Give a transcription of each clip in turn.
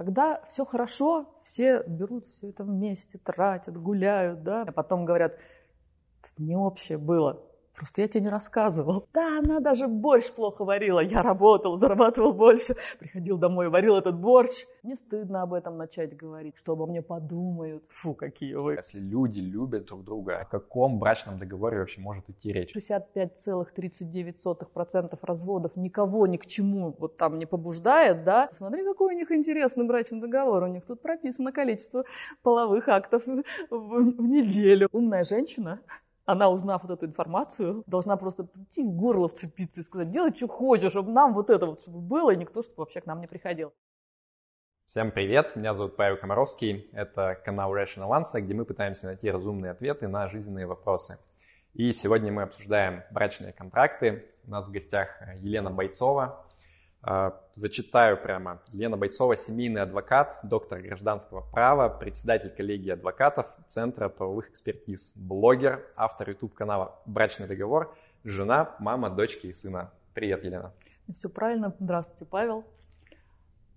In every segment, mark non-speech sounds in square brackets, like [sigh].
Когда все хорошо, все берут все это вместе, тратят, гуляют, да, а потом говорят, это не общее было, Просто я тебе не рассказывал. Да, она даже борщ плохо варила. Я работал, зарабатывал больше. Приходил домой, варил этот борщ. Мне стыдно об этом начать говорить, что обо мне подумают. Фу, какие вы. Если люди любят друг друга, о каком брачном договоре вообще может идти речь? 65,39% разводов никого ни к чему вот там не побуждает, да? Смотри, какой у них интересный брачный договор. У них тут прописано количество половых актов в, в неделю. Умная женщина она, узнав вот эту информацию, должна просто прийти в горло вцепиться и сказать, делай, что хочешь, чтобы нам вот это вот чтобы было, и никто чтобы вообще к нам не приходил. Всем привет, меня зовут Павел Комаровский, это канал Rational Answer, где мы пытаемся найти разумные ответы на жизненные вопросы. И сегодня мы обсуждаем брачные контракты. У нас в гостях Елена Бойцова, зачитаю прямо. Елена Бойцова, семейный адвокат, доктор гражданского права, председатель коллегии адвокатов Центра правовых экспертиз, блогер, автор YouTube-канала «Брачный договор», жена, мама, дочки и сына. Привет, Елена. Все правильно. Здравствуйте, Павел.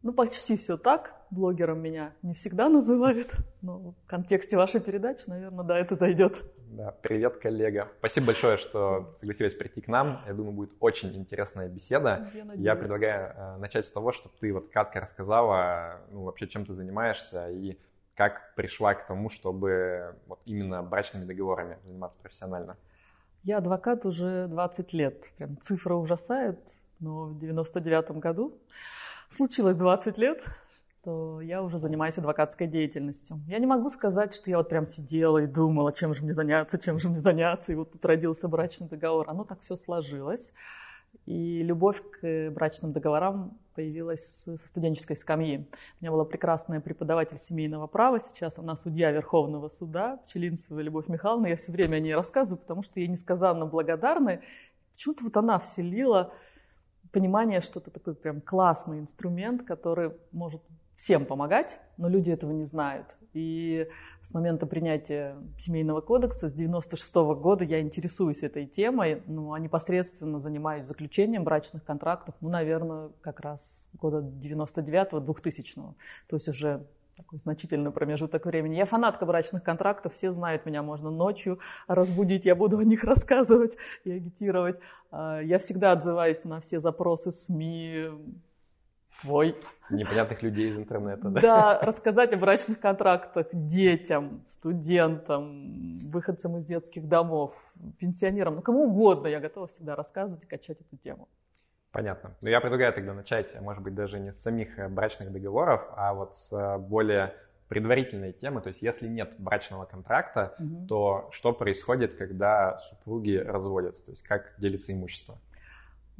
Ну, почти все так. Блогером меня не всегда называют, но в контексте вашей передачи, наверное, да, это зайдет. Да, привет, коллега. Спасибо большое, что согласилась прийти к нам. Я думаю, будет очень интересная беседа. Я, Я предлагаю э, начать с того, чтобы ты вот кратко рассказала, ну, вообще, чем ты занимаешься и как пришла к тому, чтобы вот именно брачными договорами заниматься профессионально. Я адвокат уже 20 лет. Прям цифра ужасает, но в 99 году случилось 20 лет, что я уже занимаюсь адвокатской деятельностью. Я не могу сказать, что я вот прям сидела и думала, чем же мне заняться, чем же мне заняться, и вот тут родился брачный договор. Оно так все сложилось. И любовь к брачным договорам появилась со студенческой скамьи. У меня была прекрасная преподаватель семейного права, сейчас она судья Верховного суда, Пчелинцева Любовь Михайловна. Я все время о ней рассказываю, потому что ей несказанно благодарны. Почему-то вот она вселила понимание, что это такой прям классный инструмент, который может всем помогать, но люди этого не знают. И с момента принятия семейного кодекса с 96 -го года я интересуюсь этой темой, ну, а непосредственно занимаюсь заключением брачных контрактов, ну, наверное, как раз года 99-го, 2000-го. То есть уже такой значительный промежуток времени. Я фанатка брачных контрактов, все знают меня, можно ночью разбудить, я буду о них рассказывать и агитировать. А, я всегда отзываюсь на все запросы СМИ, твой. Непонятных людей из интернета, да? Да, рассказать о брачных контрактах детям, студентам, выходцам из детских домов, пенсионерам, ну кому угодно я готова всегда рассказывать и качать эту тему. Понятно. Ну, я предлагаю тогда начать, может быть, даже не с самих э, брачных договоров, а вот с э, более предварительной темы. То есть, если нет брачного контракта, угу. то что происходит, когда супруги разводятся? То есть, как делится имущество?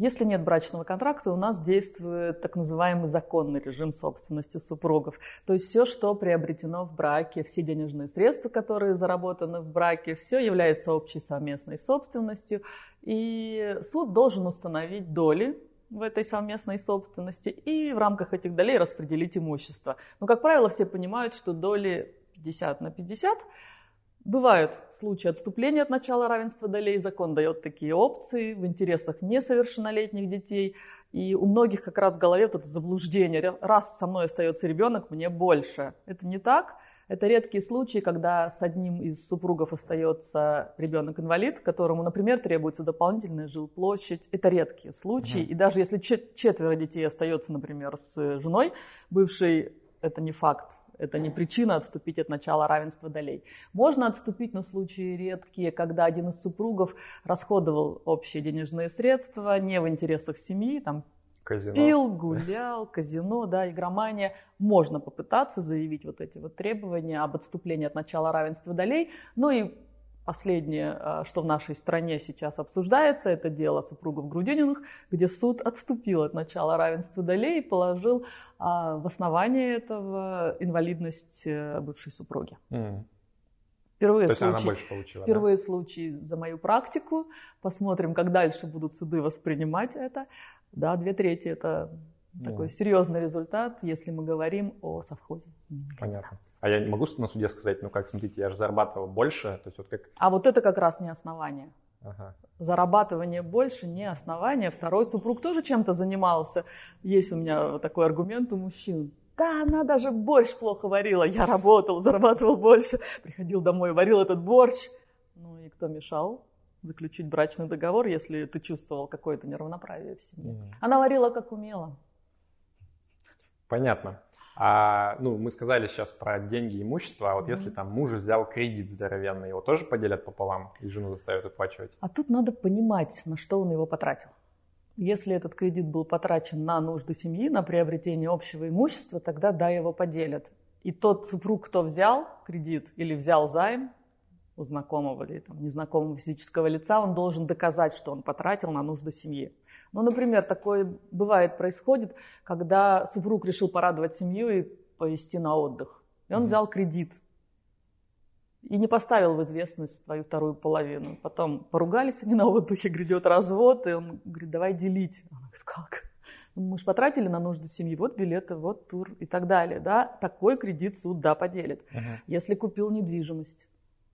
Если нет брачного контракта, у нас действует так называемый законный режим собственности супругов. То есть все, что приобретено в браке, все денежные средства, которые заработаны в браке, все является общей совместной собственностью. И суд должен установить доли в этой совместной собственности и в рамках этих долей распределить имущество. Но, как правило, все понимают, что доли 50 на 50 Бывают случаи отступления от начала равенства долей. Закон дает такие опции в интересах несовершеннолетних детей. И у многих как раз в голове вот это заблуждение. Раз со мной остается ребенок, мне больше. Это не так. Это редкие случаи, когда с одним из супругов остается ребенок-инвалид, которому, например, требуется дополнительная жилплощадь. Это редкие случаи. Угу. И даже если четверо детей остается, например, с женой бывшей, это не факт это не причина отступить от начала равенства долей. Можно отступить на случаи редкие, когда один из супругов расходовал общие денежные средства не в интересах семьи, там казино. пил, гулял, казино, да, игромания. Можно попытаться заявить вот эти вот требования об отступлении от начала равенства долей. Ну и Последнее, а, что в нашей стране сейчас обсуждается, это дело супругов Грудининых, где суд отступил от начала равенства долей и положил а, в основание этого инвалидность э, бывшей супруги. Mm. Впервые, То случай, больше получила, впервые да? случай за мою практику. Посмотрим, как дальше будут суды воспринимать это. Да, две трети это mm. такой серьезный результат, если мы говорим о совхозе. Понятно. А я не могу на суде сказать, ну как, смотрите, я же зарабатывал больше, то есть вот как... А вот это как раз не основание. Ага. Зарабатывание больше не основание. Второй супруг тоже чем-то занимался. Есть у меня такой аргумент у мужчин. Да, она даже борщ плохо варила. Я работал, зарабатывал больше. Приходил домой, варил этот борщ. Ну и кто мешал заключить брачный договор, если ты чувствовал какое-то неравноправие в семье? Mm. Она варила как умела. Понятно. А, ну, мы сказали сейчас про деньги и имущество, а вот mm-hmm. если там муж взял кредит здоровенный, его тоже поделят пополам и жену заставят уплачивать? А тут надо понимать, на что он его потратил. Если этот кредит был потрачен на нужды семьи, на приобретение общего имущества, тогда да, его поделят. И тот супруг, кто взял кредит или взял займ у знакомого или там, незнакомого физического лица, он должен доказать, что он потратил на нужды семьи. Ну, например, такое бывает, происходит, когда супруг решил порадовать семью и повезти на отдых. И он mm-hmm. взял кредит и не поставил в известность твою вторую половину. Потом поругались они на отдыхе, грядет развод, и он говорит, давай делить. Она говорит, как? «Ну, мы же потратили на нужды семьи, вот билеты, вот тур и так далее. Да? Такой кредит суд, да, поделит. Uh-huh. Если купил недвижимость,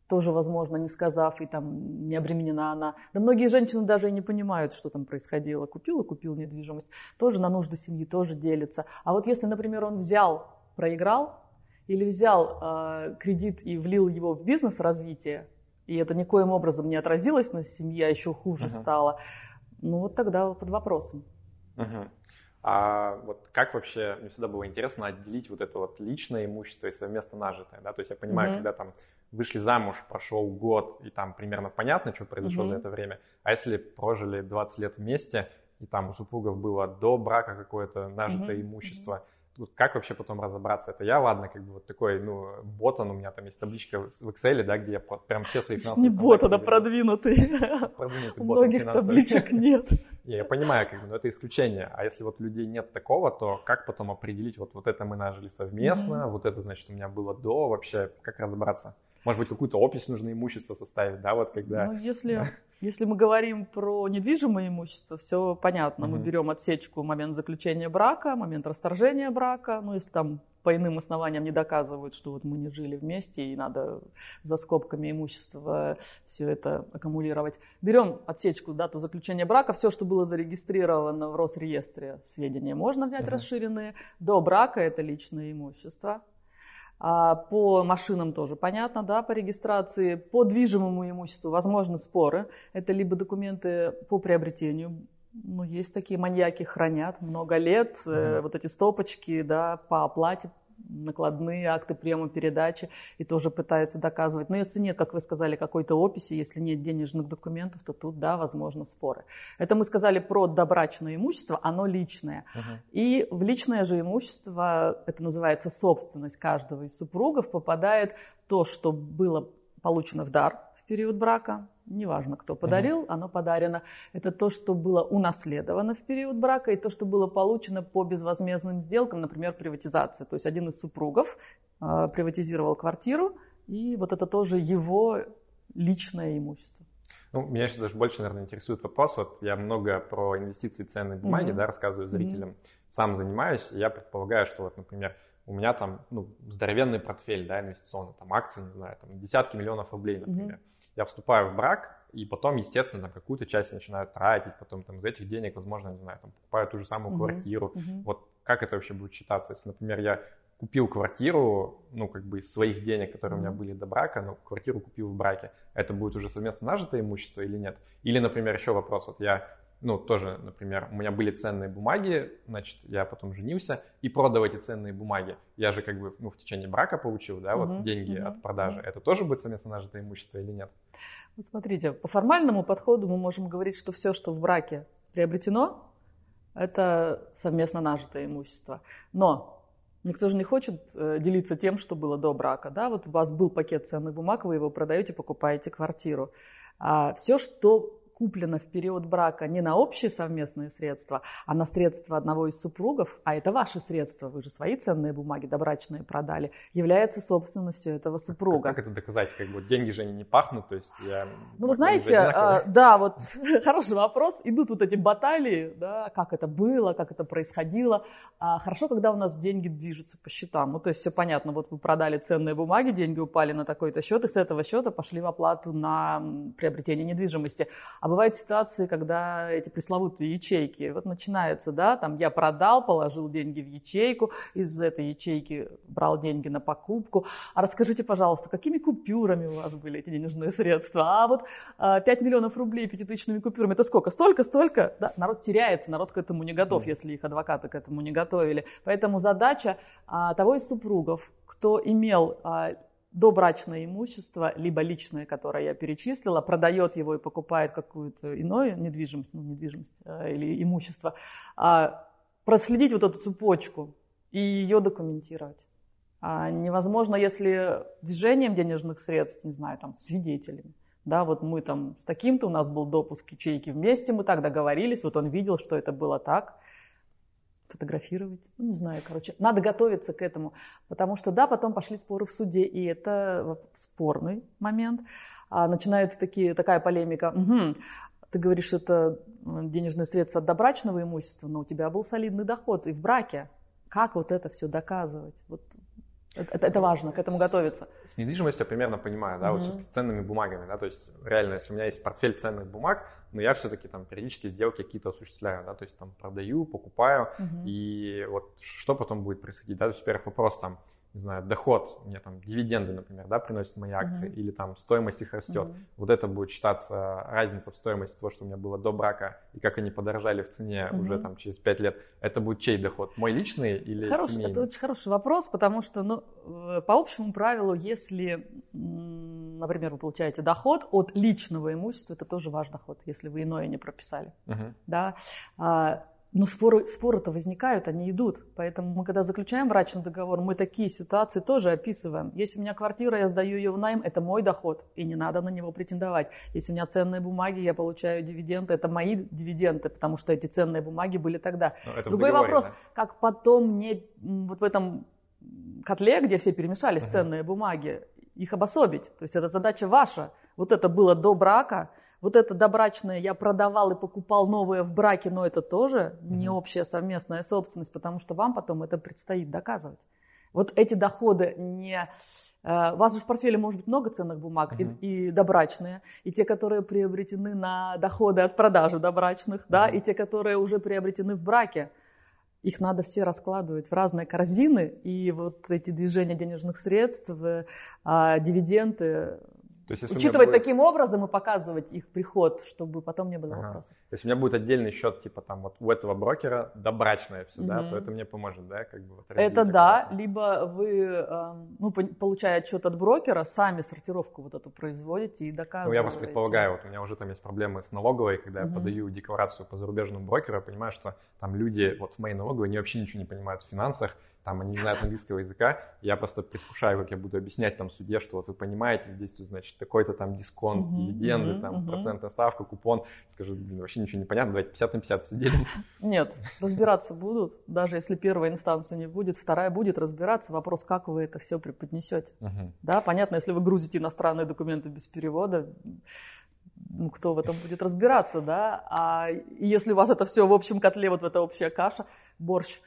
тоже, возможно, не сказав, и там не обременена она. Да многие женщины даже и не понимают, что там происходило. Купил и купил недвижимость. Тоже на нужды семьи, тоже делится. А вот если, например, он взял, проиграл, или взял э, кредит и влил его в бизнес развитие, и это никоим образом не отразилось на семье, а еще хуже uh-huh. стало, ну вот тогда под вопросом. Uh-huh. А вот как вообще, мне всегда было интересно отделить вот это вот личное имущество и совместно нажитое, да, то есть я понимаю, mm-hmm. когда там вышли замуж, прошел год, и там примерно понятно, что произошло mm-hmm. за это время, а если прожили 20 лет вместе, и там у супругов было до брака какое-то нажитое mm-hmm. имущество, mm-hmm вот как вообще потом разобраться? Это я, ладно, как бы вот такой, ну, ботан, у меня там есть табличка в Excel, да, где я прям все свои финансовые... [laughs] [laughs] Не ботан, а продвинутый. Продвинутый У многих табличек нет. Я понимаю, как бы, но это исключение. А если вот людей нет такого, то как потом определить, вот, вот это мы нажили совместно, вот это, значит, у меня было до, вообще, как разобраться? Может быть, какую-то опись нужно имущество составить, да, вот когда... Ну, если, если мы говорим про недвижимое имущество, все понятно. Mm-hmm. Мы берем отсечку момент заключения брака, момент расторжения брака, ну, если там по иным основаниям не доказывают, что вот мы не жили вместе и надо за скобками имущества все это аккумулировать. Берем отсечку, дату заключения брака, все, что было зарегистрировано в Росреестре, сведения можно взять uh-huh. расширенные. До брака это личное имущество. А по машинам тоже понятно, да, по регистрации. По движимому имуществу возможны споры. Это либо документы по приобретению. Ну, есть такие маньяки, хранят много лет. Mm-hmm. вот эти стопочки, да, по оплате накладные акты приема передачи и тоже пытаются доказывать. Но если нет, как вы сказали, какой-то описи, если нет денежных документов, то тут, да, возможно, споры. Это мы сказали про добрачное имущество, оно личное. Uh-huh. И в личное же имущество, это называется собственность каждого из супругов, попадает то, что было получено в дар период брака, неважно, кто подарил, оно подарено. Это то, что было унаследовано в период брака, и то, что было получено по безвозмездным сделкам, например, приватизация. То есть один из супругов э, приватизировал квартиру, и вот это тоже его личное имущество. Ну, меня сейчас даже больше, наверное, интересует вопрос. Вот я много про инвестиции ценные бумаги, mm-hmm. да, рассказываю зрителям. Mm-hmm. Сам занимаюсь, я предполагаю, что вот, например, у меня там ну, здоровенный портфель да, инвестиционный, там акции, не знаю, там десятки миллионов рублей, например. Mm-hmm. Я вступаю в брак, и потом, естественно, там какую-то часть начинаю тратить, потом там из этих денег, возможно, не знаю, там покупаю ту же самую mm-hmm. квартиру. Mm-hmm. Вот как это вообще будет считаться, если, например, я купил квартиру, ну, как бы из своих денег, которые у меня были до брака, но квартиру купил в браке, это будет уже совместно нажитое имущество или нет? Или, например, еще вопрос, вот я ну, тоже, например, у меня были ценные бумаги, значит, я потом женился и продал эти ценные бумаги. Я же как бы, ну, в течение брака получил, да, вот uh-huh, деньги uh-huh, от продажи. Это тоже будет совместно нажитое имущество или нет? Ну, смотрите, по формальному подходу мы можем говорить, что все, что в браке приобретено, это совместно нажитое имущество. Но Никто же не хочет э, делиться тем, что было до брака. Да? Вот у вас был пакет ценных бумаг, вы его продаете, покупаете квартиру. А все, что куплено в период брака не на общие совместные средства, а на средства одного из супругов, а это ваши средства, вы же свои ценные бумаги добрачные продали, является собственностью этого супруга. Как, как это доказать? Как бы деньги же они не пахнут, то есть я... Ну, вы знаете, а, да, вот [laughs] хороший вопрос. Идут вот эти баталии, да, как это было, как это происходило. А хорошо, когда у нас деньги движутся по счетам. Ну, то есть все понятно, вот вы продали ценные бумаги, деньги упали на такой-то счет, и с этого счета пошли в оплату на приобретение недвижимости. А бывают ситуации, когда эти пресловутые ячейки, вот начинается, да, там я продал, положил деньги в ячейку, из этой ячейки брал деньги на покупку. А расскажите, пожалуйста, какими купюрами у вас были эти денежные средства? А вот 5 а, миллионов рублей пятитысячными купюрами, это сколько? Столько, столько? Да, народ теряется, народ к этому не готов, если их адвокаты к этому не готовили. Поэтому задача а, того из супругов, кто имел а, добрачное имущество, либо личное, которое я перечислила, продает его и покупает какую-то иную недвижимость, ну, недвижимость э, или имущество, а проследить вот эту цепочку и ее документировать. А невозможно, если движением денежных средств, не знаю, там, свидетелями, да, вот мы там с таким-то, у нас был допуск ячейки вместе, мы так договорились, вот он видел, что это было так, фотографировать, ну, не знаю, короче, надо готовиться к этому, потому что, да, потом пошли споры в суде, и это спорный момент, а начинаются такие, такая полемика, угу, ты говоришь, это денежные средства от добрачного имущества, но у тебя был солидный доход и в браке, как вот это все доказывать? Вот это, это важно, к этому готовиться. С недвижимостью я примерно понимаю, да, mm-hmm. вот с ценными бумагами, да, то есть реально, если у меня есть портфель ценных бумаг, но я все-таки там периодически сделки какие-то осуществляю, да, то есть там продаю, покупаю, mm-hmm. и вот что потом будет происходить, да, то есть, во-первых, вопрос там, не знаю, доход, мне там дивиденды, например, да, приносят мои акции, mm-hmm. или там стоимость их растет, mm-hmm. вот это будет считаться разница в стоимости того, что у меня было до брака, и как они подорожали в цене mm-hmm. уже там через 5 лет, это будет чей доход, мой личный или Хорош, семейный? Это очень хороший вопрос, потому что, ну, э, по общему правилу, если, например, вы получаете доход от личного имущества, это тоже ваш доход, если вы иное не прописали, mm-hmm. да, а, но споры, споры-то возникают, они идут. Поэтому мы, когда заключаем брачный договор, мы такие ситуации тоже описываем. Если у меня квартира, я сдаю ее в найм, это мой доход, и не надо на него претендовать. Если у меня ценные бумаги, я получаю дивиденды, это мои дивиденды, потому что эти ценные бумаги были тогда. Это Другой вопрос, как потом мне вот в этом котле, где все перемешались uh-huh. ценные бумаги, их обособить. То есть это задача ваша. Вот это было до брака, вот это добрачное я продавал и покупал новое в браке, но это тоже не общая совместная собственность, потому что вам потом это предстоит доказывать. Вот эти доходы не... Э, у вас же в портфеле может быть много ценных бумаг uh-huh. и, и добрачные, и те, которые приобретены на доходы от продажи добрачных, uh-huh. да, и те, которые уже приобретены в браке. Их надо все раскладывать в разные корзины, и вот эти движения денежных средств, э, а, дивиденды, то есть, Учитывать будет... таким образом и показывать их приход, чтобы потом не было ага. вопросов. То есть у меня будет отдельный счет, типа там вот у этого брокера добрачное все, да, то это мне поможет, да, как бы вот Это да, либо вы, эм, ну, получая отчет от брокера, сами сортировку вот эту производите и доказываете. Ну, я просто предполагаю, вот у меня уже там есть проблемы с налоговой, когда mm-hmm. я подаю декларацию по зарубежному брокеру, я понимаю, что там люди вот в моей налоговой, они вообще ничего не понимают в финансах, там они не знают английского языка, я просто предвкушаю, как я буду объяснять там суде, что вот вы понимаете, здесь, тут, значит, такой-то там дисконт, uh-huh, дивиденды, uh-huh, там uh-huh. процентная ставка, купон. Скажу, блин, вообще ничего не понятно, давайте 50 на 50 все делим. Нет, разбираться будут, даже если первая инстанция не будет, вторая будет разбираться, вопрос, как вы это все преподнесете. Uh-huh. Да, понятно, если вы грузите иностранные документы без перевода, ну, кто в этом будет разбираться, да, а если у вас это все в общем котле, вот эта общая каша, борщ,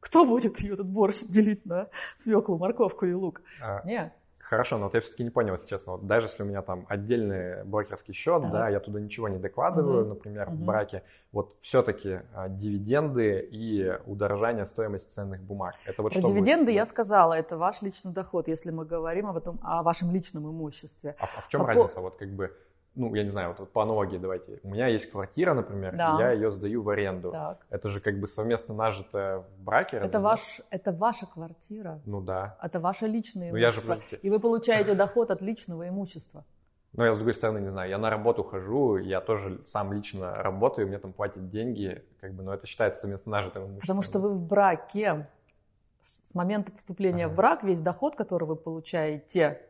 кто будет ее этот борщ делить на свеклу, морковку и лук? А, Нет. Хорошо, но вот я все-таки не понял, если честно. Вот даже если у меня там отдельный брокерский счет, ага. да, я туда ничего не докладываю, угу. например, угу. в браке, вот все-таки а, дивиденды и удорожание стоимости ценных бумаг. Это вот Про что дивиденды будет? я сказала, это ваш личный доход, если мы говорим об этом, о вашем личном имуществе. А, а в чем а разница? По... Вот как бы ну, я не знаю, вот, вот по аналогии давайте. У меня есть квартира, например, да. и я ее сдаю в аренду. Так. Это же как бы совместно нажитое в браке. Это, ваш, это ваша квартира. Ну да. Это ваше личное ну, имущество. Я же, и вы получаете доход от личного имущества. Но я, с другой стороны, не знаю, я на работу хожу, я тоже сам лично работаю, мне там платят деньги, как бы, но это считается совместно нажитым имуществом. Потому что вы в браке. С момента вступления ага. в брак весь доход, который вы получаете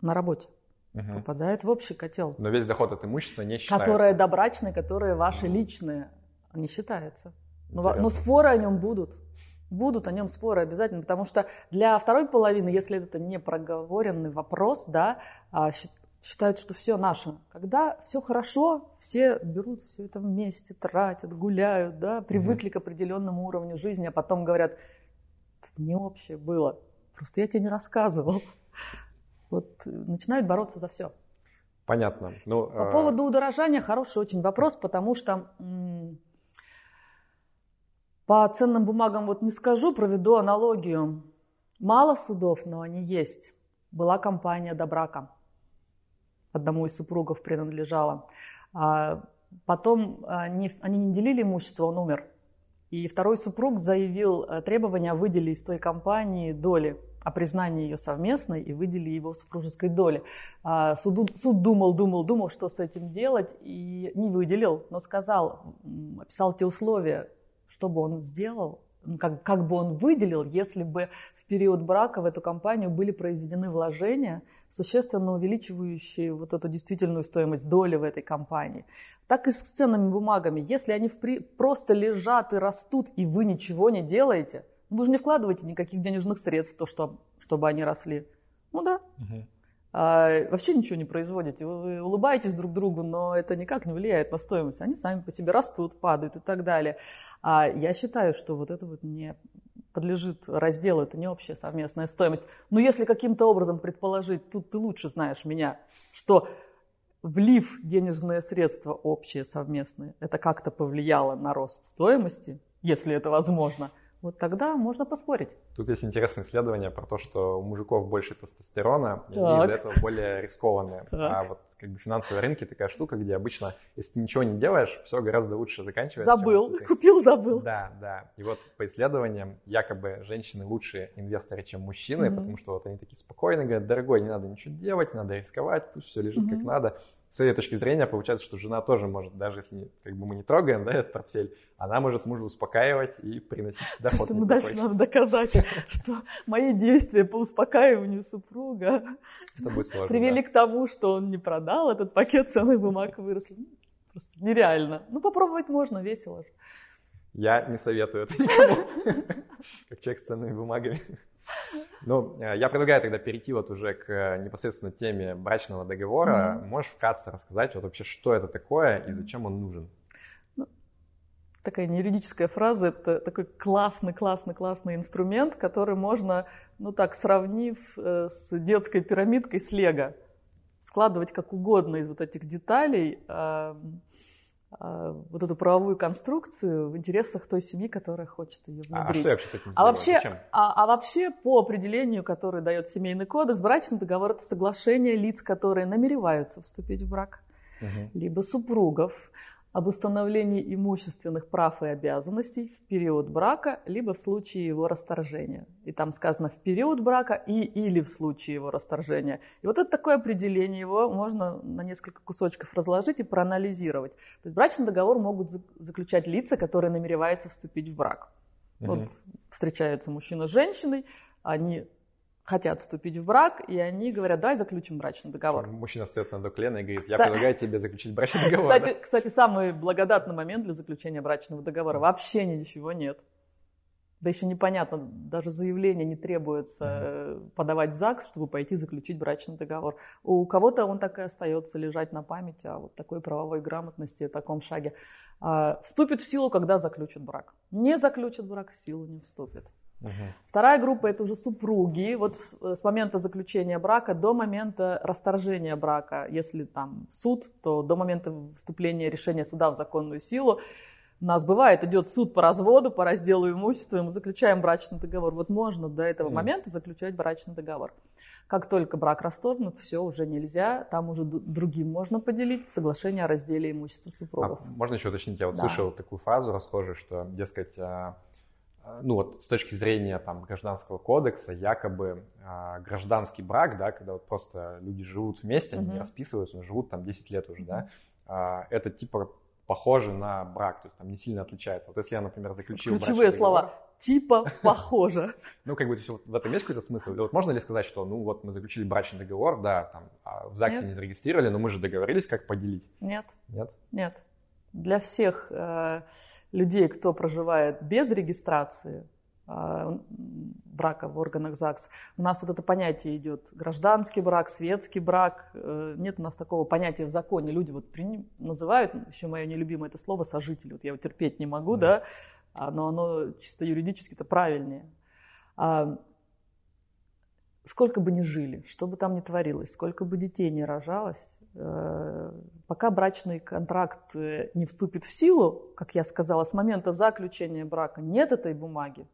на работе, угу. попадает в общий котел. Но весь доход от имущества не считается. Которые добрачные, которые ваши личные, не считается. Но, но споры о нем будут. Будут о нем споры обязательно, потому что для второй половины, если это не проговоренный вопрос, да, а, считают, что все наше. Когда все хорошо, все берут все это вместе, тратят, гуляют, да, привыкли угу. к определенному уровню жизни, а потом говорят, это не общее было, просто я тебе не рассказывал вот начинают бороться за все. Понятно. Ну, По э... поводу удорожания хороший очень вопрос, потому что м- по ценным бумагам вот не скажу, проведу аналогию. Мало судов, но они есть. Была компания до брака. Одному из супругов принадлежала. А потом они, они не делили имущество, он умер. И второй супруг заявил э, требование выделить из той компании доли о признании ее совместной и выдели его супружеской доли. А, суд, суд думал, думал, думал, что с этим делать, и не выделил, но сказал, описал те условия, что бы он сделал, как, как бы он выделил, если бы период брака в эту компанию были произведены вложения, существенно увеличивающие вот эту действительную стоимость доли в этой компании. Так и с ценными бумагами. Если они впри... просто лежат и растут, и вы ничего не делаете, вы же не вкладываете никаких денежных средств в то, что, чтобы они росли. Ну да. Угу. А, вообще ничего не производите. Вы улыбаетесь друг другу, но это никак не влияет на стоимость. Они сами по себе растут, падают и так далее. А я считаю, что вот это вот не подлежит разделу, это не общая совместная стоимость. Но если каким-то образом предположить, тут ты лучше знаешь меня, что влив денежные средства общие совместные, это как-то повлияло на рост стоимости, если это возможно – вот тогда можно поспорить. Тут есть интересное исследование про то, что у мужиков больше тестостерона, так. и они из-за этого более рискованные. [laughs] Так. А вот как бы финансовые рынки такая штука, где обычно, если ты ничего не делаешь, все гораздо лучше заканчивается. Забыл, ты... купил, забыл. Да, да. И вот по исследованиям, якобы женщины лучшие инвесторы, чем мужчины, mm-hmm. потому что вот они такие спокойные, говорят, дорогой, не надо ничего делать, не надо рисковать, пусть все лежит mm-hmm. как надо с этой точки зрения получается, что жена тоже может, даже если как бы мы не трогаем да, этот портфель, она может мужа успокаивать и приносить доход. Слушайте, ну дальше надо доказать, [laughs] что мои действия по успокаиванию супруга привели к тому, что он не продал этот пакет ценных бумаг и выросли. Ну, просто нереально. Ну попробовать можно, весело же. Я не советую это никому, [laughs] как человек с ценными бумагами. Ну, э, я предлагаю тогда перейти вот уже к э, непосредственно теме брачного договора. Mm-hmm. Можешь вкратце рассказать вот вообще, что это такое и зачем он нужен? Ну, такая неюридическая фраза, это такой классный, классный, классный инструмент, который можно, ну так, сравнив э, с детской пирамидкой с лего, складывать как угодно из вот этих деталей, вот эту правовую конструкцию в интересах той семьи, которая хочет ее внедрить. А, а что я вообще с этим а вообще, а, а вообще по определению, которое дает семейный кодекс, брачный договор – это соглашение лиц, которые намереваются вступить в брак, угу. либо супругов, об установлении имущественных прав и обязанностей в период брака, либо в случае его расторжения. И там сказано в период брака и или в случае его расторжения. И вот это такое определение, его можно на несколько кусочков разложить и проанализировать. То есть брачный договор могут заключать лица, которые намереваются вступить в брак. Угу. Вот встречаются мужчина с женщиной, они хотят вступить в брак, и они говорят, давай заключим брачный договор. Мужчина встает на до колена и говорит, я предлагаю тебе заключить брачный договор. Кстати, да? кстати, самый благодатный момент для заключения брачного договора. Вообще ничего нет. Да еще непонятно, даже заявление не требуется mm-hmm. подавать в ЗАГС, чтобы пойти заключить брачный договор. У кого-то он так и остается лежать на памяти о вот такой правовой грамотности, о таком шаге. А, вступит в силу, когда заключит брак. Не заключит брак, в силу не вступит. Угу. Вторая группа это уже супруги. Вот с момента заключения брака до момента расторжения брака. Если там суд, то до момента вступления решения суда в законную силу. У нас бывает, идет суд по разводу, по разделу имущества, и мы заключаем брачный договор. Вот можно до этого mm. момента заключать брачный договор. Как только брак расторгнут, все уже нельзя, там уже другим можно поделить соглашение о разделе имущества супругов. А можно еще уточнить, я вот да. слышал такую фразу расхожую, что, дескать, а, а, ну вот с точки зрения там гражданского кодекса, якобы э, гражданский брак, да, когда вот просто люди живут вместе, они uh-huh. не расписываются, но живут там 10 лет уже, да, э, это типа похоже на брак, то есть там не сильно отличается. Вот если я, например, заключил Ключевые слова. Договор, типа похоже. [laughs] Ну, как бы в этом есть какой-то смысл? Вот можно ли сказать, что, ну, вот мы заключили брачный договор, да, там, а в ЗАГСе не зарегистрировали, но мы же договорились, как поделить? Нет. Нет? Нет. Для всех э, людей, кто проживает без регистрации э, брака в органах ЗАГС, у нас вот это понятие идет гражданский брак, светский брак. Э, нет у нас такого понятия в законе. Люди вот при, называют, еще мое нелюбимое это слово, сожитель. Вот я его терпеть не могу, да, да но оно чисто юридически-то правильнее. А, сколько бы ни жили, что бы там ни творилось, сколько бы детей не рожалось, пока брачный контракт э, не вступит в силу, как я сказала, с момента заключения брака нет этой бумаги,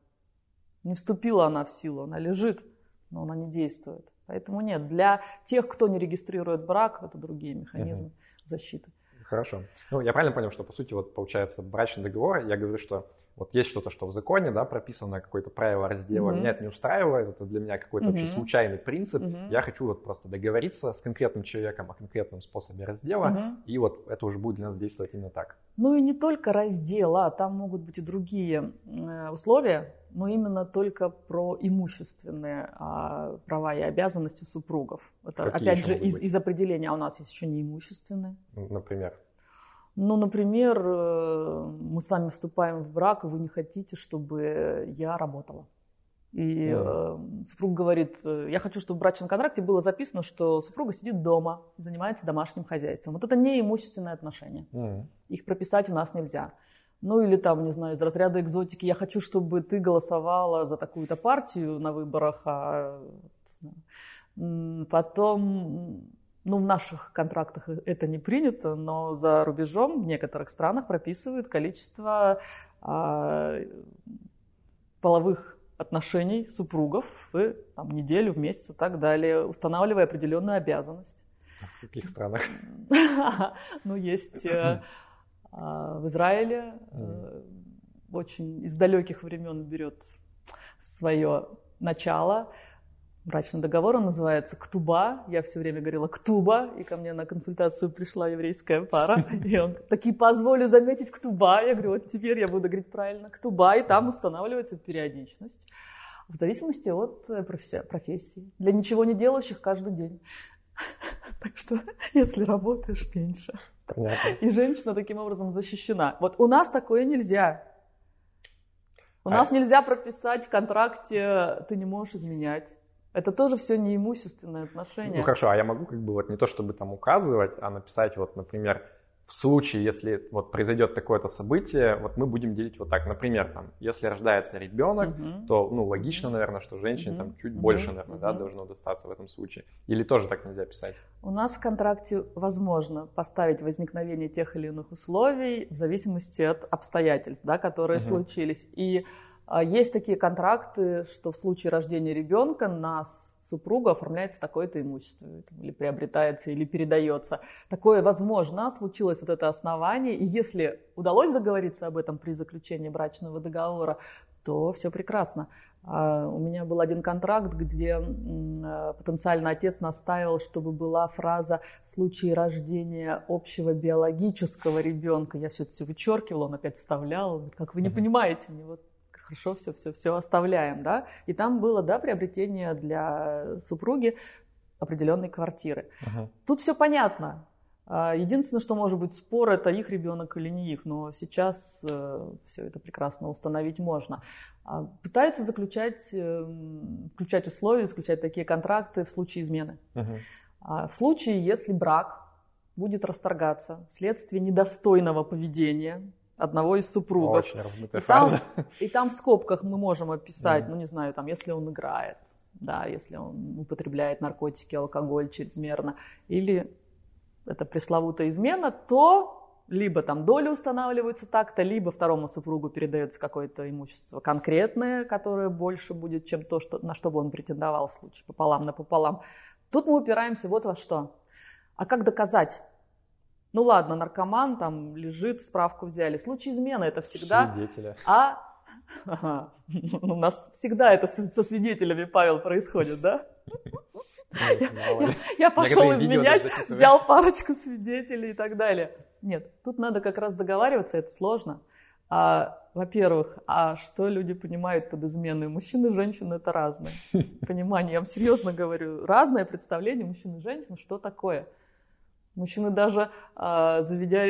не вступила она в силу, она лежит, но она не действует. Поэтому нет, для тех, кто не регистрирует брак, это другие механизмы угу. защиты. Хорошо. Ну, я правильно понял, что, по сути, вот получается брачный договор, я говорю, что вот есть что-то, что в законе, да, прописано какое-то правило раздела, mm-hmm. меня это не устраивает, это для меня какой-то mm-hmm. вообще случайный принцип, mm-hmm. я хочу вот просто договориться с конкретным человеком о конкретном способе раздела, mm-hmm. и вот это уже будет для нас действовать именно так. Ну и не только раздела, там могут быть и другие э, условия, но именно только про имущественные а, права и обязанности супругов. Это, Какие опять же, из, из определения, а у нас есть еще неимущественные. Например? Ну, например, э, мы с вами вступаем в брак, и вы не хотите, чтобы я работала. И mm. супруг говорит, э, я хочу, чтобы в брачном контракте было записано, что супруга сидит дома, занимается домашним хозяйством. Вот это не имущественные отношения. Mm. Их прописать у нас нельзя. Ну или там, не знаю, из разряда экзотики, я хочу, чтобы ты голосовала за такую-то партию на выборах, а потом ну, в наших контрактах это не принято, но за рубежом в некоторых странах прописывают количество а, половых отношений супругов в там, неделю, в месяц и так далее, устанавливая определенную обязанность. В каких странах? [laughs] Ну, есть э, а, в Израиле, э, очень из далеких времен берет свое начало – брачный договор, он называется «Ктуба». Я все время говорила «Ктуба», и ко мне на консультацию пришла еврейская пара, и он таки позволю заметить «Ктуба». Я говорю, вот теперь я буду говорить правильно «Ктуба», и там устанавливается периодичность в зависимости от э, профессии. Для ничего не делающих каждый день. [laughs] Так что, если работаешь, меньше. Понятно. И женщина таким образом защищена. Вот у нас такое нельзя. У а... нас нельзя прописать в контракте, ты не можешь изменять. Это тоже все неимущественные отношения. Ну хорошо, а я могу как бы вот не то чтобы там указывать, а написать вот, например, в случае, если вот произойдет такое-то событие, вот мы будем делить вот так. Например, там, если рождается ребенок, uh-huh. то, ну, логично, наверное, что женщине uh-huh. там чуть uh-huh. больше, наверное, uh-huh. да, должно достаться в этом случае. Или тоже так нельзя писать? У нас в контракте возможно поставить возникновение тех или иных условий в зависимости от обстоятельств, да, которые uh-huh. случились. И есть такие контракты, что в случае рождения ребенка на супругу оформляется такое-то имущество, или приобретается, или передается. Такое возможно, случилось вот это основание, и если удалось договориться об этом при заключении брачного договора, то все прекрасно. А, у меня был один контракт, где а, потенциальный отец настаивал, чтобы была фраза «в случае рождения общего биологического ребенка». Я все это все вычеркивала, он опять вставлял. Как вы не понимаете, мне вот хорошо, все, все, все оставляем, да. И там было, да, приобретение для супруги определенной квартиры. Uh-huh. Тут все понятно. А, единственное, что может быть спор, это их ребенок или не их, но сейчас э, все это прекрасно установить можно. А, пытаются заключать, э, включать условия, заключать такие контракты в случае измены. Uh-huh. В случае, если брак будет расторгаться вследствие недостойного поведения, одного из супругов. Очень размытая и фраза. Там, и там в скобках мы можем описать, ну не знаю, там, если он играет, да, если он употребляет наркотики, алкоголь чрезмерно, или это пресловутая измена, то либо там доля устанавливается так-то, либо второму супругу передается какое-то имущество конкретное, которое больше будет, чем то, что, на что бы он претендовал в случае пополам на пополам. Тут мы упираемся вот во что. А как доказать ну ладно, наркоман там лежит, справку взяли. Случай измены это всегда... Свидетеля. А [laughs] Ага. У нас всегда это со свидетелями, Павел, происходит, да? Я пошел изменять, взял парочку свидетелей и так далее. Нет, тут надо как раз договариваться, это сложно. А, во-первых, а что люди понимают под изменой? Мужчины и женщины это разные. [laughs] Понимание, я вам серьезно говорю, разное представление мужчин и женщин, что такое. Мужчины даже э, заведя,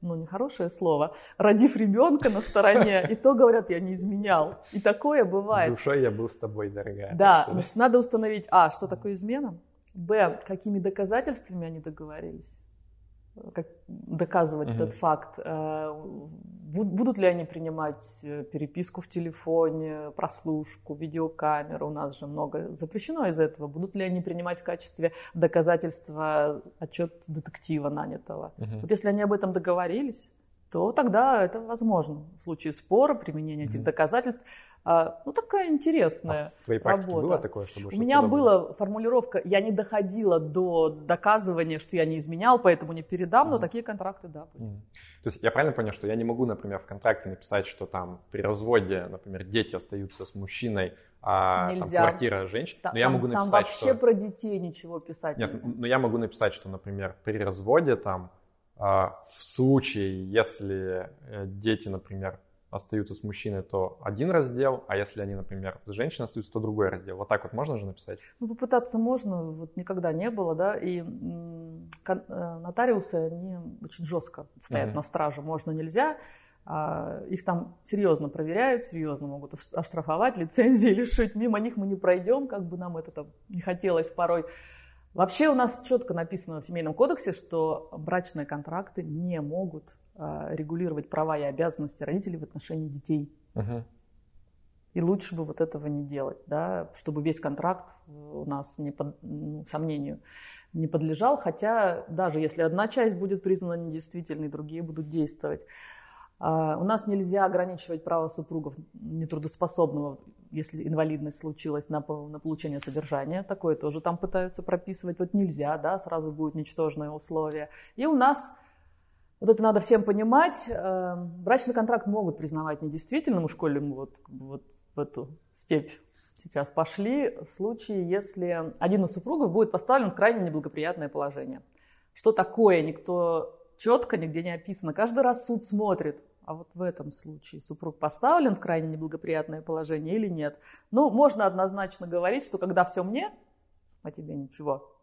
ну, нехорошее слово, родив ребенка на стороне, и то говорят, я не изменял. И такое бывает. Душой я был с тобой, дорогая. Да, значит, надо установить, а, что такое измена, б, какими доказательствами они договорились как доказывать угу. этот факт. Э, будут ли они принимать э, переписку в телефоне, прослушку, видеокамеру, у нас же много запрещено из этого, будут ли они принимать в качестве доказательства отчет детектива нанятого. Угу. Вот если они об этом договорились, то тогда это возможно. В случае спора, применения этих mm-hmm. доказательств. А, ну, такая интересная а в твоей работа. было такое, чтобы У меня была формулировка, я не доходила до доказывания, что я не изменял, поэтому не передам, mm-hmm. но такие контракты, да, были. Mm-hmm. То есть я правильно понял, что я не могу, например, в контракте написать, что там при разводе, например, дети остаются с мужчиной, а нельзя. там квартира женщин. Там, но я могу написать, там вообще что... про детей ничего писать Нет, нельзя. но я могу написать, что, например, при разводе там а, в случае, если э, дети, например, остаются с мужчиной, то один раздел, а если они, например, с женщиной остаются, то другой раздел. Вот так вот можно же написать? Ну, попытаться можно, вот никогда не было, да, и э, нотариусы, они очень жестко стоят mm-hmm. на страже, можно, нельзя, а, их там серьезно проверяют, серьезно могут оштрафовать, лицензии [laughs] лишить, мимо них мы не пройдем, как бы нам это там не хотелось порой. Вообще у нас четко написано в Семейном кодексе, что брачные контракты не могут регулировать права и обязанности родителей в отношении детей. Угу. И лучше бы вот этого не делать, да, чтобы весь контракт у нас не под, ну, сомнению не подлежал, хотя даже если одна часть будет признана недействительной, другие будут действовать. А, у нас нельзя ограничивать право супругов нетрудоспособного, если инвалидность случилась, на, на получение содержания. Такое тоже там пытаются прописывать. Вот нельзя, да, сразу будет ничтожное условие. И у нас, вот это надо всем понимать, э, брачный контракт могут признавать недействительным, в школе мы вот, вот в эту степь сейчас пошли, в случае, если один из супругов будет поставлен в крайне неблагоприятное положение. Что такое, никто четко нигде не описано. Каждый раз суд смотрит, а вот в этом случае супруг поставлен в крайне неблагоприятное положение или нет. Ну, можно однозначно говорить, что когда все мне, а тебе ничего,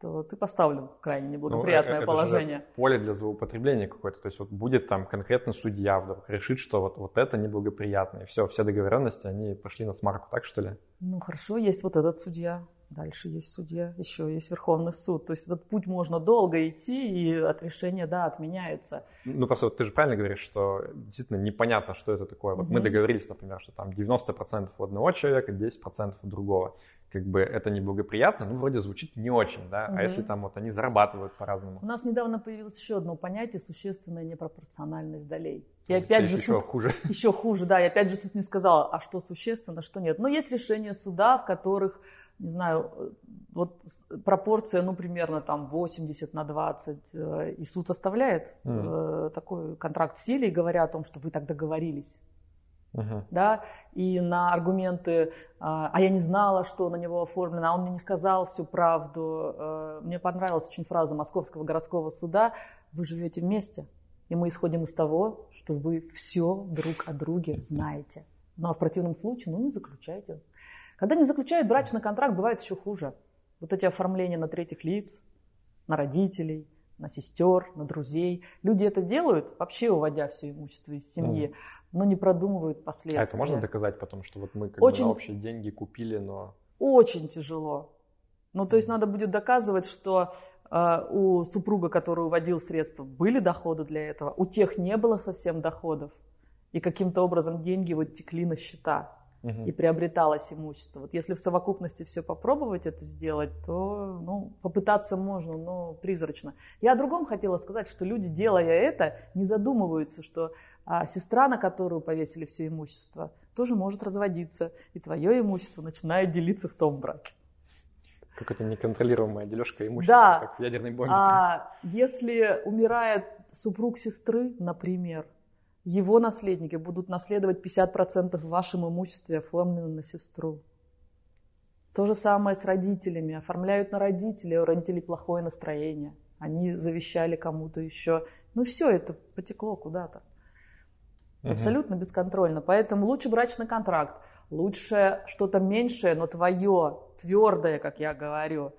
то ты поставлен в крайне неблагоприятное ну, это положение. Же поле для злоупотребления какое-то. То есть вот будет там конкретно судья вдруг решит, что вот, вот это неблагоприятно. И все, все договоренности, они пошли на смарку, так что ли? Ну хорошо, есть вот этот судья. Дальше есть судья, еще есть Верховный суд. То есть этот путь можно долго идти, и от решения, да, отменяются. Ну, просто вот ты же правильно говоришь, что действительно непонятно, что это такое. Вот угу. мы договорились, например, что там 90% у одного человека, 10% у другого. Как бы это неблагоприятно, ну, вроде звучит не очень, да. Угу. А если там вот они зарабатывают по-разному? У нас недавно появилось еще одно понятие – существенная непропорциональность долей. И ну, опять же, еще суд, хуже. [laughs] Еще хуже, да. И опять же суд не сказал, а что существенно, что нет. Но есть решения суда, в которых не знаю, э, вот пропорция, ну, примерно там 80 на 20, э, и суд оставляет mm. такой контракт в силе, говоря о том, что вы так договорились. Uh-huh. Да, и на аргументы, а, а я не знала, что на него оформлено, а он мне не сказал всю правду. Мне понравилась очень фраза Московского городского суда, вы живете вместе, и мы исходим из того, что вы все друг о друге знаете. Ну а в противном случае, ну не заключайте. Когда не заключают брачный контракт, бывает еще хуже. Вот эти оформления на третьих лиц, на родителей, на сестер, на друзей. Люди это делают, вообще уводя все имущество из семьи, mm. но не продумывают последствия. А это можно доказать потом, что вот мы как Очень... бы на общие деньги купили, но... Очень тяжело. Ну, то есть надо будет доказывать, что э, у супруга, который уводил средства, были доходы для этого, у тех не было совсем доходов, и каким-то образом деньги вот текли на счета угу. и приобреталось имущество. Вот если в совокупности все попробовать это сделать, то ну, попытаться можно, но призрачно. Я о другом хотела сказать, что люди, делая это, не задумываются, что а, сестра, на которую повесили все имущество, тоже может разводиться, и твое имущество начинает делиться в том браке. Какая-то неконтролируемая дележка имущества, да. как в ядерной бомбе. А если умирает супруг сестры, например, его наследники будут наследовать 50% в вашем имуществе, оформлено на сестру. То же самое с родителями. Оформляют на родителей, у родителей плохое настроение. Они завещали кому-то еще. Ну все это потекло куда-то. Угу. Абсолютно бесконтрольно. Поэтому лучше брачный контракт. Лучше что-то меньшее, но твое, твердое, как я говорю,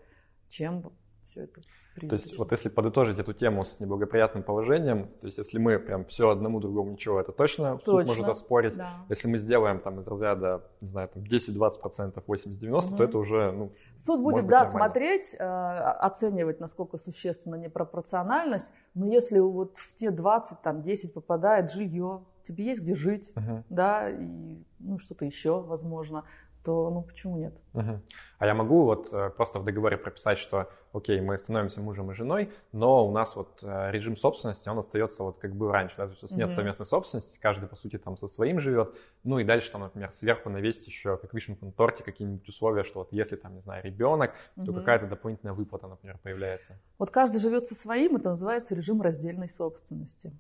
чем все это То есть вот если подытожить эту тему с неблагоприятным положением, то есть если мы прям все одному другому ничего, это точно, точно. суд может оспорить. Да. Если мы сделаем там из разряда, не знаю, там 10-20%, 80-90%, угу. то это уже, ну, Суд будет, да, нормально. смотреть, э, оценивать, насколько существенно непропорциональность, но если вот в те 20, там 10 попадает жилье, тебе есть где жить, угу. да, и ну что-то еще, возможно, то ну почему нет? Угу. А я могу вот э, просто в договоре прописать, что окей, мы становимся мужем и женой, но у нас вот э, режим собственности, он остается вот как был раньше, да, то есть у нас нет совместной собственности, каждый по сути там со своим живет, ну и дальше там, например, сверху навесить еще как вишенку на торте какие-нибудь условия, что вот если там, не знаю, ребенок, то какая-то дополнительная выплата, например, появляется. Вот каждый живет со своим, это называется режим раздельной собственности.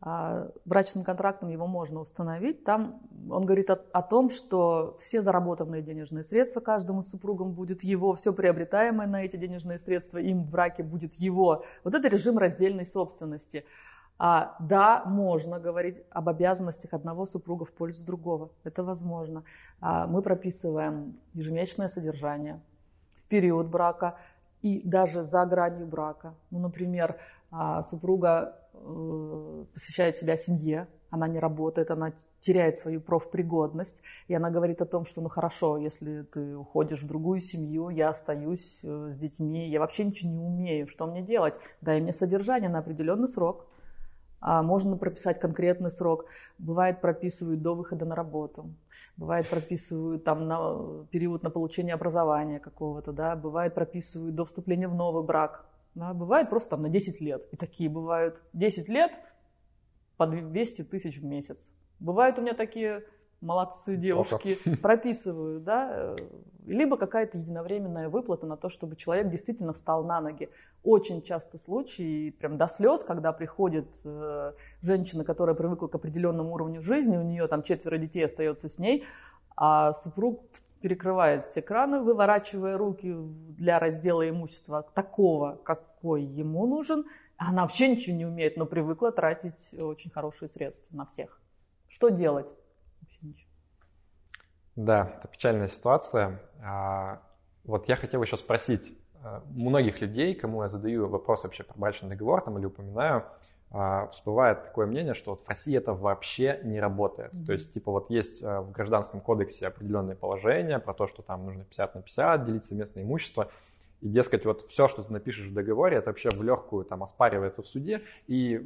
А брачным контрактом его можно установить. Там он говорит о, о том, что все заработанные денежные средства каждому супругам будет его, все приобретаемое на эти денежные средства им в браке будет его. Вот это режим раздельной собственности. А, да, можно говорить об обязанностях одного супруга в пользу другого. Это возможно. А, мы прописываем ежемесячное содержание в период брака и даже за гранью брака. Ну, например, а, супруга посвящает себя семье, она не работает, она теряет свою профпригодность, и она говорит о том, что ну хорошо, если ты уходишь в другую семью, я остаюсь э, с детьми, я вообще ничего не умею, что мне делать? Дай мне содержание на определенный срок. А можно прописать конкретный срок. Бывает, прописывают до выхода на работу. Бывает, прописывают там на период на получение образования какого-то, да. Бывает, прописывают до вступления в новый брак. Да, бывает просто там на 10 лет. И такие бывают. 10 лет по 200 тысяч в месяц. Бывают у меня такие молодцы девушки, [laughs] прописывают, да, э, либо какая-то единовременная выплата на то, чтобы человек действительно встал на ноги. Очень часто случаи, прям до слез, когда приходит э, женщина, которая привыкла к определенному уровню жизни, у нее там четверо детей остается с ней, а супруг перекрывает все краны, выворачивая руки для раздела имущества такого, какой ему нужен. Она вообще ничего не умеет, но привыкла тратить очень хорошие средства на всех. Что делать? Вообще ничего. Да, это печальная ситуация. А, вот я хотел еще спросить, а, многих людей, кому я задаю вопрос вообще про брачный договор там, или упоминаю, всплывает такое мнение, что вот в России это вообще не работает. Mm-hmm. То есть, типа, вот есть а, в Гражданском кодексе определенные положения про то, что там нужно 50 на 50 делить совместное имущество. И, дескать, вот все, что ты напишешь в договоре, это вообще в легкую там оспаривается в суде. И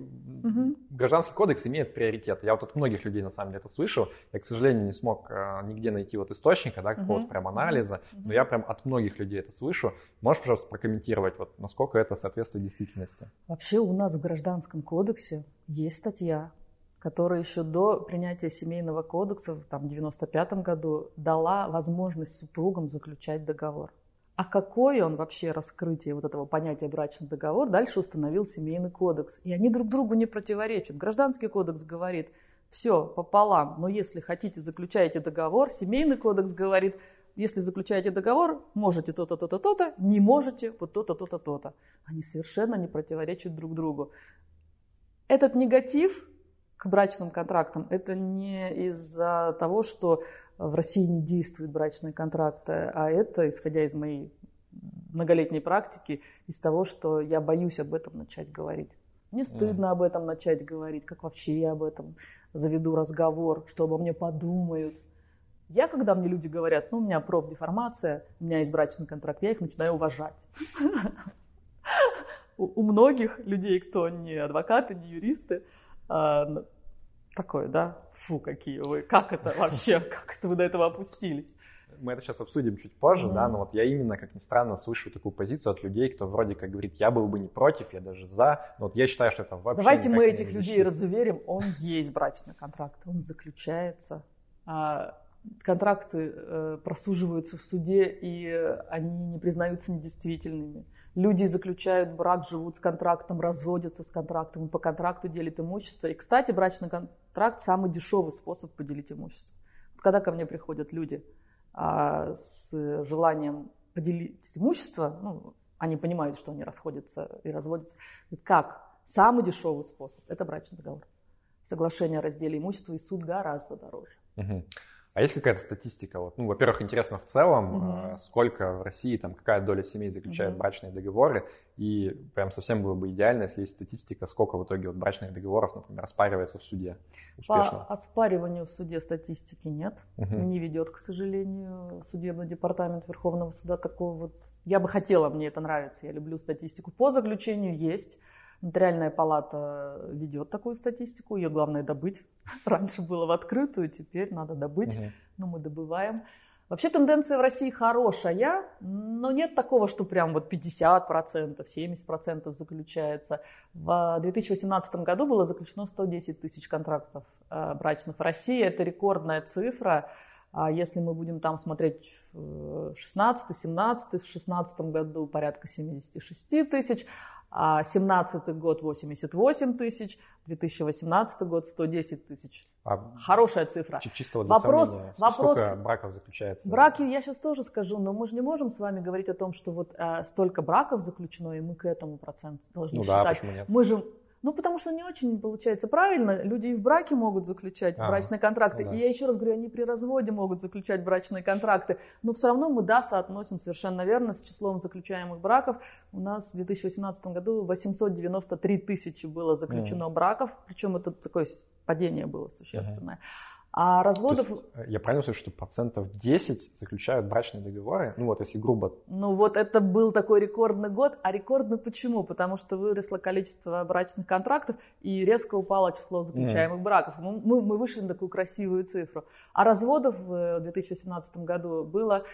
угу. гражданский кодекс имеет приоритет. Я вот от многих людей на самом деле это слышал. Я, к сожалению, не смог а, нигде найти вот источника, да, какого-то угу. прям анализа. Угу. Но я прям от многих людей это слышу. Можешь, пожалуйста, прокомментировать, вот, насколько это соответствует действительности? Вообще у нас в гражданском кодексе есть статья, которая еще до принятия семейного кодекса в 1995 году дала возможность супругам заключать договор. А какое он вообще раскрытие вот этого понятия брачный договор, дальше установил семейный кодекс. И они друг другу не противоречат. Гражданский кодекс говорит, все пополам, но если хотите, заключаете договор. Семейный кодекс говорит, если заключаете договор, можете то-то, то-то, то-то, не можете вот то-то, то-то, то-то. Они совершенно не противоречат друг другу. Этот негатив к брачным контрактам, это не из-за того, что в России не действуют брачные контракты, а это, исходя из моей многолетней практики, из того, что я боюсь об этом начать говорить. Мне стыдно mm. об этом начать говорить, как вообще я об этом заведу разговор, что обо мне подумают. Я, когда мне люди говорят, ну, у меня профдеформация, у меня есть брачный контракт, я их начинаю уважать. [laughs] У многих людей, кто не адвокаты, не юристы, такое, да, фу, какие вы, как это [laughs] вообще, как это вы до этого опустились? Мы это сейчас обсудим чуть позже, mm-hmm. да, но вот я именно, как ни странно, слышу такую позицию от людей, кто вроде как говорит, я был бы не против, я даже за, но вот я считаю, что это вообще Давайте мы этих людей разуверим, он [laughs] есть брачный контракт, он заключается, а контракты э, просуживаются в суде, и они не признаются недействительными. Люди заключают брак, живут с контрактом, разводятся с контрактом, по контракту делят имущество. И, кстати, брачный контракт – самый дешевый способ поделить имущество. Вот когда ко мне приходят люди а, с желанием поделить имущество, ну, они понимают, что они расходятся и разводятся. Как? Самый дешевый способ – это брачный договор. Соглашение о разделе имущества и суд гораздо дороже. Угу. А есть какая-то статистика? Вот, ну, во-первых, интересно в целом, э, сколько в России, там, какая доля семей заключает Мгм. брачные договоры, и прям совсем было бы идеально, если есть статистика, сколько в итоге вот брачных договоров, например, оспаривается в суде По успешно. оспариванию в суде статистики нет. Мгм. Не ведет, к сожалению, судебный департамент Верховного суда такого вот. Я бы хотела, мне это нравится, я люблю статистику. По заключению есть. Нотариальная палата ведет такую статистику, ее главное добыть. [laughs] Раньше было в открытую, теперь надо добыть, но мы добываем. Вообще тенденция в России хорошая, но нет такого, что прям вот 50%, 70% заключается. В 2018 году было заключено 110 тысяч контрактов э, брачных в России. Это рекордная цифра. А если мы будем там смотреть э, 16, 17, в 16 году порядка 76 тысяч, 17 год 88 тысяч, 2018 год 110 тысяч. А Хорошая цифра. чи- чисто для Вопрос- сомнения, вопрос- сколько браков заключается? Браки, я сейчас тоже скажу, но мы же не можем с вами говорить о том, что вот э, столько браков заключено, и мы к этому проценту должны Ну да, считать. почему нет? Мы же, ну потому что не очень получается правильно. Люди и в браке могут заключать А, брачные контракты. ну да. И я еще раз говорю, они при разводе могут заключать брачные контракты. Но все равно мы, да, соотносим совершенно верно с числом заключаемых браков. У нас в 2018 году 893 тысячи было заключено браков. Причем это такое падение было существенное. А То разводов... есть, э, я правильно слышу, что процентов 10 заключают брачные договоры? Ну вот если грубо. Ну вот это был такой рекордный год. А рекордный почему? Потому что выросло количество брачных контрактов и резко упало число заключаемых браков. Мы, мы- мы вышли на такую красивую цифру. А разводов в 2018 году было,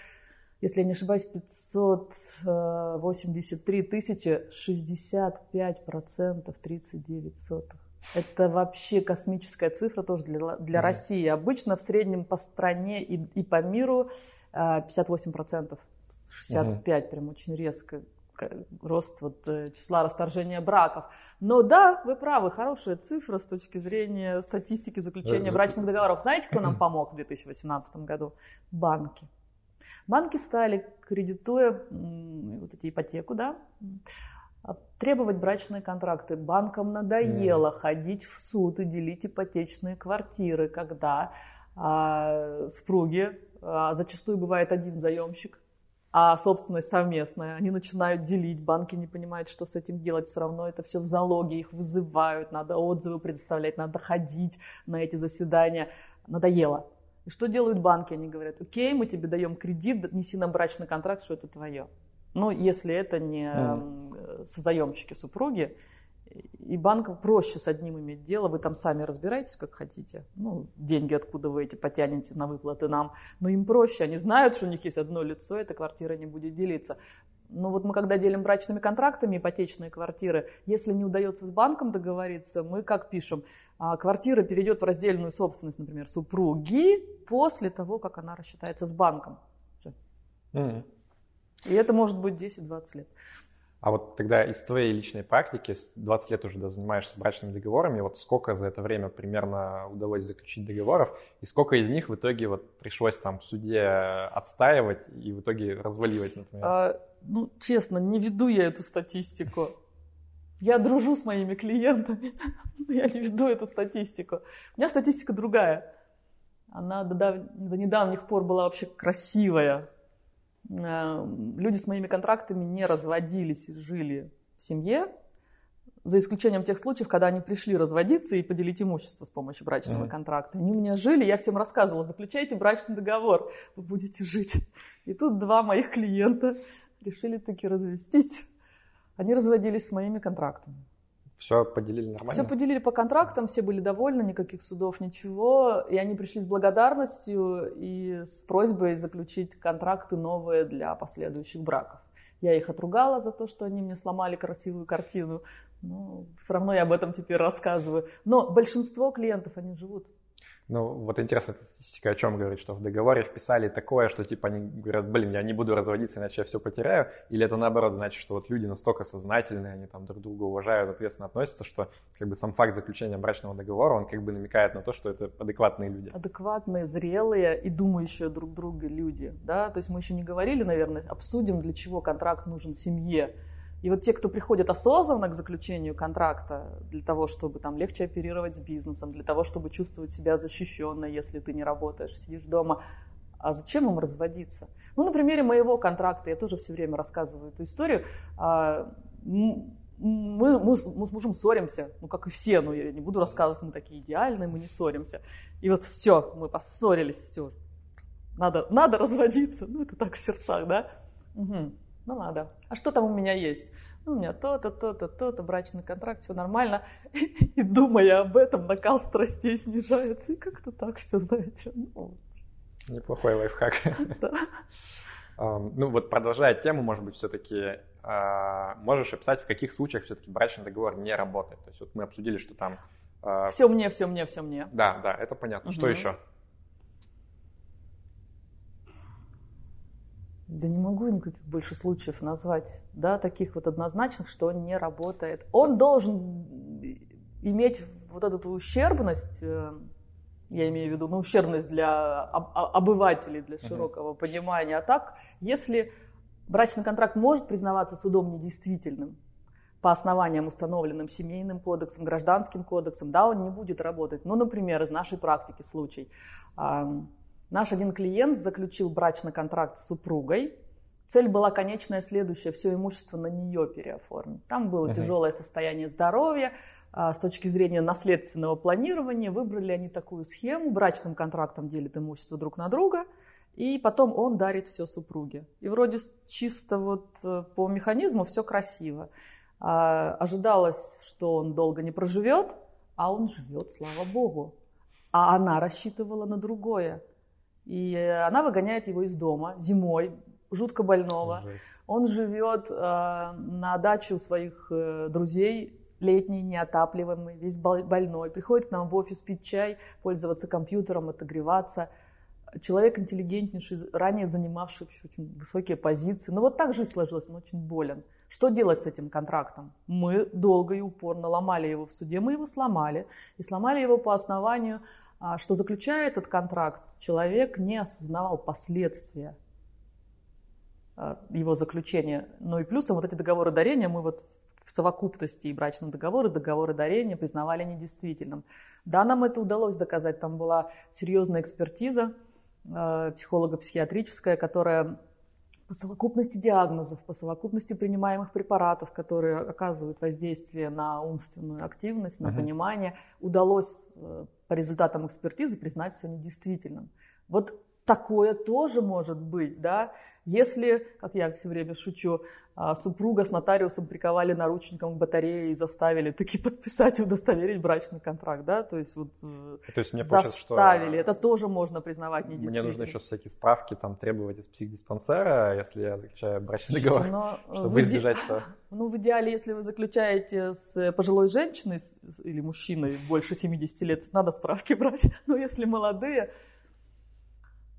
если я не ошибаюсь, 583 тысячи, 65 процентов, 39 сотых. Это вообще космическая цифра тоже для, для Мгм. России. Обычно в среднем по стране и, и по миру э, 58 процентов. 65 прям очень резко рост вот, э, числа расторжения браков. Но да, вы правы, хорошая цифра с точки зрения статистики заключения Э, брачных договоров. Знаете, кто нам [clears throat] помог в 2018 году? Банки. Банки стали, кредитуя вот эти ипотеку, да, требовать брачные контракты. Банкам надоело ходить в суд и делить ипотечные квартиры, когда а, супруги, а, зачастую бывает один заемщик, а собственность совместная. Они начинают делить, банки не понимают, что с этим делать, все равно это все в залоге, их вызывают, надо отзывы предоставлять, надо ходить на эти заседания. Надоело. И что делают банки? Они говорят, окей, мы тебе даем кредит, неси нам брачный контракт, что это твое. Ну, если это не Мгм. Созаемщики супруги, и банкам проще с одним иметь дело, вы там сами разбираетесь, как хотите. Ну, деньги откуда вы эти потянете на выплаты нам. Но им проще, они знают, что у них есть одно лицо, эта квартира не будет делиться. Но вот мы когда делим брачными контрактами ипотечные квартиры, если не удается с банком договориться, мы как пишем, а, квартира перейдет в раздельную собственность, например, супруги после того, как она рассчитается с банком. Всё. Мгм. И это может быть 10-20 лет. А вот тогда из твоей личной практики, с 20 лет уже да, занимаешься брачными договорами, вот сколько за это время примерно удалось заключить договоров, и сколько из них в итоге вот пришлось там в суде отстаивать и в итоге развалилось, например? А, ну, честно, не веду я эту статистику. Я дружу с моими клиентами, [laughs] но я не веду эту статистику. У меня статистика другая. Она до, до недавних пор была вообще красивая. Люди с моими контрактами не разводились и жили в семье, за исключением тех случаев, когда они пришли разводиться и поделить имущество с помощью брачного Мгм. контракта. Они у меня жили, я всем рассказывала, заключайте брачный договор, вы будете жить. И тут два моих клиента решили таки развестись. Они разводились с моими контрактами. Все поделили нормально? Все поделили по контрактам, все были довольны, никаких судов, ничего. И они пришли с благодарностью и с просьбой заключить контракты новые для последующих браков. Я их отругала за то, что они мне сломали красивую картину. Но все равно я об этом теперь рассказываю. Но большинство клиентов, они живут. Ну, вот интересно, статистика о чем говорит, что в договоре вписали такое, что типа они говорят, блин, я не буду разводиться, иначе я все потеряю, или это наоборот значит, что вот люди настолько сознательные, они там друг друга уважают, ответственно относятся, что как бы сам факт заключения брачного договора, он как бы намекает на то, что это адекватные люди. адекватные, зрелые и думающие друг друга люди. Да? То есть мы еще не говорили, наверное, обсудим, для чего контракт нужен семье. И вот те, кто приходит осознанно к заключению контракта для того, чтобы там легче оперировать с бизнесом, для того, чтобы чувствовать себя защищенной, если ты не работаешь, сидишь дома, а зачем им разводиться? Ну, на примере моего контракта, я тоже все время рассказываю эту историю, а, мы, мы, мы с мужем ссоримся, ну, как и все, ну, я не буду рассказывать, мы такие идеальные, мы не ссоримся. И вот все, мы поссорились, все, надо, надо разводиться, ну, это так в сердцах, да? Угу. Ну, надо. А что там у меня есть? Ну, у меня то-то, то-то, то-то, брачный контракт, все нормально. И думая об этом, накал страстей снижается. И как-то так все, знаете. Ну, Неплохой лайфхак. [laughs] Да. Ну вот продолжая тему, может быть, все-таки а, можешь описать, в каких случаях все-таки брачный договор не работает? То есть вот мы обсудили, что там... А, все мне, все мне, все мне. Да, да, это понятно. Что еще? Да не могу никаких больше случаев назвать, да, таких вот однозначных, что он не работает. Он должен иметь вот эту ущербность э, я имею в виду, ну, ущербность для обывателей, для широкого uh-huh. понимания. А так, если брачный контракт может признаваться судом недействительным по основаниям, установленным семейным кодексом, гражданским кодексом, да, он не будет работать. Ну, например, из нашей практики случай. Наш один клиент заключил брачный контракт с супругой. Цель была конечная следующая, все имущество на нее переоформить. Там было uh-huh. тяжелое состояние здоровья, а, с точки зрения наследственного планирования выбрали они такую схему, брачным контрактом делят имущество друг на друга, и потом он дарит все супруге. И вроде чисто вот э, по механизму все красиво. А, ожидалось, что он долго не проживет, а он живет, слава богу. А она рассчитывала на другое. И она выгоняет его из дома зимой, жутко больного. Жесть. Он живет э, на даче у своих э, друзей летний, неотапливаемый, весь больной, приходит к нам в офис пить чай, пользоваться компьютером, отогреваться. Человек интеллигентнейший, ранее занимавший очень высокие позиции. Но вот так жизнь сложилась, он очень болен. Что делать с этим контрактом? Мы долго и упорно ломали его в суде, мы его сломали. И сломали его по основанию, что заключая этот контракт, человек не осознавал последствия а, его заключения. Ну и плюсом вот эти договоры дарения мы вот в совокупности и брачном договоре, договоры дарения признавали недействительным. Да, нам это удалось доказать. Там была серьезная экспертиза э, психолого-психиатрическая, которая по совокупности диагнозов, по совокупности принимаемых препаратов, которые оказывают воздействие на умственную активность, на uh-huh. понимание, удалось э, по результатам экспертизы признать все недействительным. Вот такое тоже может быть, да, если, как я все время шучу, а, супруга с нотариусом приковали наручником к батарее и заставили таки [laughs] подписать и удостоверить брачный контракт, да, то есть вот э, то есть мне заставили, что это тоже можно признать недействительно. Мне нужно еще всякие справки там требовать из психдиспансера, если я заключаю брачный договор, Но чтобы избежать что... [laughs] Ну, в идеале, если вы заключаете с пожилой женщиной или мужчиной больше 70 лет, надо справки [laughs] брать, но если молодые,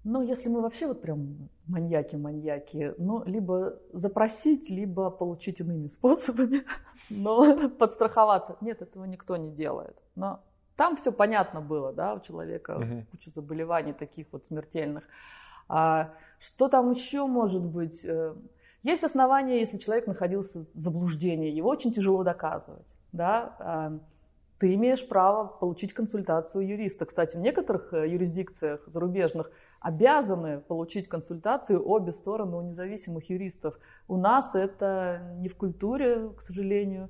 ну, если мы вообще вот прям маньяки-маньяки, ну, либо запросить, либо получить иными [laughs] способами, но подстраховаться. Нет, этого никто не делает. Но там все понятно было, да, у человека угу. куча заболеваний таких вот смертельных. А что там еще может быть? Э, есть основания, если человек находился в заблуждении, его очень тяжело доказывать, да, а ты имеешь право получить консультацию юриста. Кстати, в некоторых э, юрисдикциях зарубежных обязаны получить консультацию обе стороны у независимых юристов. У нас это не в культуре, к сожалению,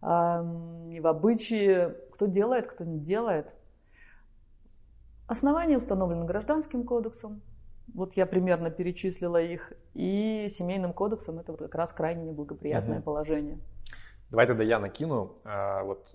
а, не в обычае. Кто делает, кто не делает. Основания установлены гражданским кодексом. Вот я примерно перечислила их. И семейным кодексом это вот как раз крайне неблагоприятное угу. положение. Давай тогда я накину. А, вот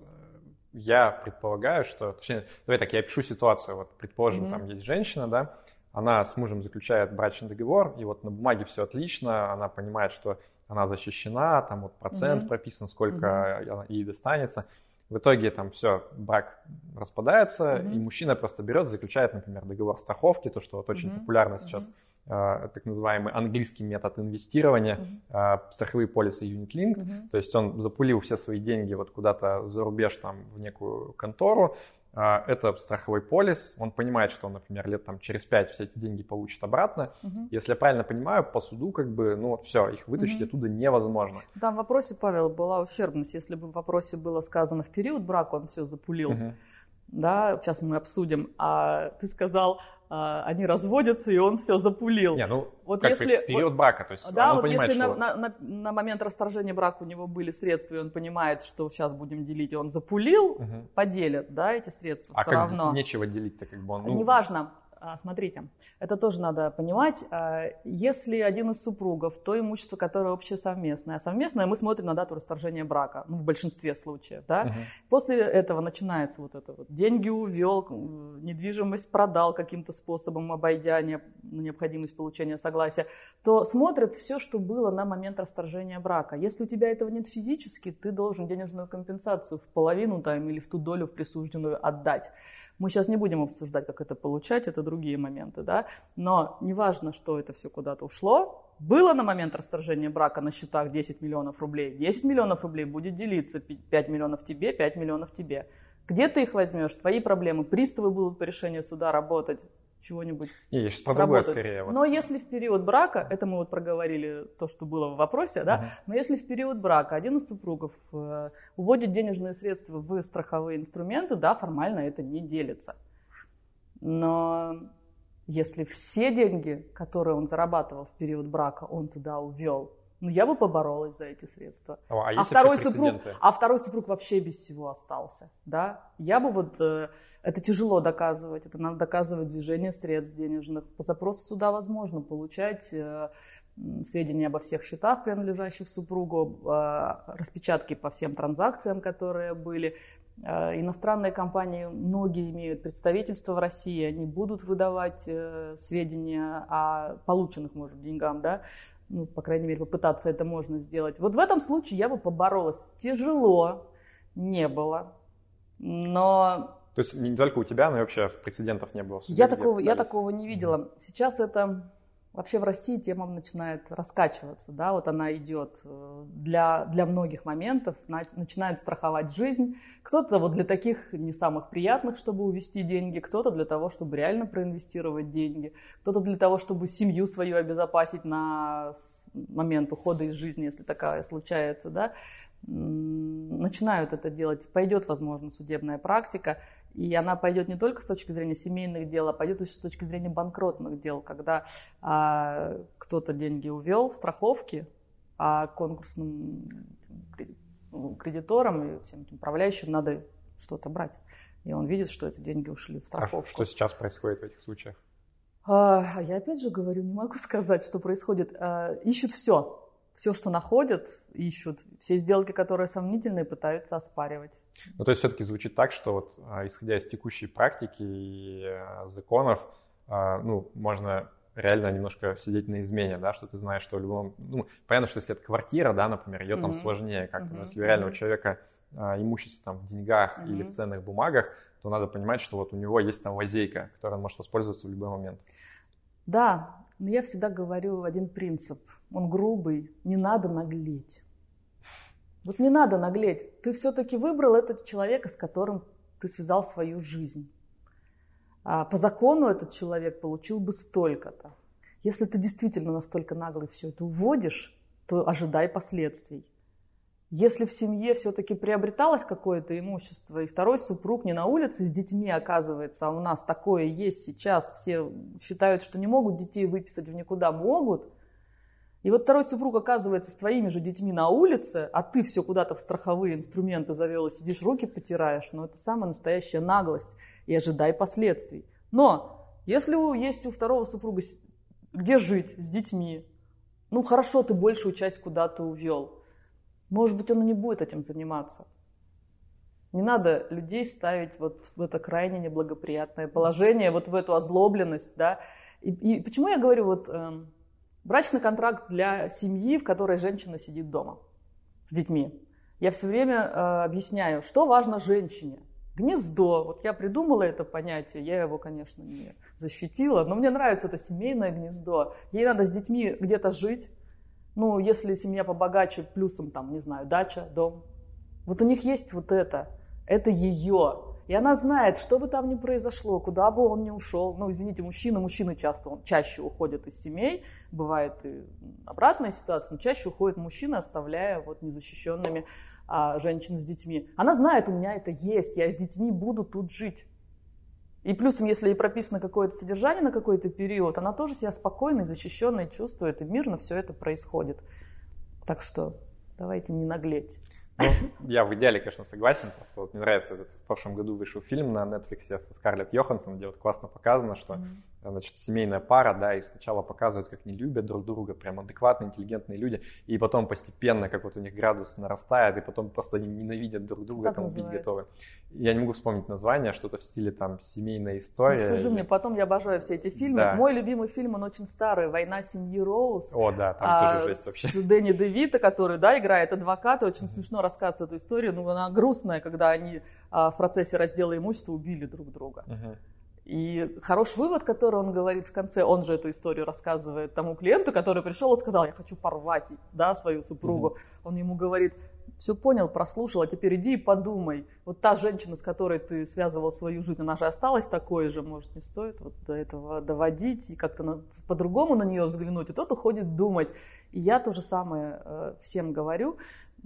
я предполагаю, что, точнее, давай так, я пишу ситуацию, вот, предположим, mm-hmm. там есть женщина, да, она с мужем заключает брачный договор, и вот на бумаге все отлично, она понимает, что она защищена, там вот процент mm-hmm. прописан, сколько mm-hmm. ей достанется. В итоге там все, брак распадается, mm-hmm. и мужчина просто берет, заключает, например, договор страховки, то, что вот очень mm-hmm. популярно сейчас, mm-hmm. Э, так называемый английский метод инвестирования, mm-hmm. э, страховые полисы Unit Link, mm-hmm. то есть он запулил все свои деньги вот куда-то за рубеж там в некую контору, а, это страховой полис, он понимает, что он, например, лет там через 5 все эти деньги получит обратно. Угу. Если я правильно понимаю, по суду как бы, ну все, их вытащить угу. оттуда невозможно. Там в вопросе, Павел, была ущербность. Если бы в вопросе было сказано в период брака, он все запулил. Угу. Да, сейчас мы обсудим. А ты сказал, они разводятся, и он все запулил. Не, ну, вот как если, в период вот, брака, то есть да, он вот понимает, если что... на, на, на момент расторжения брака у него были средства, и он понимает, что сейчас будем делить, и он запулил, угу. поделят, да, эти средства а все как равно. нечего делить-то как бы он... Ну... Неважно, а, смотрите, это тоже надо понимать. А, если один из супругов, то имущество, которое общее совместное. А совместное мы смотрим на дату расторжения брака, ну, в большинстве случаев. Да? Угу. После этого начинается вот это вот. Деньги увел, недвижимость продал каким-то способом, обойдя необходимость получения согласия, то смотрят все, что было на момент расторжения брака. Если у тебя этого нет физически, ты должен денежную компенсацию в половину там, или в ту долю присужденную отдать. Мы сейчас не будем обсуждать, как это получать, это другие моменты, да, но неважно, что это все куда-то ушло, было на момент расторжения брака на счетах 10 миллионов рублей, 10 миллионов рублей будет делиться, 5 миллионов тебе, 5 миллионов тебе. Где ты их возьмешь? Твои проблемы. Приставы будут по решению суда работать чего-нибудь Не, я сейчас другое скорее. Вот. Но если в период брака, это мы вот проговорили то, что было в вопросе, да, угу. но если в период брака один из супругов э, уводит денежные средства в страховые инструменты, да, формально это не делится. Но если все деньги, которые он зарабатывал в период брака, он туда увел, ну, я бы поборолась за эти средства. А, а, второй супруг, а второй супруг вообще без всего остался, да? Я бы вот, э, это тяжело доказывать, это надо доказывать движение средств денежных. По запросу суда возможно получать э, сведения обо всех счетах, принадлежащих супругу, э, распечатки по всем транзакциям, которые были. Иностранные компании, многие имеют представительство в России, они будут выдавать сведения о полученных, может, деньгам, да, ну, по крайней мере, попытаться это можно сделать. Вот в этом случае я бы поборолась. Тяжело не было, но... То есть не только у тебя, но и вообще прецедентов не было? Я такого, я такого не видела. Сейчас это Вообще в России тема начинает раскачиваться, да, вот она идет э, для, для многих моментов, начинают страховать жизнь. Кто-то вот для таких не самых приятных, чтобы увести деньги, кто-то для того, чтобы реально проинвестировать деньги, кто-то для того, чтобы семью свою обезопасить на момент ухода из жизни, если такая случается, да. Начинают это делать, пойдет, возможно, судебная практика, и она пойдет не только с точки зрения семейных дел, а пойдет и с точки зрения банкротных дел, когда а, кто-то деньги увел в страховке, а конкурсным ну, кредиторам и всем этим управляющим надо что-то брать. И он видит, что эти деньги ушли в страховку. А что сейчас происходит в этих случаях? А, я опять же говорю, не могу [laughs] сказать, что происходит. А, ищут все все, что находят, ищут, все сделки, которые сомнительные, пытаются оспаривать. Ну, то есть все-таки звучит так, что вот, а, исходя из текущей практики и а, законов, а, ну, можно реально немножко сидеть на измене, да, что ты знаешь, что в любом... Ну, понятно, что если это квартира, да, например, ее mm-hmm. там сложнее как-то, mm-hmm. но если реально mm-hmm. у человека а, имущество там в деньгах mm-hmm. или в ценных бумагах, то надо понимать, что вот у него есть там лазейка, которой он может воспользоваться в любой момент. Да, но я всегда говорю один принцип. Он грубый. Не надо наглеть. Вот не надо наглеть. Ты все-таки выбрал этот человека, с которым ты связал свою жизнь. А по закону этот человек получил бы столько-то. Если ты действительно настолько наглый все это уводишь, то ожидай последствий. Если в семье все-таки приобреталось какое-то имущество, и второй супруг не на улице с детьми оказывается, а у нас такое есть сейчас, все считают, что не могут детей выписать в никуда, могут. И вот второй супруг оказывается с твоими же детьми на улице, а ты все куда-то в страховые инструменты завел и сидишь, руки потираешь. Но это самая настоящая наглость. И ожидай последствий. Но если есть у второго супруга где жить с детьми, ну хорошо, ты большую часть куда-то увел. Может быть, он и не будет этим заниматься. Не надо людей ставить вот в это крайне неблагоприятное положение, вот в эту озлобленность, да. И, и почему я говорю вот э, брачный контракт для семьи, в которой женщина сидит дома с детьми. Я все время э, объясняю, что важно женщине. Гнездо. Вот я придумала это понятие, я его, конечно, не защитила, но мне нравится это семейное гнездо. Ей надо с детьми где-то жить, ну, если семья побогаче, плюсом там, не знаю, дача, дом. Вот у них есть вот это. Это ее. И она знает, что бы там ни произошло, куда бы он ни ушел. Ну, извините, мужчина, мужчины часто, он чаще уходят из семей. Бывает и обратная ситуация, но чаще уходят мужчины, оставляя вот незащищенными а, женщин с детьми. Она знает, у меня это есть, я с детьми буду тут жить. И плюсом, если ей прописано какое-то содержание на какой-то период, она тоже себя спокойно защищенно чувствует, и мирно все это происходит. Так что давайте не наглеть. Ну, я в идеале, конечно, согласен. Просто вот мне нравится этот в прошлом году вышел фильм на Netflix со Скарлетт Йоханссон, где вот классно показано, что mm-hmm. Значит, семейная пара, да, и сначала показывают, как они любят друг друга, прям адекватные, интеллигентные люди, и потом постепенно, как вот у них градус нарастает, и потом просто они ненавидят друг друга, как там убить готовы. Я не могу вспомнить название, что-то в стиле там семейная история. Ну, скажи или... мне, потом я обожаю все эти фильмы. Да. Мой любимый фильм, он очень старый, «Война семьи Роуз». О, да, там а, тоже жесть вообще. С Дэнни Девита, который, да, играет адвоката, очень mm-hmm. смешно рассказывает эту историю, но она грустная, когда они а, в процессе раздела имущества убили друг друга. Uh-huh. И хороший вывод, который он говорит в конце, он же эту историю рассказывает тому клиенту, который пришел и сказал, я хочу порвать да, свою супругу. Uh-huh. Он ему говорит, все понял, прослушал, а теперь иди и подумай. Вот та женщина, с которой ты связывал свою жизнь, она же осталась такой же, может, не стоит вот до этого доводить и как-то по-другому на нее взглянуть. И тот уходит думать. И я то же самое э, всем говорю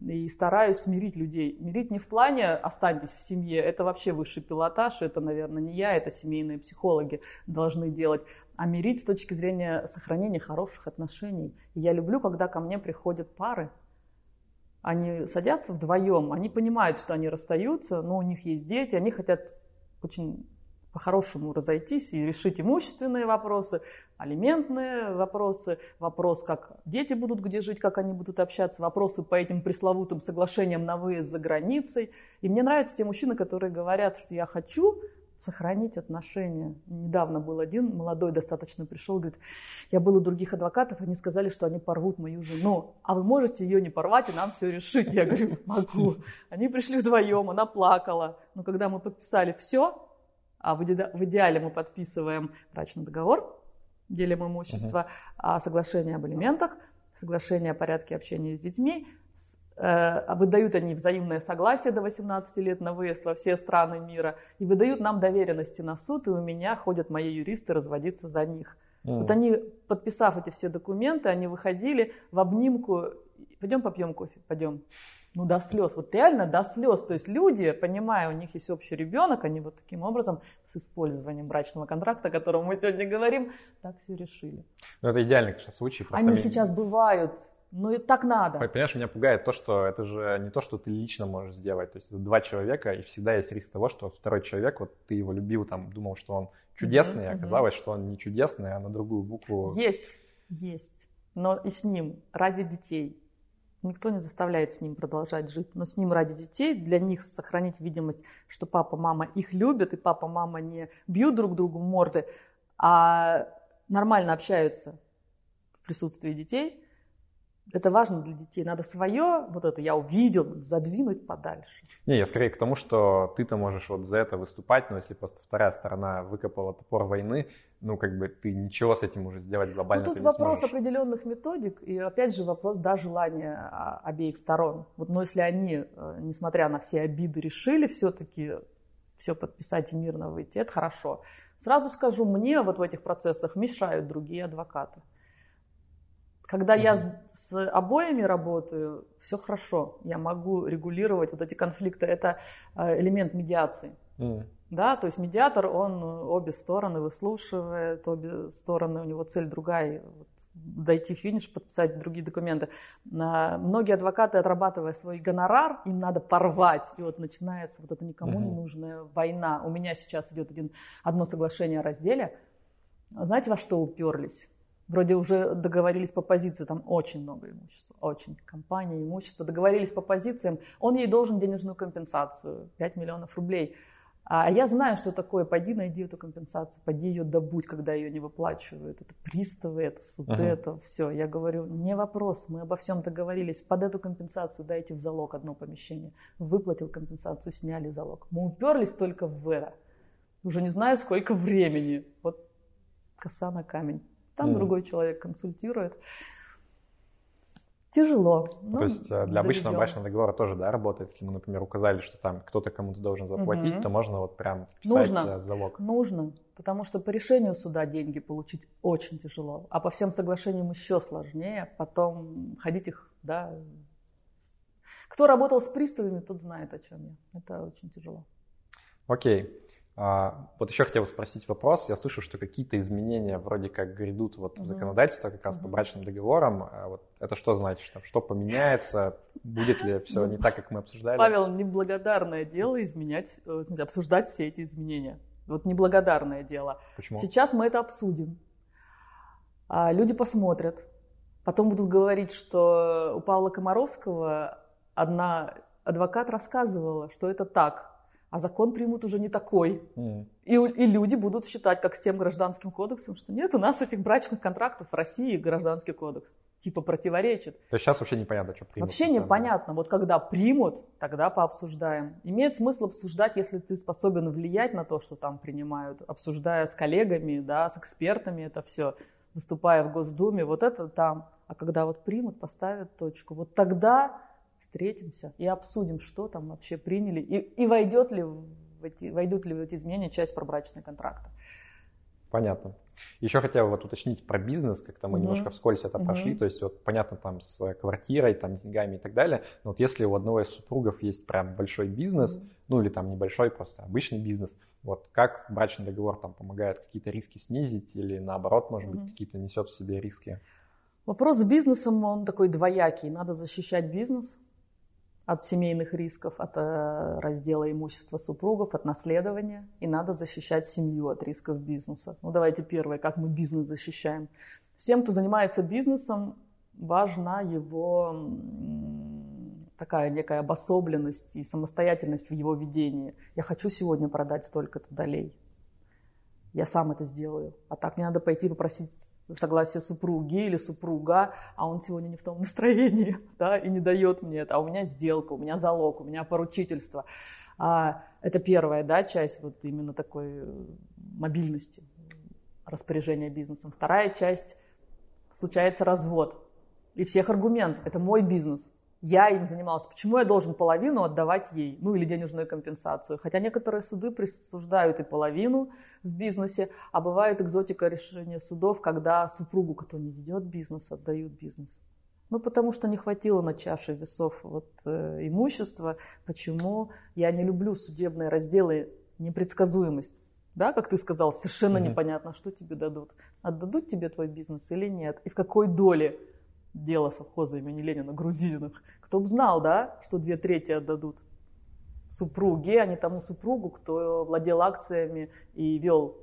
и стараюсь смирить людей. Мирить не в плане «останьтесь в семье», это вообще высший пилотаж, это, наверное, не я, это семейные психологи должны делать, а мирить с точки зрения сохранения хороших отношений. Я люблю, когда ко мне приходят пары, они садятся вдвоем, они понимают, что они расстаются, но у них есть дети, они хотят очень по-хорошему разойтись и решить имущественные вопросы, алиментные вопросы, вопрос, как дети будут где жить, как они будут общаться, вопросы по этим пресловутым соглашениям на выезд за границей. И мне нравятся те мужчины, которые говорят, что я хочу сохранить отношения. Недавно был один молодой достаточно пришел, говорит, я был у других адвокатов, они сказали, что они порвут мою жену, а вы можете ее не порвать и нам все решить? Я говорю, могу. Они пришли вдвоем, она плакала. Но когда мы подписали все, а в идеале мы подписываем брачный договор, делим имущество, uh-huh. соглашение об алиментах, соглашение о порядке общения с детьми, э, выдают они взаимное согласие до 18 лет на выезд во все страны мира и выдают нам доверенности на суд, и у меня ходят мои юристы разводиться за них. Mm. Вот они, подписав эти все документы, они выходили в обнимку, пойдем попьем кофе, пойдем ну, до слез, вот реально до слез. То есть люди, понимая, у них есть общий ребенок, они вот таким образом с использованием брачного контракта, о котором мы сегодня говорим, так все решили. Ну, это идеальный, конечно, случай. Они сейчас бывают, ну и так надо. Понимаешь, меня пугает то, что это же не то, что ты лично можешь сделать. То есть это два человека, и всегда есть риск того, что второй человек, вот ты его любил, там, думал, что он чудесный, mm-hmm, оказалось, что он не чудесный, а на другую букву. Есть, есть. Но и с ним ради детей, Никто не заставляет с ним продолжать жить, но с ним ради детей, для них сохранить видимость, что папа, мама их любят, и папа, мама не бьют друг другу морды, а нормально общаются в присутствии детей – это важно для детей. Надо свое, вот это я увидел, задвинуть подальше. Не, я скорее к тому, что ты-то можешь вот за это выступать, но если просто вторая сторона выкопала топор войны, ну как бы ты ничего с этим уже сделать глобально ну, тут вопрос сможешь. определенных методик и опять же вопрос, да, желания а, обеих сторон. Вот, но если они, э, несмотря на все обиды, решили все-таки все подписать и мирно выйти, это хорошо. Сразу скажу, мне вот в этих процессах мешают другие адвокаты. Когда mm-hmm. я с обоями работаю, все хорошо. Я могу регулировать вот эти конфликты. Это э, элемент медиации. Mm. Да, то есть медиатор, он обе стороны выслушивает, обе стороны, у него цель другая, вот, дойти в финиш, подписать другие документы. Многие адвокаты, отрабатывая свой гонорар, им надо порвать. И вот начинается вот эта никому mm-hmm. не нужная война. У меня сейчас идет один, одно соглашение о разделе. Знаете, во что уперлись? Вроде уже договорились по позиции, там очень много имущества, очень. Компания, имущество, договорились по позициям. Он ей должен денежную компенсацию, 5 миллионов рублей. А я знаю, что такое, пойди найди эту компенсацию, пойди ее добудь, когда ее не выплачивают. Это приставы, это суды, uh-huh. это все. Я говорю, не вопрос, мы обо всем договорились. Под эту компенсацию дайте в залог одно помещение. Выплатил компенсацию, сняли залог. Мы уперлись только в это. Уже не знаю, сколько времени. Вот коса на камень. Там mm. другой человек консультирует. Тяжело. То есть э, для обычного брачного договора тоже, да, работает. Если мы, например, указали, что там кто-то кому-то должен заплатить, угу. то можно вот прям вписать нужно, э, залог. Нужно, потому что по решению суда деньги получить очень тяжело, а по всем соглашениям еще сложнее. Потом ходить их, да. Кто работал с приставами, тот знает, о чем я. Это очень тяжело. Окей. А, вот еще хотел спросить вопрос. Я слышу, что какие-то изменения вроде как грядут вот в законодательство как раз по брачным договорам. А вот это что значит? Что поменяется? Будет ли все не так, как мы обсуждали? Павел, неблагодарное дело изменять, э, обсуждать все эти изменения. Вот неблагодарное дело. Почему? Сейчас мы это обсудим. А люди посмотрят. Потом будут говорить, что у Павла Комаровского одна адвокат рассказывала, что это так а закон примут уже не такой. Mm. И, и люди будут считать, как с тем гражданским кодексом, что нет, у нас этих брачных контрактов в России гражданский кодекс типа противоречит. То есть сейчас вообще непонятно, что примут? Вообще непонятно. Вот когда примут, тогда пообсуждаем. Имеет смысл обсуждать, если ты способен влиять на то, что там принимают, обсуждая с коллегами, да, с экспертами это все, выступая в Госдуме, вот это там. А когда вот примут, поставят точку, вот тогда встретимся и обсудим, что там вообще приняли и, и войдет ли в эти, войдут ли в эти изменения часть про брачный контракт. Понятно. Еще хотел вот уточнить про бизнес, как-то мы mm-hmm. немножко вскользь это mm-hmm. прошли, то есть вот понятно там с квартирой, там деньгами и так далее, но вот если у одного из супругов есть прям большой бизнес, mm-hmm. ну или там небольшой, просто обычный бизнес, вот как брачный договор там помогает какие-то риски снизить или наоборот, может mm-hmm. быть, какие-то несет в себе риски? Вопрос с бизнесом, он такой двоякий, надо защищать бизнес, от семейных рисков, от э, раздела имущества супругов, от наследования. И надо защищать семью от рисков бизнеса. Ну давайте первое, как мы бизнес защищаем. Всем, кто занимается бизнесом, важна его такая некая обособленность и самостоятельность в его ведении. Я хочу сегодня продать столько-то долей я сам это сделаю. А так мне надо пойти попросить согласие супруги или супруга, а он сегодня не в том [laughs] настроении, да, и не дает мне это. А у меня сделка, у меня залог, у меня поручительство. А, это первая, да, часть вот именно такой э, мобильности, распоряжения бизнесом. Вторая часть случается развод. И всех аргумент, это мой бизнес, я им занимался, почему я должен половину отдавать ей, ну или денежную компенсацию. Хотя некоторые суды присуждают и половину в бизнесе, а бывает экзотика решения судов, когда супругу, кто не ведет бизнес, отдают бизнес. Ну, потому что не хватило на чаше весов вот, э, имущества. Почему я не люблю судебные разделы непредсказуемость? Да, как ты сказал, совершенно mm-hmm. непонятно, что тебе дадут. Отдадут тебе твой бизнес или нет? И в какой доле? Дело совхоза имени Ленина Грудининых. Кто бы знал, да, что две трети отдадут супруге, а не тому супругу, кто владел акциями и вел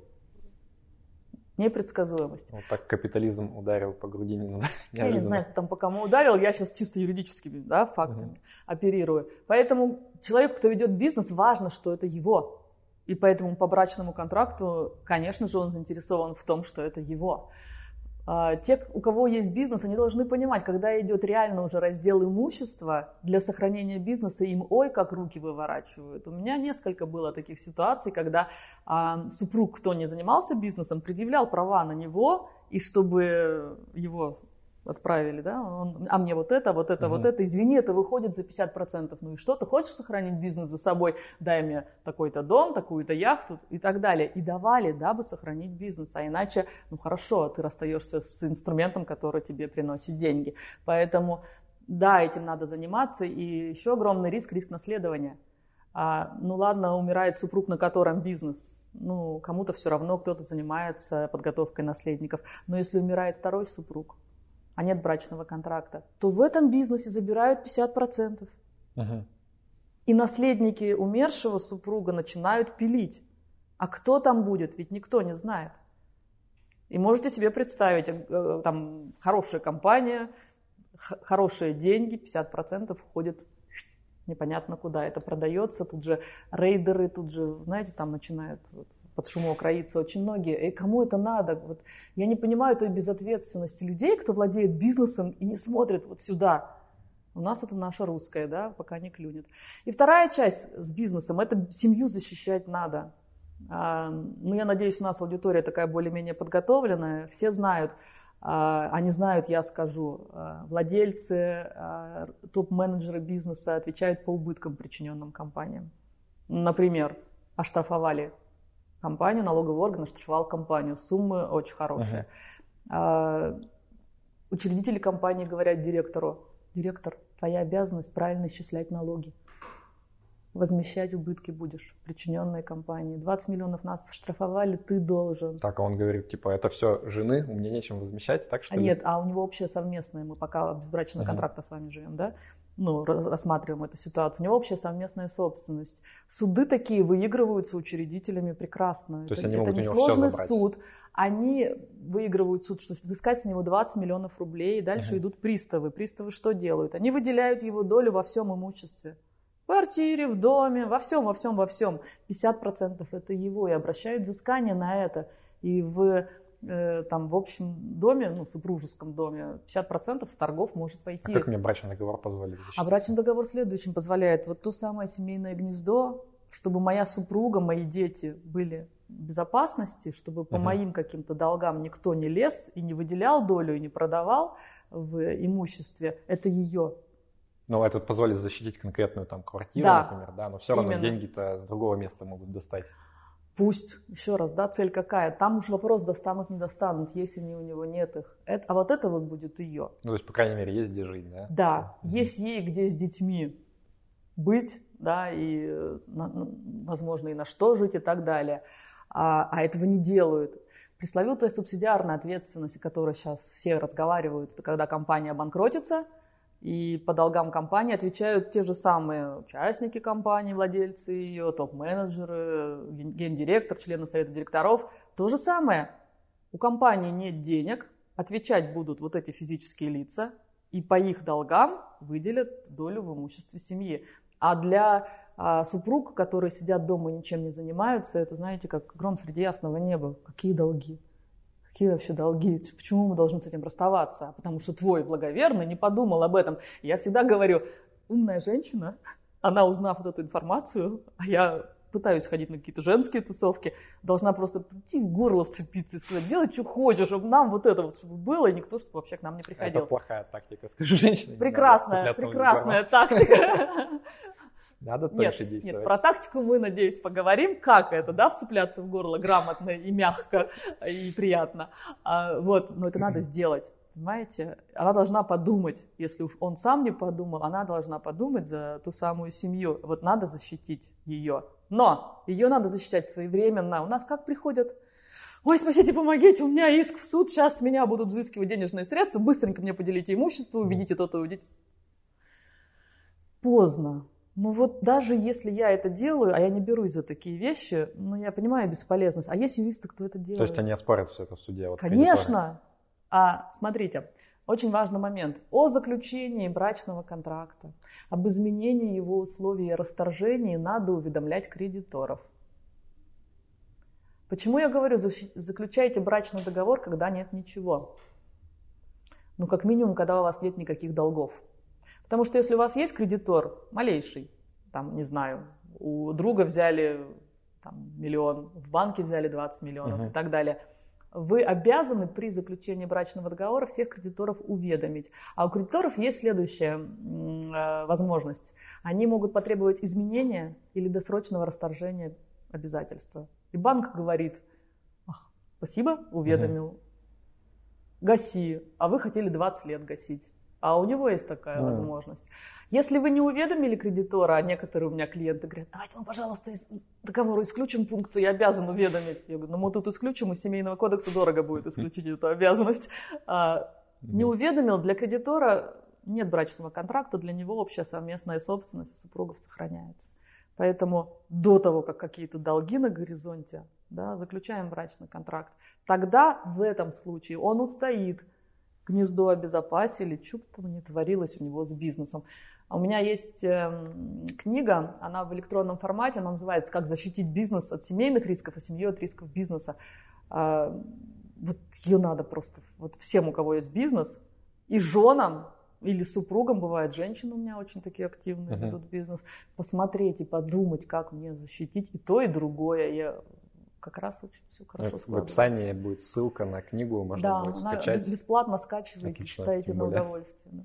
непредсказуемость. Вот так капитализм ударил по Грудинину. Я не знаю, там по кому ударил, я сейчас чисто юридическими да, фактами угу. оперирую. Поэтому человеку, кто ведет бизнес, важно, что это его. И поэтому по брачному контракту, конечно же, он заинтересован в том, что это его. А, те, у кого есть бизнес, они должны понимать, когда идет реально уже раздел имущества для сохранения бизнеса, им ой, как руки выворачивают. У меня несколько было таких ситуаций, когда а, супруг, кто не занимался бизнесом, предъявлял права на него, и чтобы его отправили, да, он, а мне вот это, вот это, угу. вот это, извини, это выходит за 50%, ну и что, ты хочешь сохранить бизнес за собой, дай мне такой-то дом, такую-то яхту и так далее. И давали, дабы сохранить бизнес, а иначе, ну хорошо, ты расстаешься с инструментом, который тебе приносит деньги. Поэтому, да, этим надо заниматься, и еще огромный риск, риск наследования. А, ну ладно, умирает супруг, на котором бизнес, ну, кому-то все равно, кто-то занимается подготовкой наследников. Но если умирает второй супруг, а нет брачного контракта, то в этом бизнесе забирают 50%. Угу. И наследники умершего супруга начинают пилить. А кто там будет, ведь никто не знает. И можете себе представить, э, там хорошая компания, хорошие деньги, 50% входит непонятно куда. Это продается, тут же рейдеры, тут же, знаете, там начинают вот, под шумок роиться очень многие. И кому это надо? Вот, я не понимаю той безответственности людей, кто владеет бизнесом и не смотрит вот сюда. У нас это наша русская, да, пока не клюнет. И вторая часть с бизнесом – это семью защищать надо. А, ну, я надеюсь, у нас аудитория такая более-менее подготовленная. Все знают, А, они знают, я скажу, а, владельцы, топ-менеджеры бизнеса отвечают по убыткам, причиненным компаниям. Например, оштрафовали компанию, налоговый орган оштрафовал компанию, суммы очень хорошие. Uh-huh. Учредители компании говорят директору, директор, твоя обязанность правильно исчислять налоги возмещать убытки будешь, причиненные компании. 20 миллионов нас штрафовали, ты должен. Так, а он говорит, типа, это все жены, у меня нечем возмещать, так что а Нет, а у него общее совместное, мы пока без брачного uh-huh. контракта с вами живем, да? Ну, рассматриваем эту ситуацию. У него общая совместная собственность. Суды такие выигрываются учредителями прекрасно. То это, есть они это не сложный суд. Они выигрывают суд, что взыскать с него 20 миллионов рублей, и дальше uh-huh. идут приставы. Приставы что делают? Они выделяют его долю во всем имуществе. В квартире, в доме, во всем, во всем, во всем. 50% это его, и обращают взыскание на это. И в, э, там, в общем доме, ну, супружеском доме, 50% с торгов может пойти. А как мне брачный договор позволит? А брачный договор следующим позволяет. Вот то самое семейное гнездо, чтобы моя супруга, мои дети были в безопасности, чтобы по uh-huh. моим каким-то долгам никто не лез и не выделял долю, и не продавал в имуществе, это ее ну, это позволит защитить конкретную там квартиру, да. например, да, но все равно Именно. деньги-то с другого места могут достать. Пусть, еще раз, да, цель какая? Там уж вопрос достанут, не достанут, если не у него нет их. Это, а вот это вот будет ее. Ну, то есть, по крайней мере, есть где жить, да? Да, mm-hmm. есть ей где с детьми быть, да, и, на, возможно, и на что жить и так далее. А, а этого не делают. Пресловутая субсидиарная ответственность, о которой сейчас все разговаривают, это когда компания банкротится – и по долгам компании отвечают те же самые участники компании, владельцы ее, топ-менеджеры, гендиректор, члены совета директоров. То же самое. У компании нет денег, отвечать будут вот эти физические лица, и по их долгам выделят долю в имуществе семьи. А для а, супруг, которые сидят дома и ничем не занимаются, это, знаете, как гром среди ясного неба. Какие долги? Какие вообще долги, почему мы должны с этим расставаться? Потому что твой благоверный не подумал об этом. Я всегда говорю, умная женщина, она узнав вот эту информацию, а я пытаюсь ходить на какие-то женские тусовки, должна просто прийти в горло вцепиться и сказать, делай, что хочешь, чтобы нам вот это вот чтобы было, и никто, чтобы вообще к нам не приходил. Это плохая тактика, скажу женщине. Прекрасная, прекрасная тактика. [laughs] Надо тоньше нет, действовать. Нет, про тактику мы, надеюсь, поговорим, как это, да, вцепляться в горло грамотно и мягко, и приятно. А, вот, но это надо сделать. Понимаете? Она должна подумать, если уж он сам не подумал, она должна подумать за ту самую семью. Вот надо защитить ее. Но ее надо защищать своевременно. У нас как приходят ой, спасите, помогите, у меня иск в суд, сейчас с меня будут взыскивать денежные средства, быстренько мне поделите имущество, уведите то-то, уведите. Поздно. Ну вот даже если я это делаю, а я не берусь за такие вещи, ну я понимаю бесполезность. А есть юристы, кто это делает. То есть они оспорят все это в суде? Вот Конечно. А смотрите, очень важный момент. О заключении брачного контракта, об изменении его условий и расторжении надо уведомлять кредиторов. Почему я говорю, заключайте брачный договор, когда нет ничего? Ну, как минимум, когда у вас нет никаких долгов. Потому что если у вас есть кредитор, малейший, там, не знаю, у друга взяли там, миллион, в банке взяли 20 миллионов uh-huh. и так далее, вы обязаны при заключении брачного договора всех кредиторов уведомить. А у кредиторов есть следующая э, возможность. Они могут потребовать изменения или досрочного расторжения обязательства. И банк говорит, спасибо, уведомил, uh-huh. гаси, а вы хотели 20 лет гасить. А у него есть такая mm. возможность. Если вы не уведомили кредитора, а некоторые у меня клиенты говорят, давайте мы, пожалуйста, из договора исключим пункт, я обязан уведомить. Я говорю, ну мы тут исключим, из семейного кодекса дорого будет [laughs] исключить эту обязанность. А, не уведомил, для кредитора нет брачного контракта, для него общая совместная собственность супругов сохраняется. Поэтому до того, как какие-то долги на горизонте, да, заключаем брачный контракт. Тогда в этом случае он устоит, гнездо обезопасили, что там ни творилось у него с бизнесом. А у меня есть э, книга, она в электронном формате, она называется «Как защитить бизнес от семейных рисков, а семью от рисков бизнеса». Э, вот ее надо просто, вот всем, у кого есть бизнес, и женам, или супругам, бывает, женщины у меня очень такие активные, uh-huh. ведут бизнес, посмотреть и подумать, как мне защитить и то, и другое. Я как раз очень все хорошо В описании будет ссылка на книгу, можно да, будет скачать. Да, бесплатно скачивайте, Отлично, читайте на удовольствие. Да.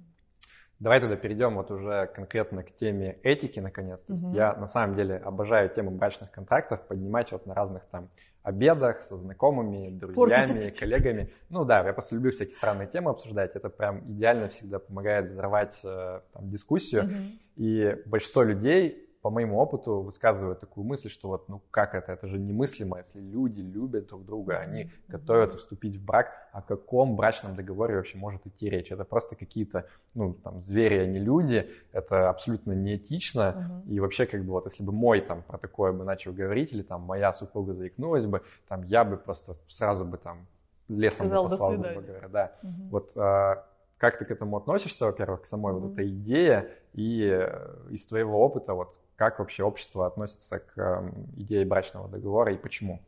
Давай тогда перейдем вот уже конкретно к теме этики, наконец. То есть угу. я на самом деле обожаю тему брачных контрактов поднимать вот на разных там обедах со знакомыми, друзьями, коллегами. Ну да, я просто люблю всякие странные темы обсуждать. Это прям идеально всегда помогает взорвать э, там, дискуссию. Угу. И большинство людей по моему опыту высказывают такую мысль, что вот, ну как это, это же немыслимо, если люди любят друг друга, они готовятся вступить в брак, о каком брачном договоре вообще может идти речь? Это просто какие-то, ну, там, звери, а не люди, это абсолютно неэтично, uh-huh. и вообще, как бы, вот, если бы мой, там, про такое бы начал говорить, или, там, моя супруга заикнулась бы, там, я бы просто сразу бы, там, лесом Сказал, бы послал, грубо говоря, да. Uh-huh. Вот а, как ты к этому относишься, во-первых, к самой mm-hmm. вот этой идее и э, из твоего опыта, вот как вообще общество относится к эм, идее брачного договора и почему?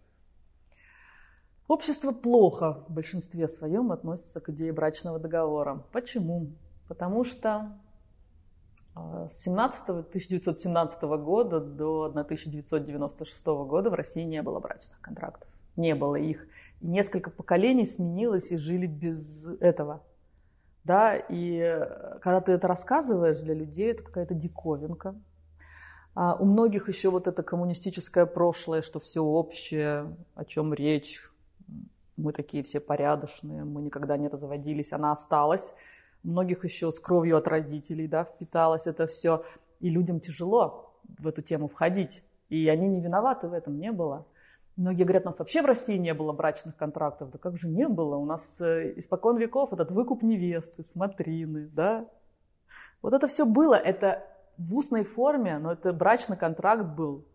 Общество плохо в большинстве своем относится к идее брачного договора. Почему? Потому что э, с 17, 1917 года до 1996 года в России не было брачных контрактов. Не было их. несколько поколений сменилось и жили без этого. Да, и э, когда ты это рассказываешь для людей, это какая-то диковинка. А у многих еще вот это коммунистическое прошлое, что все общее, о чем речь, мы такие все порядочные, мы никогда не разводились, она осталась. У многих еще с кровью от родителей да, впиталось это все. И людям тяжело в эту тему входить. И они не виноваты в этом, не было. Многие говорят, у нас вообще в России не было брачных контрактов. Да как же не было? У нас э, испокон веков этот выкуп невесты, смотрины, да? Вот это все было. Это в устной форме, но это брачный контракт был.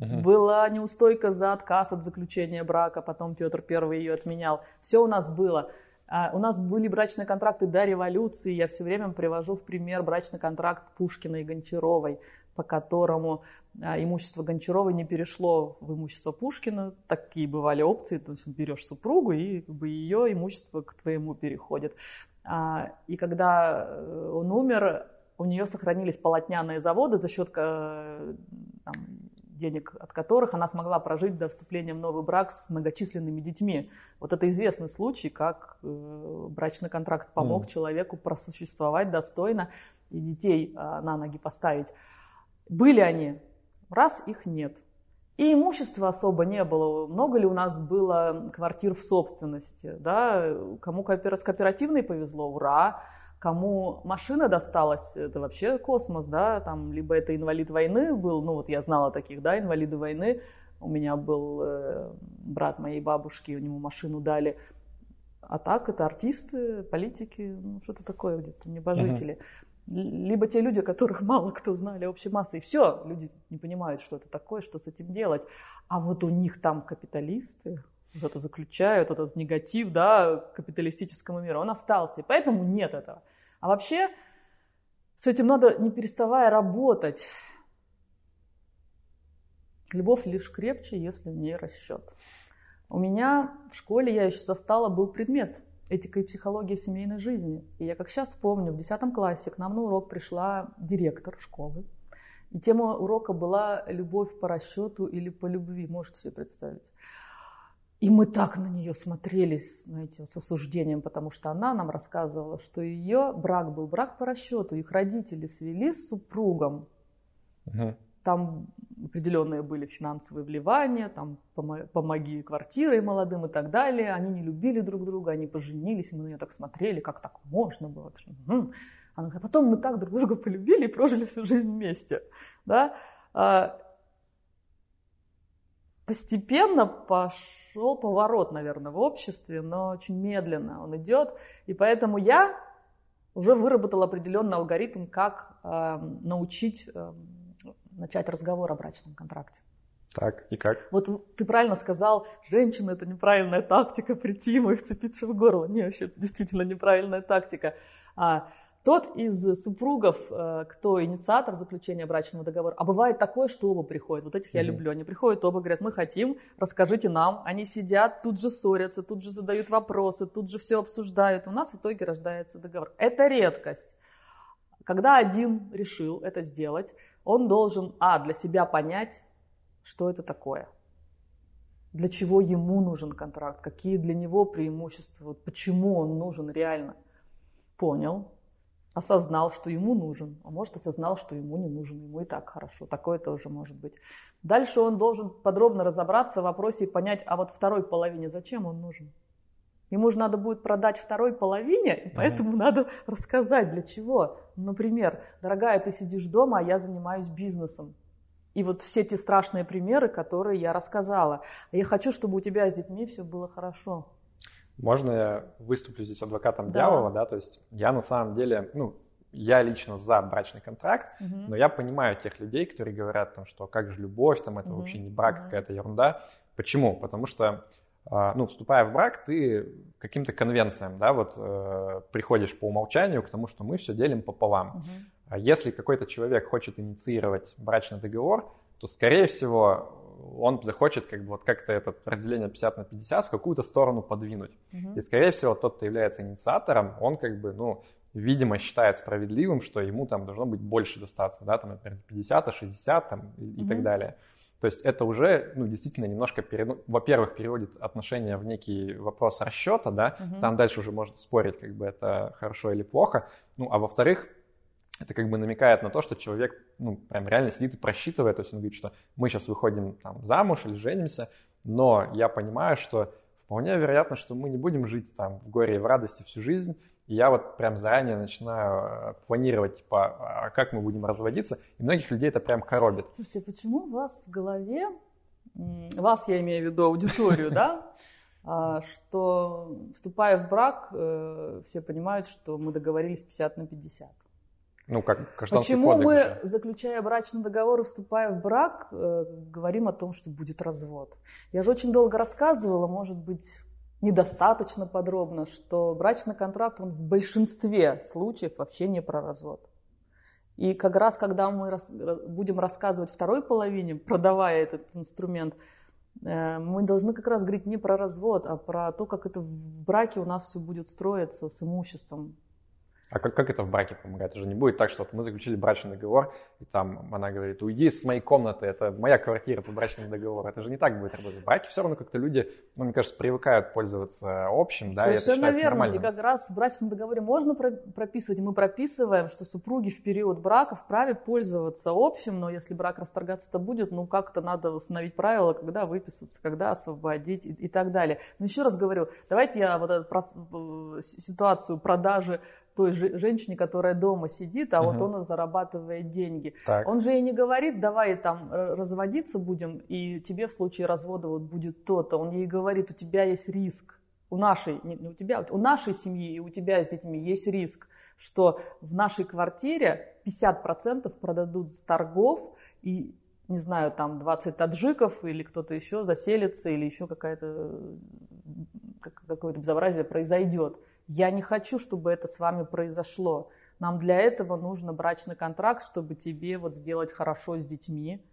Угу. Была неустойка за отказ от заключения брака, потом Петр I ее отменял. Все у нас было. А у нас были брачные контракты до революции. Я все время привожу в пример брачный контракт Пушкина и Гончаровой, по которому а, имущество Гончаровой не перешло в имущество Пушкина. Такие бывали опции. То есть берешь супругу, и как бы, ее имущество к твоему переходит. А, и когда э, он умер, у нее сохранились полотняные заводы, за счет э, там, денег от которых она смогла прожить до вступления в новый брак с многочисленными детьми. Вот это известный случай, как э, брачный контракт помог mm. человеку просуществовать достойно и детей э, на ноги поставить. Были они, раз их нет. И имущества особо не было. Много ли у нас было квартир в собственности? Да? Кому с кооперативной повезло, ура! Кому машина досталась, это вообще космос, да, там либо это инвалид войны был, ну вот я знала таких, да, инвалиды войны, у меня был э, брат моей бабушки, у него машину дали, а так это артисты, политики, ну что-то такое где-то, небожители. Uh-huh. Либо те люди, которых мало кто знали общей массой, и все, люди не понимают, что это такое, что с этим делать. А вот у них там капиталисты, что-то заключают, этот негатив, да, капиталистическому миру, он остался, и поэтому нет этого. А вообще с этим надо не переставая работать. Любовь лишь крепче, если в ней расчет. У меня в школе, я еще застала, был предмет этика и психология семейной жизни. И я как сейчас помню, в 10 классе к нам на урок пришла директор школы. И тема урока была «Любовь по расчету или по любви». Можете себе представить? И мы так на нее смотрелись, знаете, с осуждением, потому что она нам рассказывала, что ее брак был брак по расчету, их родители свели с супругом. Угу. Там определенные были финансовые вливания, там помоги квартирой молодым и так далее. Они не любили друг друга, они поженились, мы на нее так смотрели, как так можно было. Угу. Она говорит, а потом мы так друг друга полюбили и прожили всю жизнь вместе. Да? Постепенно пошел поворот, наверное, в обществе, но очень медленно он идет. И поэтому я уже выработал определенный алгоритм, как э, научить э, начать разговор о брачном контракте. Так, и как? Вот ты правильно сказал, женщина это неправильная тактика прийти ему и вцепиться в горло. Не, вообще действительно неправильная тактика. А, тот из супругов, э, кто инициатор заключения брачного договора, а бывает такое, что оба приходят, вот этих я люблю, они приходят, оба говорят, мы хотим, расскажите нам, они сидят, тут же ссорятся, тут же задают вопросы, тут же все обсуждают, у нас в итоге рождается договор. Это редкость. Когда один решил это сделать, он должен, а, для себя понять, что это такое. для чего ему нужен контракт, какие для него преимущества, вот почему он нужен реально. Понял, осознал, что ему нужен, а может осознал, что ему не нужен, ему и так хорошо, такое тоже может быть. Дальше он должен подробно разобраться в вопросе и понять, а вот второй половине зачем он нужен. Ему же надо будет продать второй половине, и поэтому mm-hmm. надо рассказать, для чего. Например, дорогая, ты сидишь дома, а я занимаюсь бизнесом. И вот все те страшные примеры, которые я рассказала. Я хочу, чтобы у тебя с детьми все было хорошо. Можно я выступлю здесь адвокатом да. дьявола, да? То есть я на самом деле, ну, я лично за брачный контракт, угу. но я понимаю тех людей, которые говорят, там, что как же любовь, там, это угу. вообще не брак, угу. какая-то ерунда. Почему? Потому что а, ну, вступая в брак, ты каким-то конвенциям, да, вот э, приходишь по умолчанию к тому, что мы все делим пополам. Угу. Если какой-то человек хочет инициировать брачный договор, то, скорее всего, он захочет как бы вот как-то это разделение 50 на 50 в какую-то сторону подвинуть. Угу. И, скорее всего, тот, кто является инициатором, он как бы, ну, видимо, считает справедливым, что ему там должно быть больше достаться, да, там, например, 50, 60 там, и, угу. и так далее. То есть это уже, ну, действительно немножко, пере... ну, во-первых, переводит отношения в некий вопрос расчета, да, угу. там дальше уже можно спорить, как бы это хорошо или плохо, ну, а во-вторых, это как бы намекает на то, что человек, ну, прям реально сидит и просчитывает, то есть он говорит, что мы сейчас выходим там замуж или женимся, но я понимаю, что вполне вероятно, что мы не будем жить там в горе и в радости всю жизнь, и я вот прям заранее начинаю э, планировать, типа, а как мы будем разводиться. И многих людей это прям коробит. Слушайте, почему у вас в голове, вас я имею в виду аудиторию, да, а, что вступая в брак, э, все понимают, что мы договорились 50 на 50. Ну, как Почему мы, же. заключая брачный договор и вступая в брак, э, говорим о том, что будет развод? Я же очень долго рассказывала, может быть, недостаточно подробно, что брачный контракт, он в большинстве случаев вообще не про развод. И как раз, когда мы рас, будем рассказывать второй половине, продавая этот инструмент, э, мы должны как раз говорить не про развод, а про то, как это в браке у нас все будет строиться с имуществом, а как, как это в браке помогает? Это же не будет так, что мы заключили брачный договор, и там она говорит, уйди с моей комнаты, это моя квартира по брачному договору. Это же не так будет работать. В браке все равно как-то люди, ну, мне кажется, привыкают пользоваться общим, да, Совершенно и это верно. Нормальным. И как раз в брачном договоре можно прописывать, и мы прописываем, что супруги в период брака вправе пользоваться общим, но если брак расторгаться-то будет, ну, как-то надо установить правила, когда выписаться, когда освободить и, и так далее. Но еще раз говорю, давайте я вот эту ситуацию продажи той же, женщине, которая дома сидит, а угу. вот он зарабатывает деньги. Так. Он же ей не говорит, давай там э, разводиться будем, и тебе в случае развода вот будет то-то. Он ей говорит, у тебя есть риск. У нашей, не, не у тебя, у нашей семьи и у тебя с детьми есть риск, что в нашей квартире 50% продадут с торгов, и не знаю, там 20 таджиков или кто-то еще заселится, или еще какая-то какое-то безобразие произойдет. Я не хочу, чтобы это с вами произошло. Нам для этого нужно брачный контракт, чтобы тебе вот сделать хорошо с детьми,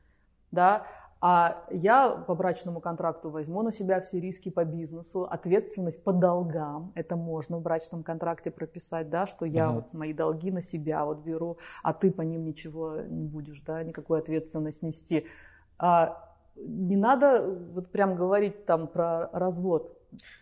да, а я по брачному контракту возьму на себя все риски по бизнесу, ответственность по долгам. Это можно в брачном контракте прописать, да, что я угу. вот мои долги на себя вот беру, а ты по ним ничего не будешь, да, никакую ответственность нести. А не надо вот прям говорить там про развод.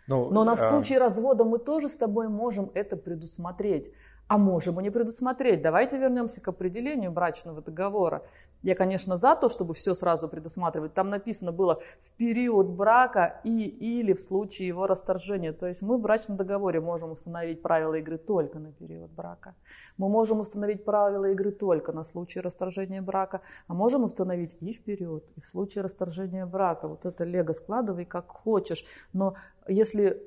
Ну, Но на а случай а... развода мы тоже с тобой можем это предусмотреть. А можем и не предусмотреть. Давайте вернемся к определению брачного договора. Я, конечно, за то, чтобы все сразу предусматривать. Там написано было в период брака и или в случае его расторжения. То есть мы в брачном договоре можем установить правила игры только на период брака. Мы можем установить правила игры только на случай расторжения брака, а можем установить и в период, и в случае расторжения брака. Вот это лего складывай как хочешь. Но если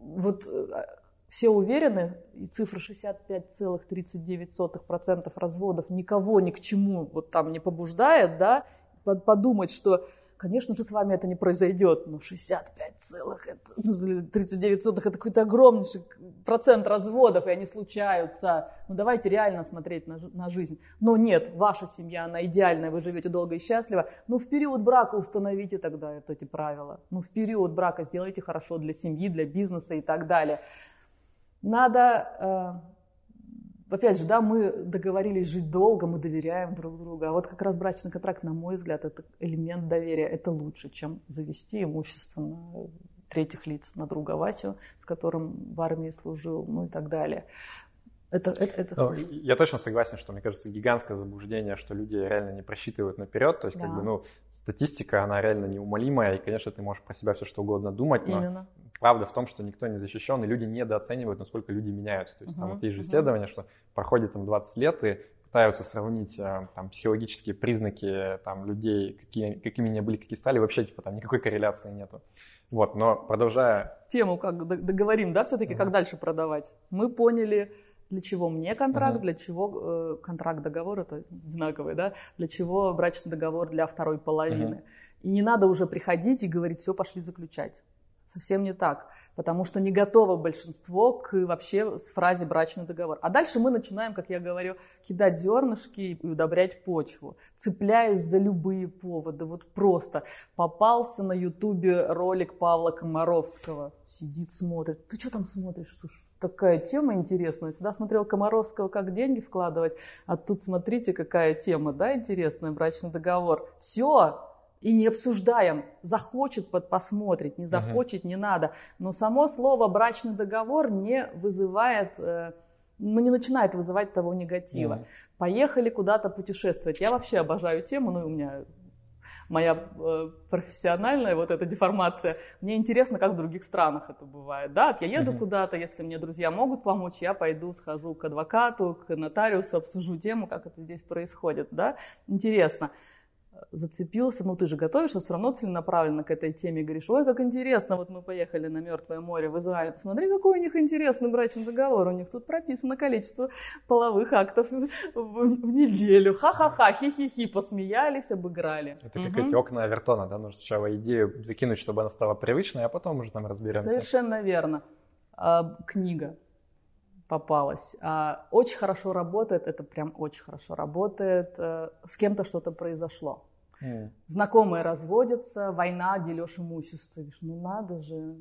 вот э, все уверены, и цифра 65,39% разводов никого ни к чему вот там не побуждает, да, подумать, что, конечно же, с вами это не произойдет, но 65,39% это какой-то огромнейший процент разводов, и они случаются. Ну давайте реально смотреть на, на жизнь. Но нет, ваша семья, она идеальная, вы живете долго и счастливо. Ну в период брака установите тогда вот эти правила. Ну в период брака сделайте хорошо для семьи, для бизнеса и так далее. Надо э, опять же, да, мы договорились жить долго, мы доверяем друг другу. А вот как раз брачный контракт, на мой взгляд, это элемент доверия. Это лучше, чем завести имущество на третьих лиц, на друга Васю, с которым в армии служил, ну и так далее. Это, это, это ну, я точно согласен, что, мне кажется, гигантское заблуждение, что люди реально не просчитывают наперед. То есть, да. как бы, ну, статистика, она реально неумолимая, и, конечно, ты можешь про себя все что угодно думать, но Именно. Правда в том, что никто не защищен, и люди недооценивают, насколько люди меняются. То есть, uh там вот есть же исследование, что проходит там 20 лет, и пытаются сравнить э, там психологические признаки там людей, какие, какими они были, какие стали, вообще типа там никакой корреляции нету. Вот, но продолжая... Тему как договорим, да, все-таки, uh как дальше продавать. Мы поняли, для чего мне контракт, uh-huh. для чего э, контракт, договор, это одинаковый, да, для чего брачный договор для второй половины. Uh-huh. И не надо уже приходить и говорить, все, пошли заключать. Совсем не так, потому что не готово большинство к вообще фразе брачный договор. А дальше мы начинаем, как я говорю, кидать зернышки и удобрять почву, цепляясь за любые поводы. Вот просто попался на ютубе ролик Павла Комаровского, сидит, смотрит. Ты что там смотришь? Слушай, такая тема интересная. Всегда смотрел Комаровского, как деньги вкладывать, а тут смотрите, какая тема, да, интересная, брачный договор. Все, и не обсуждаем. Захочет, посмотреть, не захочет, uh-huh. не надо. Но само слово брачный договор не вызывает, э, ну не начинает вызывать того негатива. Uh-huh. Поехали куда-то путешествовать. Я вообще обожаю тему, ну у меня моя э, профессиональная вот эта деформация. Мне интересно, как в других странах это бывает. Да, я еду uh-huh. куда-то, если мне друзья могут помочь, я пойду, схожу к адвокату, к нотариусу, обсужу тему, как это здесь происходит. Да, интересно зацепился, ну ты же готовишься все равно целенаправленно к этой теме, говоришь, ой, как интересно, вот мы поехали на Мертвое море в Израиль, посмотри, какой у них интересный брачный договор, у них тут прописано количество половых актов в, неделю, ха-ха-ха, хи-хи-хи, посмеялись, обыграли. Это угу. как эти окна Авертона, да, нужно сначала идею закинуть, чтобы она стала привычной, а потом уже там разберемся. Совершенно верно. А, книга попалась. А, очень хорошо работает, это прям очень хорошо работает. А, с кем-то что-то произошло. Mm. Знакомые разводятся, война, дележ имущества. Ну надо же.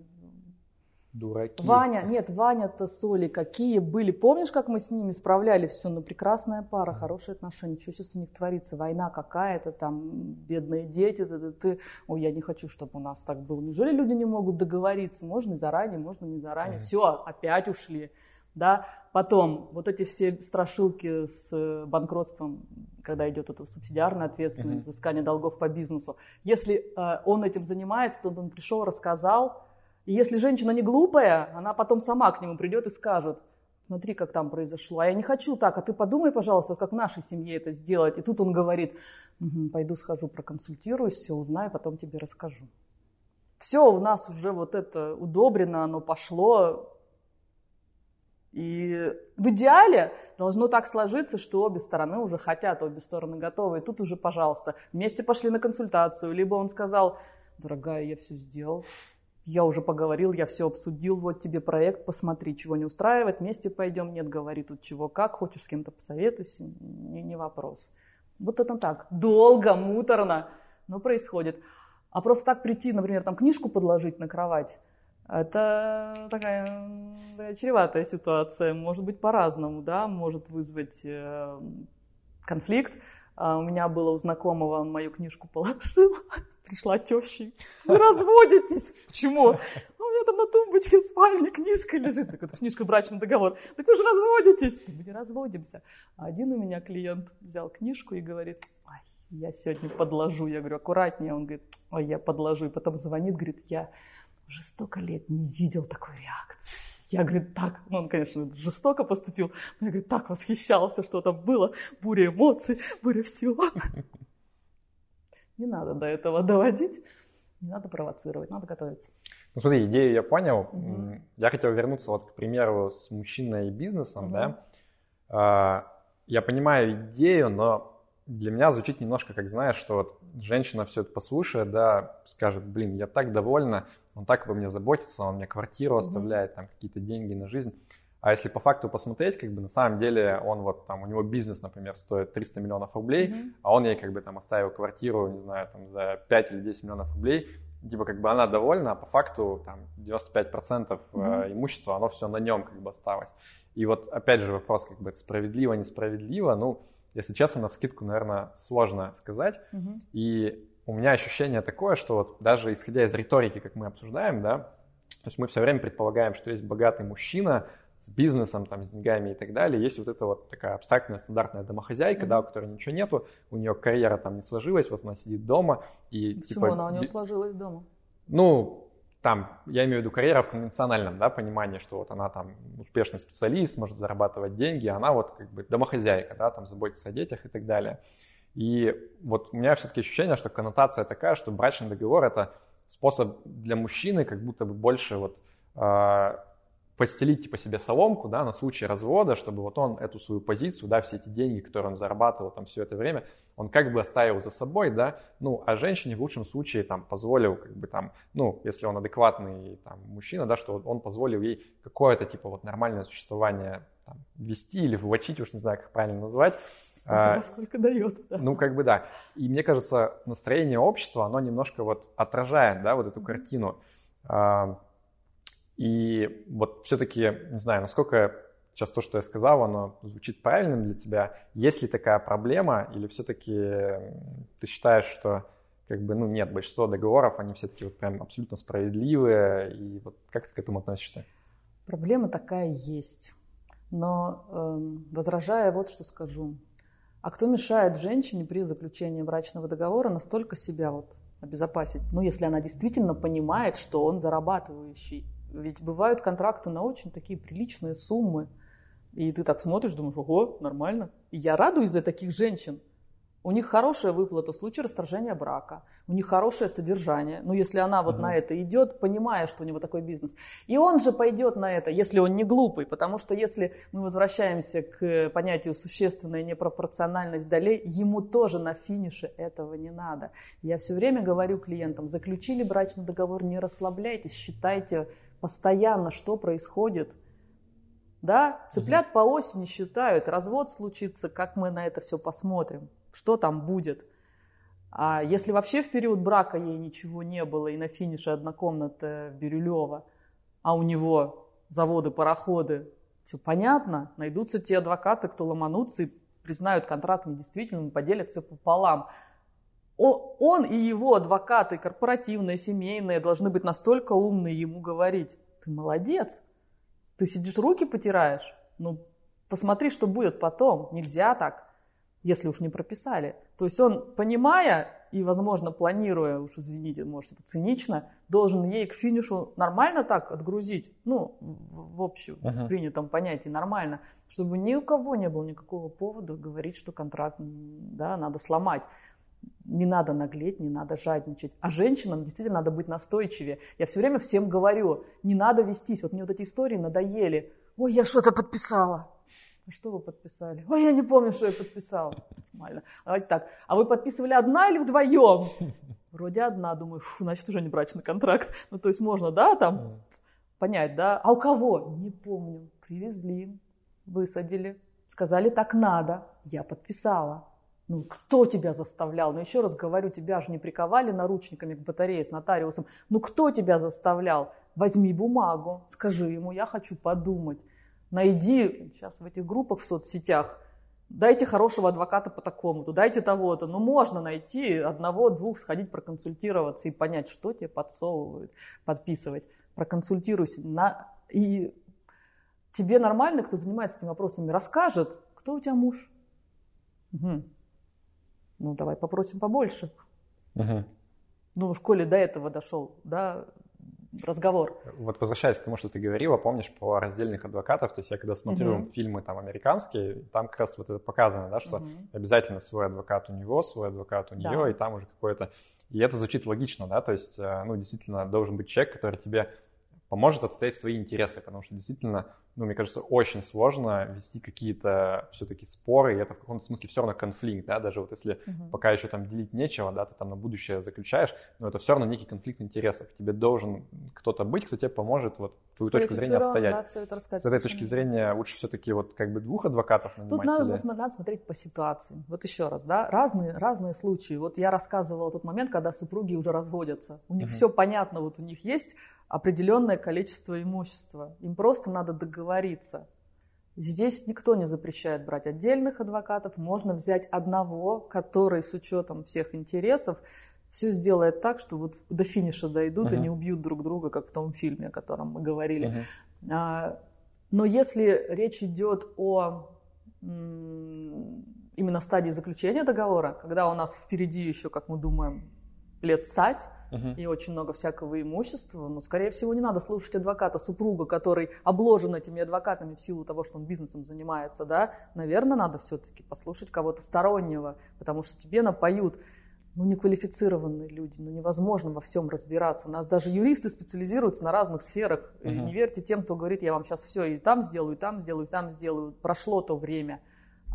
Дураки. Ваня, нет, Ваня-то соли какие были. Помнишь, как мы с ними справлялись все? Ну, прекрасная пара, хорошие отношения. Что сейчас у них творится? Война какая-то, там, бедные дети. Ты, ты, ты. Ой, я не хочу, чтобы у нас так было. Неужели люди не могут договориться? Можно заранее, можно не заранее. Mm. Все, опять ушли да, потом вот эти все страшилки с э, банкротством, когда идет эта субсидиарная ответственность, mm-hmm. взыскание долгов по бизнесу, если э, он этим занимается, то он пришел, рассказал, и если женщина не глупая, она потом сама к нему придет и скажет, смотри, как там произошло, а я не хочу так, а ты подумай, пожалуйста, как в нашей семье это сделать. И тут он говорит, угу, пойду схожу, проконсультируюсь, все узнаю, потом тебе расскажу. Все, у нас уже вот это удобрено, оно пошло, и в идеале должно так сложиться, что обе стороны уже хотят, обе стороны готовы. И тут уже, пожалуйста, вместе пошли на консультацию. Либо он сказал, дорогая, я все сделал, я уже поговорил, я все обсудил, вот тебе проект, посмотри, чего не устраивает, вместе пойдем. Нет, говори тут чего как, хочешь с кем-то посоветуйся, не, не вопрос. Вот это так, долго, муторно, но происходит. А просто так прийти, например, там книжку подложить на кровать, это такая чреватая ситуация, может быть по-разному, да, может вызвать э, конфликт. А у меня было у знакомого, он мою книжку положил, [laughs] пришла теща, вы разводитесь, почему? «Ну, у меня там на тумбочке в спальне книжка лежит, так это книжка брачный договор, так вы же разводитесь, мы не разводимся. А один у меня клиент взял книжку и говорит, ой, я сегодня подложу, я говорю, аккуратнее, он говорит, ой, я подложу, и потом звонит, говорит, я уже столько лет не видел такой реакции. Я, говорит, так, ну, он, конечно, жестоко поступил, но я, говорит, так восхищался, что там было, буря эмоций, буря всего. Не надо до этого доводить, не надо провоцировать, надо готовиться. Ну смотри, идею я понял. Угу. Я хотел вернуться вот к примеру с мужчиной и бизнесом, угу. да. А, я понимаю идею, но для меня звучит немножко, как знаешь, что вот женщина все это послушает, да, скажет, блин, я так довольна, он так обо мне заботится, он мне квартиру оставляет, mm-hmm. там какие-то деньги на жизнь. А если по факту посмотреть, как бы на самом деле он вот там, у него бизнес, например, стоит 300 миллионов рублей, mm-hmm. а он ей как бы там оставил квартиру, не знаю, там за 5 или 10 миллионов рублей, типа как бы она довольна, а по факту там 95% mm-hmm. имущества, оно все на нем как бы осталось. И вот опять же вопрос, как бы это справедливо, несправедливо, ну, если честно, на вскидку, наверное, сложно сказать. Угу. И у меня ощущение такое, что вот даже исходя из риторики, как мы обсуждаем, да, то есть мы все время предполагаем, что есть богатый мужчина, с бизнесом, там, с деньгами и так далее. Есть вот эта вот такая абстрактная стандартная домохозяйка, mm-hmm. да, у которой ничего нету, у нее карьера там не сложилась, вот она сидит дома и... Почему типа, она у нее сложилась дома? Ну, там, я имею в виду карьера в конвенциональном, да, понимании, что вот она там успешный специалист, может зарабатывать деньги, она вот как бы домохозяйка, да, там заботится о детях и так далее. И вот у меня все-таки ощущение, что коннотация такая, что брачный договор это способ для мужчины как будто бы больше вот э, подстелить типа себе соломку, да, на случай развода, чтобы вот он эту свою позицию, да, все эти деньги, которые он зарабатывал там все это время, он как бы оставил за собой, да, ну, а женщине в лучшем случае там позволил, как бы там, ну, если он адекватный там мужчина, да, что он позволил ей какое-то типа вот нормальное существование там, вести или влачить, уж не знаю, как правильно назвать. Сколько, а, сколько дает. Да. Ну, как бы да. И мне кажется, настроение общества, оно немножко вот отражает, да, вот эту картину. А, и вот все-таки, не знаю, насколько сейчас то, что я сказал, оно звучит правильным для тебя. Есть ли такая проблема, или все-таки ты считаешь, что как бы, ну, нет, большинство договоров, они все-таки вот прям абсолютно справедливые, и вот как ты к этому относишься? Проблема такая есть. Но э, возражая, вот что скажу. А кто мешает женщине при заключении брачного договора настолько себя вот обезопасить? Ну, если она действительно понимает, что он зарабатывающий ведь бывают контракты на очень такие приличные суммы. И ты так смотришь, думаешь, ого, нормально. И я радуюсь за таких женщин. У них хорошая выплата в случае расторжения брака, у них хорошее содержание. Ну, если она вот uh-huh. на это идет, понимая, что у него такой бизнес. И он же пойдет на это, если он не глупый. Потому что если мы возвращаемся к понятию существенная непропорциональность долей, ему тоже на финише этого не надо. Я все время говорю клиентам, заключили брачный договор, не расслабляйтесь, считайте постоянно, что происходит. Да, цыплят угу. по осени считают, развод случится, как мы на это все посмотрим, что там будет. А если вообще в период брака ей ничего не было, и на финише одна комната Бирюлева, а у него заводы, пароходы, все понятно, найдутся те адвокаты, кто ломанутся и признают контракт недействительным, поделятся пополам он и его адвокаты, корпоративные, семейные, должны быть настолько умные ему говорить, ты молодец, ты сидишь, руки потираешь, ну посмотри, что будет потом, нельзя так, если уж не прописали. То есть он, понимая и, возможно, планируя, уж извините, может, это цинично, должен ей к финишу нормально так отгрузить, ну, в общем uh-huh. принятом понятии нормально, чтобы ни у кого не было никакого повода говорить, что контракт, да, надо сломать не надо наглеть, не надо жадничать. А женщинам действительно надо быть настойчивее. Я все время всем говорю, не надо вестись. Вот мне вот эти истории надоели. Ой, я что-то подписала. А что вы подписали? Ой, я не помню, что я подписала. Нормально. Давайте так. А вы подписывали одна или вдвоем? Вроде одна. Думаю, фу, значит, уже не брачный контракт. Ну, то есть можно, да, там понять, да? А у кого? Не помню. Привезли, высадили, сказали, так надо. Я подписала. Ну, кто тебя заставлял? Ну, еще раз говорю, тебя же не приковали наручниками к батарее с нотариусом. Ну, кто тебя заставлял? Возьми бумагу, скажи ему, я хочу подумать. Найди сейчас в этих группах в соцсетях, дайте хорошего адвоката по такому-то, дайте того-то. Ну, можно найти одного-двух, сходить проконсультироваться и понять, что тебе подсовывают, подписывать. Проконсультируйся. На... И тебе нормально, кто занимается этими вопросами, расскажет, кто у тебя муж. Угу. Ну, давай попросим побольше. Угу. Ну, в школе до этого дошел, да, разговор. Вот возвращаясь к тому, что ты говорила, помнишь, про раздельных адвокатов, то есть я когда смотрю угу. фильмы там американские, там как раз вот это показано, да, что угу. обязательно свой адвокат у него, свой адвокат у нее, да. и там уже какое-то... И это звучит логично, да, то есть, э, ну, действительно, должен быть человек, который тебе поможет отстоять свои интересы, потому что действительно ну, мне кажется, очень сложно вести какие-то все-таки споры, и это в каком-то смысле все равно конфликт, да, даже вот если угу. пока еще там делить нечего, да, ты там на будущее заключаешь, но это все равно некий конфликт интересов. Тебе должен кто-то быть, кто тебе поможет вот твою точку зрения отстоять. Да, все это С этой точки зрения лучше все-таки вот как бы двух адвокатов нанимать. Тут надо, или... надо смотреть по ситуации. Вот еще раз, да, разные, разные случаи. Вот я рассказывала тот момент, когда супруги уже разводятся. У них угу. все понятно, вот у них есть определенное количество имущества. Им просто надо договориться. Здесь никто не запрещает брать отдельных адвокатов, можно взять одного, который с учетом всех интересов все сделает так, что вот до финиша дойдут uh-huh. и не убьют друг друга, как в том фильме, о котором мы говорили. Uh-huh. А, но если речь идет о именно стадии заключения договора, когда у нас впереди еще, как мы думаем, лет сать, и очень много всякого имущества, но, скорее всего, не надо слушать адвоката супруга, который обложен этими адвокатами в силу того, что он бизнесом занимается, да, наверное, надо все-таки послушать кого-то стороннего, потому что тебе напоют ну, неквалифицированные люди, ну, невозможно во всем разбираться. У нас даже юристы специализируются на разных сферах. Uh-huh. Не верьте тем, кто говорит, я вам сейчас все и там сделаю, и там сделаю, и там сделаю. Прошло то время.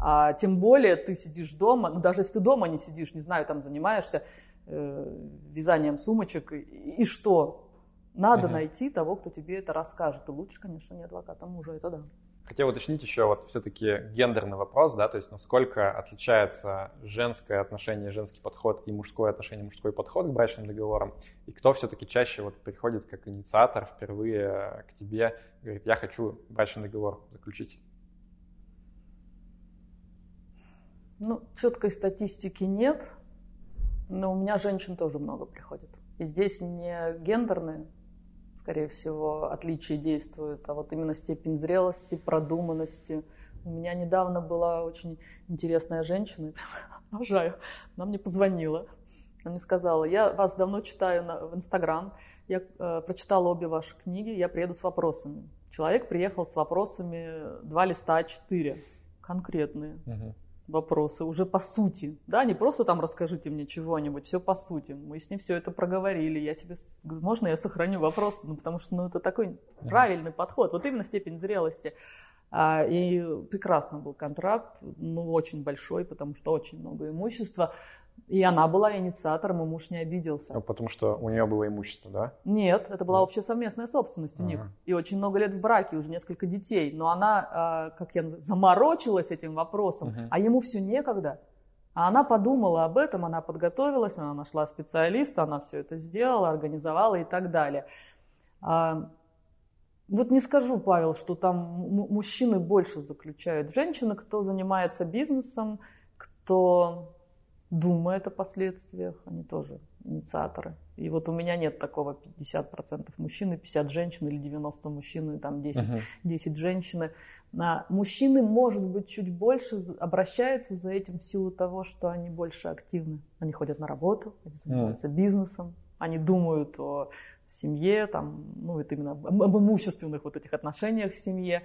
А тем более ты сидишь дома, ну, даже если ты дома не сидишь, не знаю, там занимаешься вязанием сумочек, и, что? Надо uh-huh. найти того, кто тебе это расскажет. И лучше, конечно, не адвоката мужа, это да. Хотел уточнить еще вот все-таки гендерный вопрос, да, то есть насколько отличается женское отношение, женский подход и мужское отношение, мужской подход к брачным договорам, и кто все-таки чаще вот приходит как инициатор впервые к тебе, говорит, я хочу брачный договор заключить. Ну, четкой статистики нет, но у меня женщин тоже много приходит. И здесь не гендерные скорее всего, отличия действуют, а вот именно степень зрелости, продуманности. У меня недавно была очень интересная женщина, [laughs] обожаю, она мне позвонила, она мне сказала, я вас давно читаю на, в Инстаграм, я э, прочитала обе ваши книги, я приеду с вопросами. Человек приехал с вопросами два листа А4, конкретные. Угу вопросы уже по сути, да, не просто там расскажите мне чего-нибудь, все по сути. Мы с ним все это проговорили, я себе, можно я сохраню вопросы, ну, потому что, ну, это такой правильный подход, вот именно степень зрелости. А, и прекрасно был контракт, ну, очень большой, потому что очень много имущества. И она была инициатором, и муж не обиделся. Ну, потому что у нее было имущество, да? Нет, это была общая совместная собственность у ага. них. И очень много лет в браке, уже несколько детей. Но она, а, как я заморочилась этим вопросом, угу. а ему все некогда. А она подумала об этом, она подготовилась, она нашла специалиста, она все это сделала, организовала и так далее. А, вот не скажу, Павел, что там мужчины больше заключают. Женщины, кто занимается бизнесом, кто думает о последствиях, они тоже инициаторы. И вот у меня нет такого 50% мужчин и 50 женщин, или 90 мужчин, и там 10, uh-huh. 10 женщин. А мужчины, может быть, чуть больше обращаются за этим в силу того, что они больше активны. Они ходят на работу, они занимаются uh-huh. бизнесом, они думают о семье, там, ну, это именно об имущественных вот этих отношениях в семье.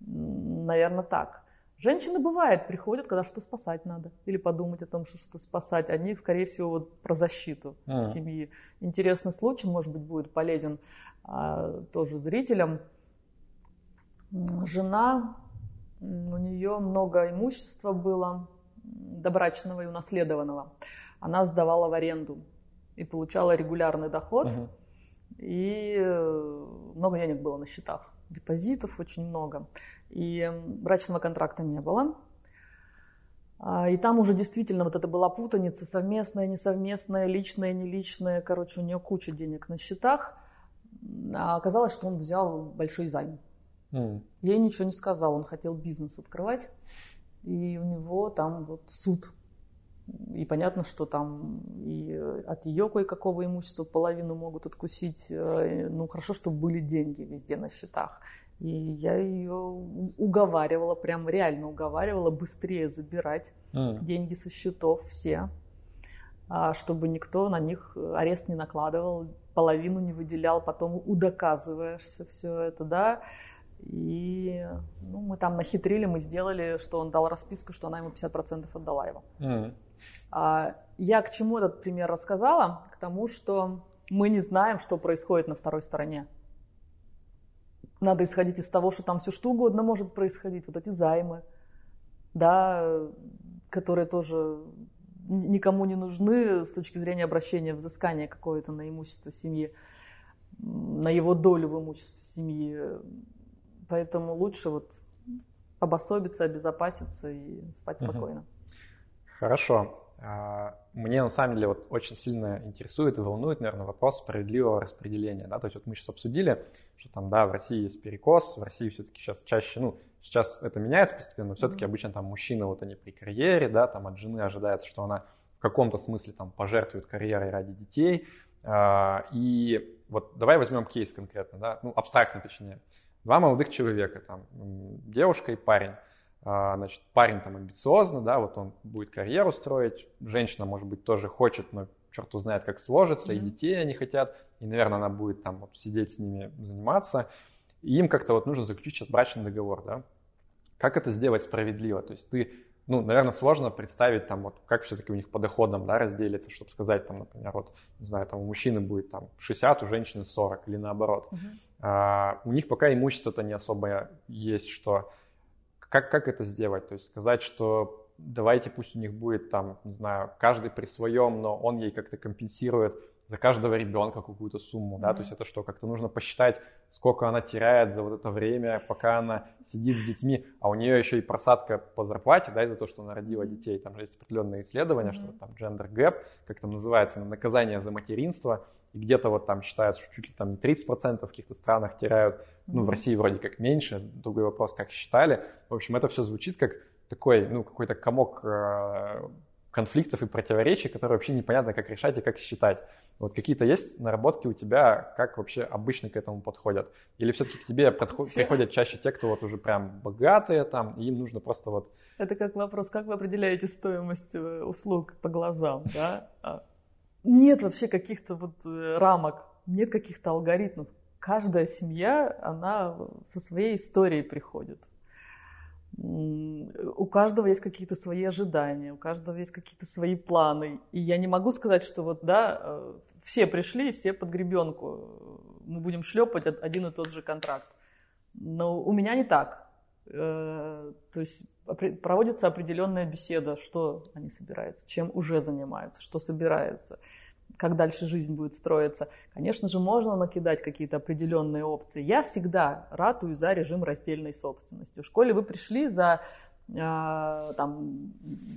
Наверное, так. Женщины бывает приходят, когда что спасать надо, или подумать о том, что что спасать. Они, скорее всего, вот про защиту а. семьи. Интересный случай, может быть, будет полезен а, тоже зрителям. Жена, у нее много имущества было, добрачного и унаследованного. Она сдавала в аренду и получала регулярный доход, угу. и э, много денег было на счетах депозитов очень много. И брачного контракта не было. А, и там уже действительно вот это была путаница, совместная, несовместная, личная, неличная. Короче, у нее куча денег на счетах. А оказалось, что он взял большой займ. Mm. Ей ничего не сказал, он хотел бизнес открывать. И у него там вот суд. И понятно, что там и от ее кое-какого имущества половину могут откусить. Э, ну, хорошо, что были деньги везде на счетах. И я ее уговаривала, прям реально уговаривала быстрее забирать mm. деньги со счетов все, а, чтобы никто на них арест не накладывал, половину не выделял, потом удоказываешься все это, да. И ну, мы там нахитрили, мы сделали, что он дал расписку, что она ему 50% отдала его. Mm. А, я к чему этот пример рассказала? К тому, что мы не знаем, что происходит на второй стороне надо исходить из того, что там все что угодно может происходить. Вот эти займы, да, которые тоже никому не нужны с точки зрения обращения, взыскания какое-то на имущество семьи, на его долю в имуществе семьи. Поэтому лучше вот обособиться, обезопаситься и спать спокойно. Хорошо. А, мне на самом деле вот очень сильно интересует и волнует, наверное, вопрос справедливого распределения. Да? То есть вот мы сейчас обсудили, что там, да, в России есть перекос, в России все-таки сейчас чаще, ну, Сейчас это меняется постепенно, но все-таки обычно там мужчины, вот они при карьере, да, там от жены ожидается, что она в каком-то смысле там пожертвует карьерой ради детей. А, и вот давай возьмем кейс конкретно, да, ну абстрактно точнее. Два молодых человека, там девушка и парень. А, значит, парень там амбициозно, да, вот он будет карьеру строить, женщина, может быть, тоже хочет, но черт узнает, как сложится, mm-hmm. и детей они хотят, и, наверное, она будет там вот, сидеть с ними, заниматься. И им как-то вот нужно заключить сейчас брачный договор, да. Как это сделать справедливо? То есть ты, ну, наверное, сложно представить там вот, как все-таки у них по доходам, да, разделится, чтобы сказать там, например, вот, не знаю, там у мужчины будет там 60, у женщины 40 или наоборот. Uh-huh. А, у них пока имущество-то не особо есть, что как, как это сделать? То есть сказать, что давайте пусть у них будет там, не знаю, каждый при своем, но он ей как-то компенсирует за каждого ребенка какую-то сумму, mm-hmm. да, то есть это что, как-то нужно посчитать, сколько она теряет за вот это время, пока она сидит с детьми, а у нее еще и просадка по зарплате, да, из-за того, что она родила детей, там же есть определенные исследования, mm-hmm. что там gender gap, как там называется, наказание за материнство, и где-то вот там считается, что чуть ли там не 30% в каких-то странах теряют, ну, в России вроде как меньше, другой вопрос, как считали. В общем, это все звучит как такой, ну, какой-то комок э, конфликтов и противоречий, которые вообще непонятно, как решать и как считать. Вот какие-то есть наработки у тебя, как вообще обычно к этому подходят? Или все-таки к тебе подход, приходят чаще те, кто вот уже прям богатые там, и им нужно просто вот... Это как вопрос, как вы определяете стоимость э, услуг по глазам, да? Нет вообще каких-то вот э, рамок, нет каких-то алгоритмов. Каждая семья, она со своей историей приходит. У каждого есть какие-то свои ожидания, у каждого есть какие-то свои планы. И я не могу сказать, что вот, да, э, все пришли, все под гребенку, мы будем шлепать один и тот же контракт. Но у меня не так. Э, то есть проводится определенная беседа, что они собираются, чем уже занимаются, что собираются, как дальше жизнь будет строиться. Конечно же, можно накидать какие-то определенные опции. Я всегда ратую за режим раздельной собственности. В школе вы пришли за э, там,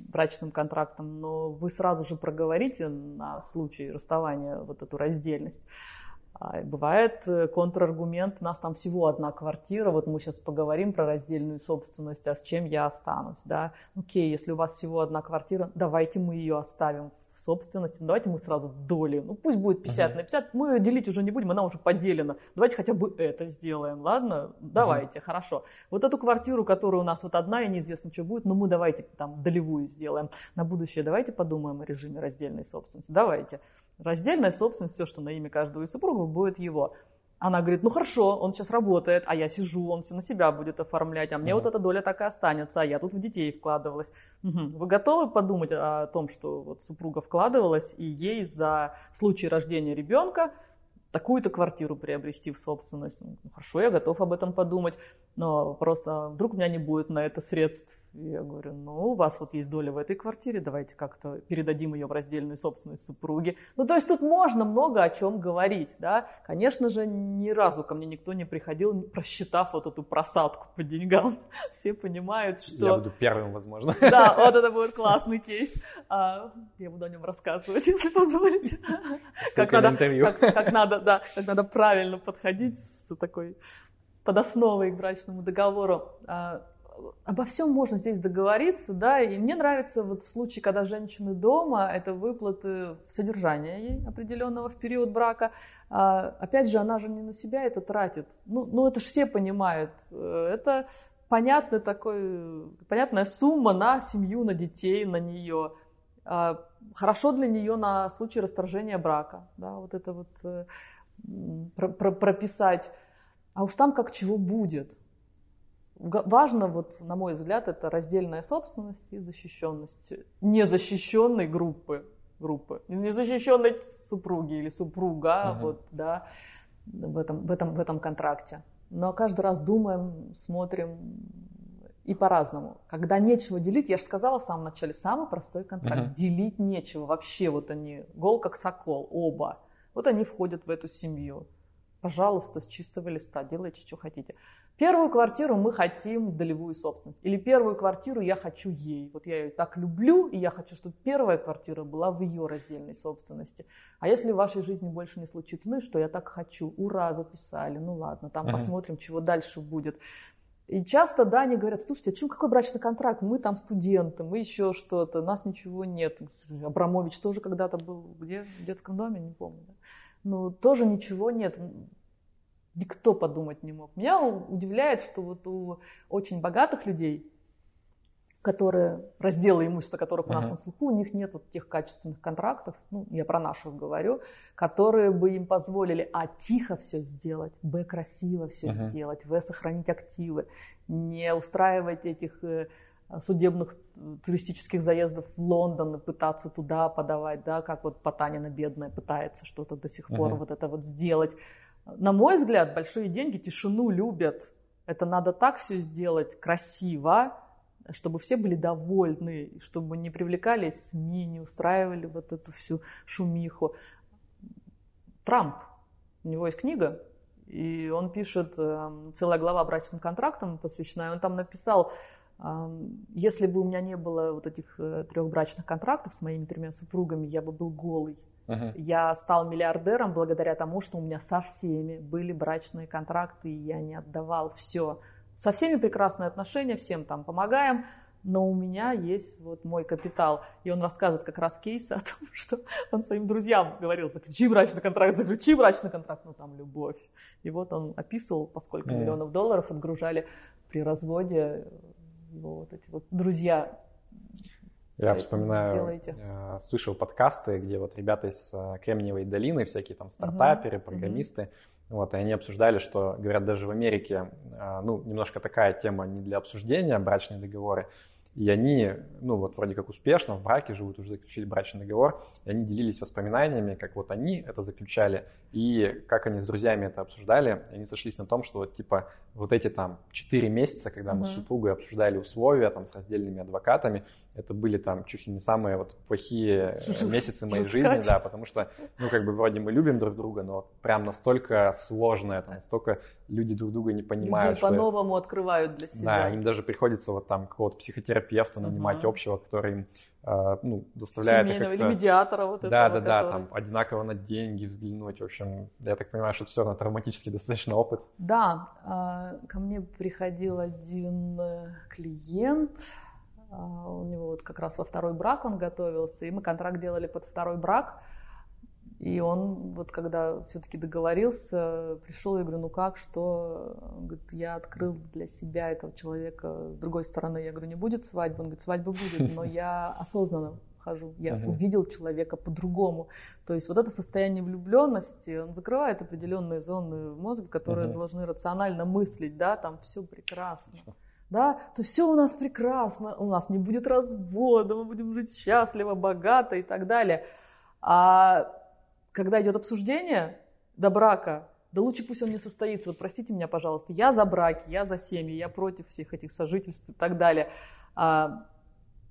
брачным контрактом, но вы сразу же проговорите на случай расставания вот эту раздельность. А, бывает э, контраргумент, у нас там всего одна квартира, вот мы сейчас поговорим про раздельную собственность, а с чем я останусь, да. Окей, если у вас всего одна квартира, давайте мы ее оставим в собственности, давайте мы сразу доли, ну пусть будет 50 uh-huh. на 50, мы ее делить уже не будем, она уже поделена, давайте хотя бы это сделаем, ладно, давайте, uh-huh. хорошо. Вот эту квартиру, которая у нас вот одна и неизвестно, что будет, но мы давайте там долевую сделаем. На будущее давайте подумаем о режиме раздельной собственности, давайте. Раздельная собственность, все, что на имя каждого из супругов, будет его. Она говорит, ну хорошо, он сейчас работает, а я сижу, он все на себя будет оформлять, а мне mm вот эта доля так и останется, а я тут в детей вкладывалась. Угу. Вы готовы подумать о том, что вот супруга вкладывалась, и ей за случай рождения ребенка такую-то квартиру приобрести в собственность. Ну, хорошо, я готов об этом подумать, но вопрос, а вдруг у меня не будет на это средств? И я говорю, ну, у вас вот есть доля в этой квартире, давайте как-то передадим ее в раздельную собственность супруги. Ну, то есть тут можно много о чем говорить, да. Конечно же, ни разу ко мне никто не приходил, просчитав вот эту просадку по деньгам. [laughs] Все понимают, что... Я буду первым, возможно. [laughs] Да, вот это [laughs] будет классный кейс. А, я буду о нем рассказывать, если позволите. Как надо, как, как надо да, как надо правильно подходить с такой подосновой к брачному договору. А, обо всем можно здесь договориться, да, и мне нравится вот в случае, когда женщины дома, это выплаты содержания ей определенного в период брака. А, опять же, она же не на себя это тратит. Ну, ну это же все понимают. Это понятный такой, понятная сумма на семью, на детей, на нее. А, хорошо для нее на случай расторжения брака, да, вот это вот э, про про прописать, а уж там как чего будет. Важно, вот, на мой взгляд, это раздельная собственность и защищенность незащищенной группы, группы, незащищенной супруги или супруга, uh-huh. вот, да, в этом, в, этом, в этом контракте. Но каждый раз думаем, смотрим и по-разному. Когда нечего делить, я же сказала в самом начале, самый простой контракт. Uh-huh. Делить нечего вообще, вот они, гол как сокол, оба. Вот они входят в эту семью. Пожалуйста, с чистого листа, делайте, что хотите. Первую квартиру мы хотим долевую собственность. Или первую квартиру я хочу ей. Вот я ее так люблю, и я хочу, чтобы первая квартира была в ее раздельной собственности. А если в вашей жизни больше не случится, ну и что, я так хочу. Ура, записали. Ну ладно, там uh-huh. посмотрим, чего дальше будет. И часто, да, они говорят, слушайте, а чем какой брачный контракт? Мы там студенты, мы еще что-то, нас ничего нет. Абрамович тоже когда-то был где? В детском доме, не помню. Да? Ну, тоже ничего нет. Никто подумать не мог. Меня удивляет, что вот у очень богатых людей которые, разделы имущества которых у нас uh-huh. на слуху, у них нет вот тех качественных контрактов, ну, я про наших говорю, которые бы им позволили, а, тихо все сделать, б, красиво все uh-huh. сделать, в, сохранить активы, не устраивать этих э, судебных туристических заездов в Лондон и пытаться туда подавать, да, как вот Потанина бедная пытается что-то до сих пор uh-huh. вот это вот сделать. На мой взгляд, большие деньги тишину любят. Это надо так все сделать красиво, чтобы все были довольны, чтобы не привлекались СМИ, не устраивали вот эту всю шумиху. Трамп, у него есть книга, и он пишет, эм, целая глава брачным контрактам посвящена, и он там написал, если бы у меня не было вот этих э, трех брачных контрактов с моими тремя супругами, я бы был голый. Uh-huh. Я стал миллиардером благодаря тому, что у меня со всеми были брачные контракты, и я не отдавал все со всеми прекрасные отношения, всем там помогаем, но у меня есть вот мой капитал. И он рассказывает как раз кейсы о [laughs] том, что он своим друзьям говорил, заключи брачный контракт, заключи брачный контракт, ну там любовь. И вот он описывал, по сколько mm. миллионов долларов отгружали при разводе его вот эти вот друзья. Я вспоминаю, делаете. Э, слышал подкасты, где вот ребята из э, Кремниевой долины, всякие там стартаперы, uh-huh. программисты, uh-huh вот, и они обсуждали, что, говорят, даже в Америке, а, ну, немножко такая тема не для обсуждения, брачные договоры, и они, ну вот вроде как успешно в браке живут, уже заключили брачный договор, и они делились воспоминаниями, как вот они это заключали, и как они с друзьями это обсуждали. И они сошлись на том, что вот типа вот эти там 4 месяца, когда мы mm-hmm. с супругой обсуждали условия там с раздельными адвокатами, это были там чуть ли не самые вот плохие [laughs] месяцы моей жизни, да, потому что, ну, как бы вроде мы любим друг друга, но прям настолько сложно это, настолько люди друг друга не понимают. Люди по-новому открывают для себя. Да, им даже приходится вот там какого-то психотерапевта нанимать uh-huh. общего, который им э, ну, доставляет... Семейного или медиатора вот да, этого. Да, да, да, там одинаково на деньги взглянуть, в общем, я так понимаю, что это все равно травматический достаточно опыт. Да, э, ко мне приходил один э, клиент, а, у него вот как раз во второй брак он готовился, и мы контракт делали под второй брак. И он вот когда все-таки договорился, пришел, я говорю, ну как, что? Он говорит, я открыл для себя этого человека. С другой стороны, я говорю, не будет свадьбы? Он говорит, свадьба будет, но я осознанно хожу. Я uh-huh. увидел человека по-другому. То есть вот это состояние влюбленности, он закрывает определенные зоны мозга, которые uh-huh. должны рационально мыслить, да, там все прекрасно да, то все у нас прекрасно, у нас не будет развода, мы будем жить счастливо, богато и так далее. А когда идет обсуждение до брака, да лучше пусть он не состоится. Вот простите меня, пожалуйста, я за браки, я за семьи, я против всех этих сожительств и так далее. А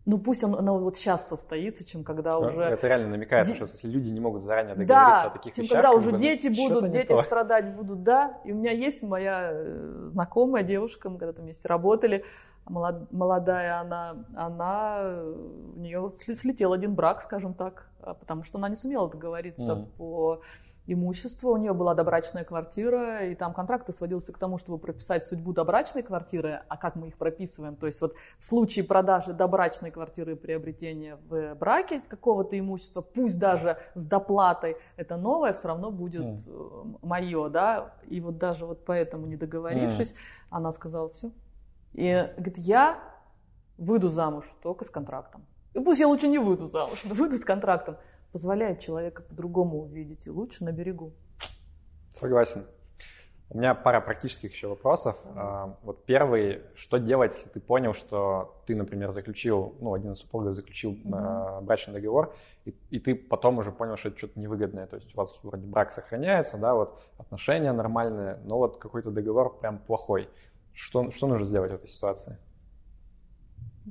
ну пусть он, оно вот сейчас состоится, чем когда уже... Это реально намекает, Ди... что если люди не могут заранее договориться да, о таких чем вещах... когда уже бы, дети будут, дети то. страдать будут, да. И у меня есть моя э, знакомая девушка, мы когда-то вместе работали, молодая она, она, у нее слетел один брак, скажем так, а, потому что она не сумела договориться mm. по имущество. У нее была добрачная квартира, и там контракт сводился к тому, чтобы прописать судьбу добрачной квартиры, а как мы их прописываем. То есть вот в случае продажи добрачной квартиры и приобретения в браке какого-то имущества, пусть даже с доплатой, это новое все равно будет mm. Э, мое, да. И вот даже вот поэтому, не договорившись, mm. она сказала, все. И говорит, я выйду замуж только с контрактом. И пусть я лучше не выйду замуж, но выйду с контрактом позволяет человека по-другому увидеть и лучше на берегу. Согласен. У меня пара практических еще вопросов. А, вот первый, что делать, если ты понял, что ты, например, заключил, ну, один из супругов заключил mm-hmm. брачный договор, и, и ты потом уже понял, что это что-то невыгодное. То есть у вас вроде брак сохраняется, да, вот отношения нормальные, но вот какой-то договор прям плохой. Что, что нужно сделать в этой ситуации?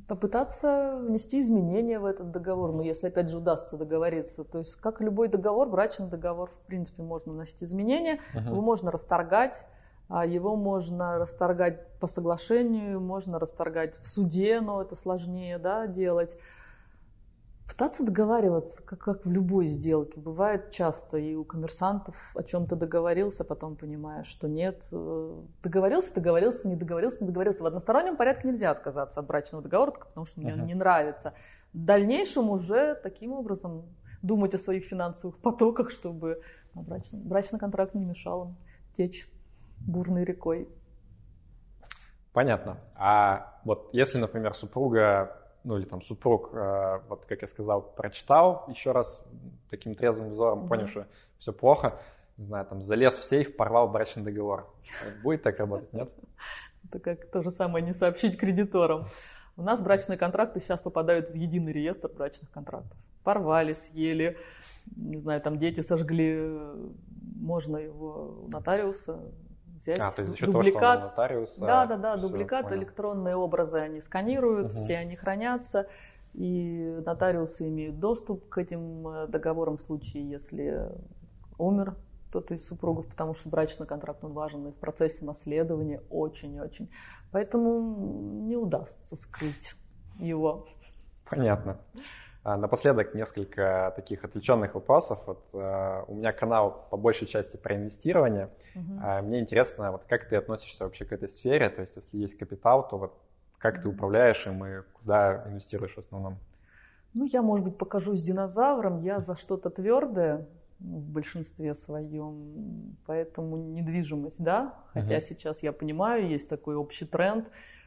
Попытаться внести изменения в этот договор, но ну, если опять же удастся договориться. То есть, как любой договор, брачный договор, в принципе, можно вносить изменения, uh-huh. его можно расторгать, а его можно расторгать по соглашению, можно расторгать в суде, но это сложнее да, делать. Пытаться договариваться, как, как в любой сделке. Бывает часто, и у коммерсантов о чем-то договорился, потом понимаешь, что нет. Э, договорился, договорился, не договорился, не договорился. В одностороннем порядке нельзя отказаться от брачного договора, потому что мне он не нравится. В дальнейшем уже таким образом думать о своих финансовых потоках, чтобы брачный, брачный контракт не мешал им течь бурной рекой. Понятно. А вот если, например, супруга ну или там супруг, э, вот как я сказал, прочитал еще раз таким трезвым взором, mm-hmm. понял, что все плохо, не знаю, там залез в сейф, порвал брачный договор. Будет так работать, нет? Это как то же самое не сообщить кредиторам. У нас брачные контракты сейчас попадают в единый реестр брачных контрактов. Порвали, съели, не знаю, там дети сожгли, можно его у нотариуса взять а, то есть за дубликат. Того, нотариуса, да, да, да, дубликат, понял. электронные образы они сканируют, угу. все они хранятся, и нотариусы имеют доступ к этим э, договорам в случае, если умер кто-то из супругов, потому что брачный контракт он важен и в процессе наследования очень-очень. Поэтому не удастся скрыть его. Понятно. А, напоследок несколько таких отвлеченных вопросов. Вот, uh, у меня канал по большей части про инвестирование. Uh, мне интересно, вот как ты относишься вообще к этой сфере? То есть, если есть капитал, то вот как ты управляешь им и куда инвестируешь в основном? Ну, я, может быть, покажусь динозавром. Я за что-то твердое в большинстве своем, поэтому недвижимость, да. Хотя uh-huh. сейчас я понимаю, есть такой общий тренд – а,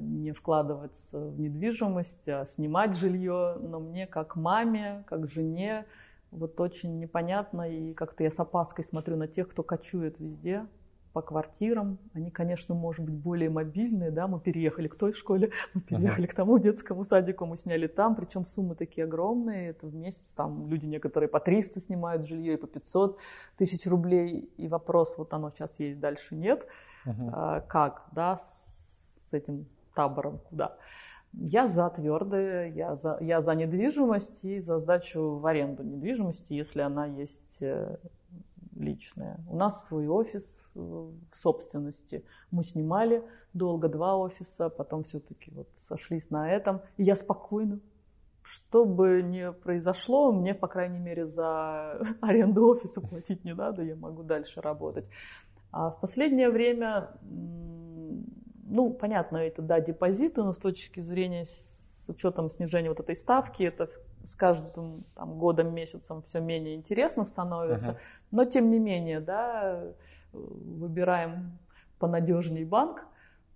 не вкладываться в недвижимость, а снимать жилье. Но мне как маме, как жене, вот очень непонятно. И как-то я с опаской смотрю на тех, кто кочует везде по квартирам. Они, конечно, может быть, более мобильные, да, мы переехали к той школе, [laughs] мы переехали uh-huh. к тому детскому садику, мы сняли там, причем суммы такие огромные, это в месяц, там люди некоторые по 300 снимают жилье и по 500 тысяч рублей, и вопрос, вот оно сейчас есть, дальше нет, uh-huh. а, как, да, с этим табором куда. Я за твердое, я за, я за недвижимость и за сдачу в аренду недвижимости, если она есть э, личная. У нас свой офис э, в собственности. Мы снимали долго два офиса, потом все-таки вот сошлись на этом. И я спокойно, что бы ни произошло, мне, по крайней мере, за [laughs] аренду офиса платить не надо, я могу дальше работать. А в последнее время ну, понятно, это, да, депозиты, но с точки зрения, с учетом снижения вот этой ставки, это с каждым там, годом, месяцем все менее интересно становится. Uh-huh. Но, тем не менее, да, выбираем понадежней банк,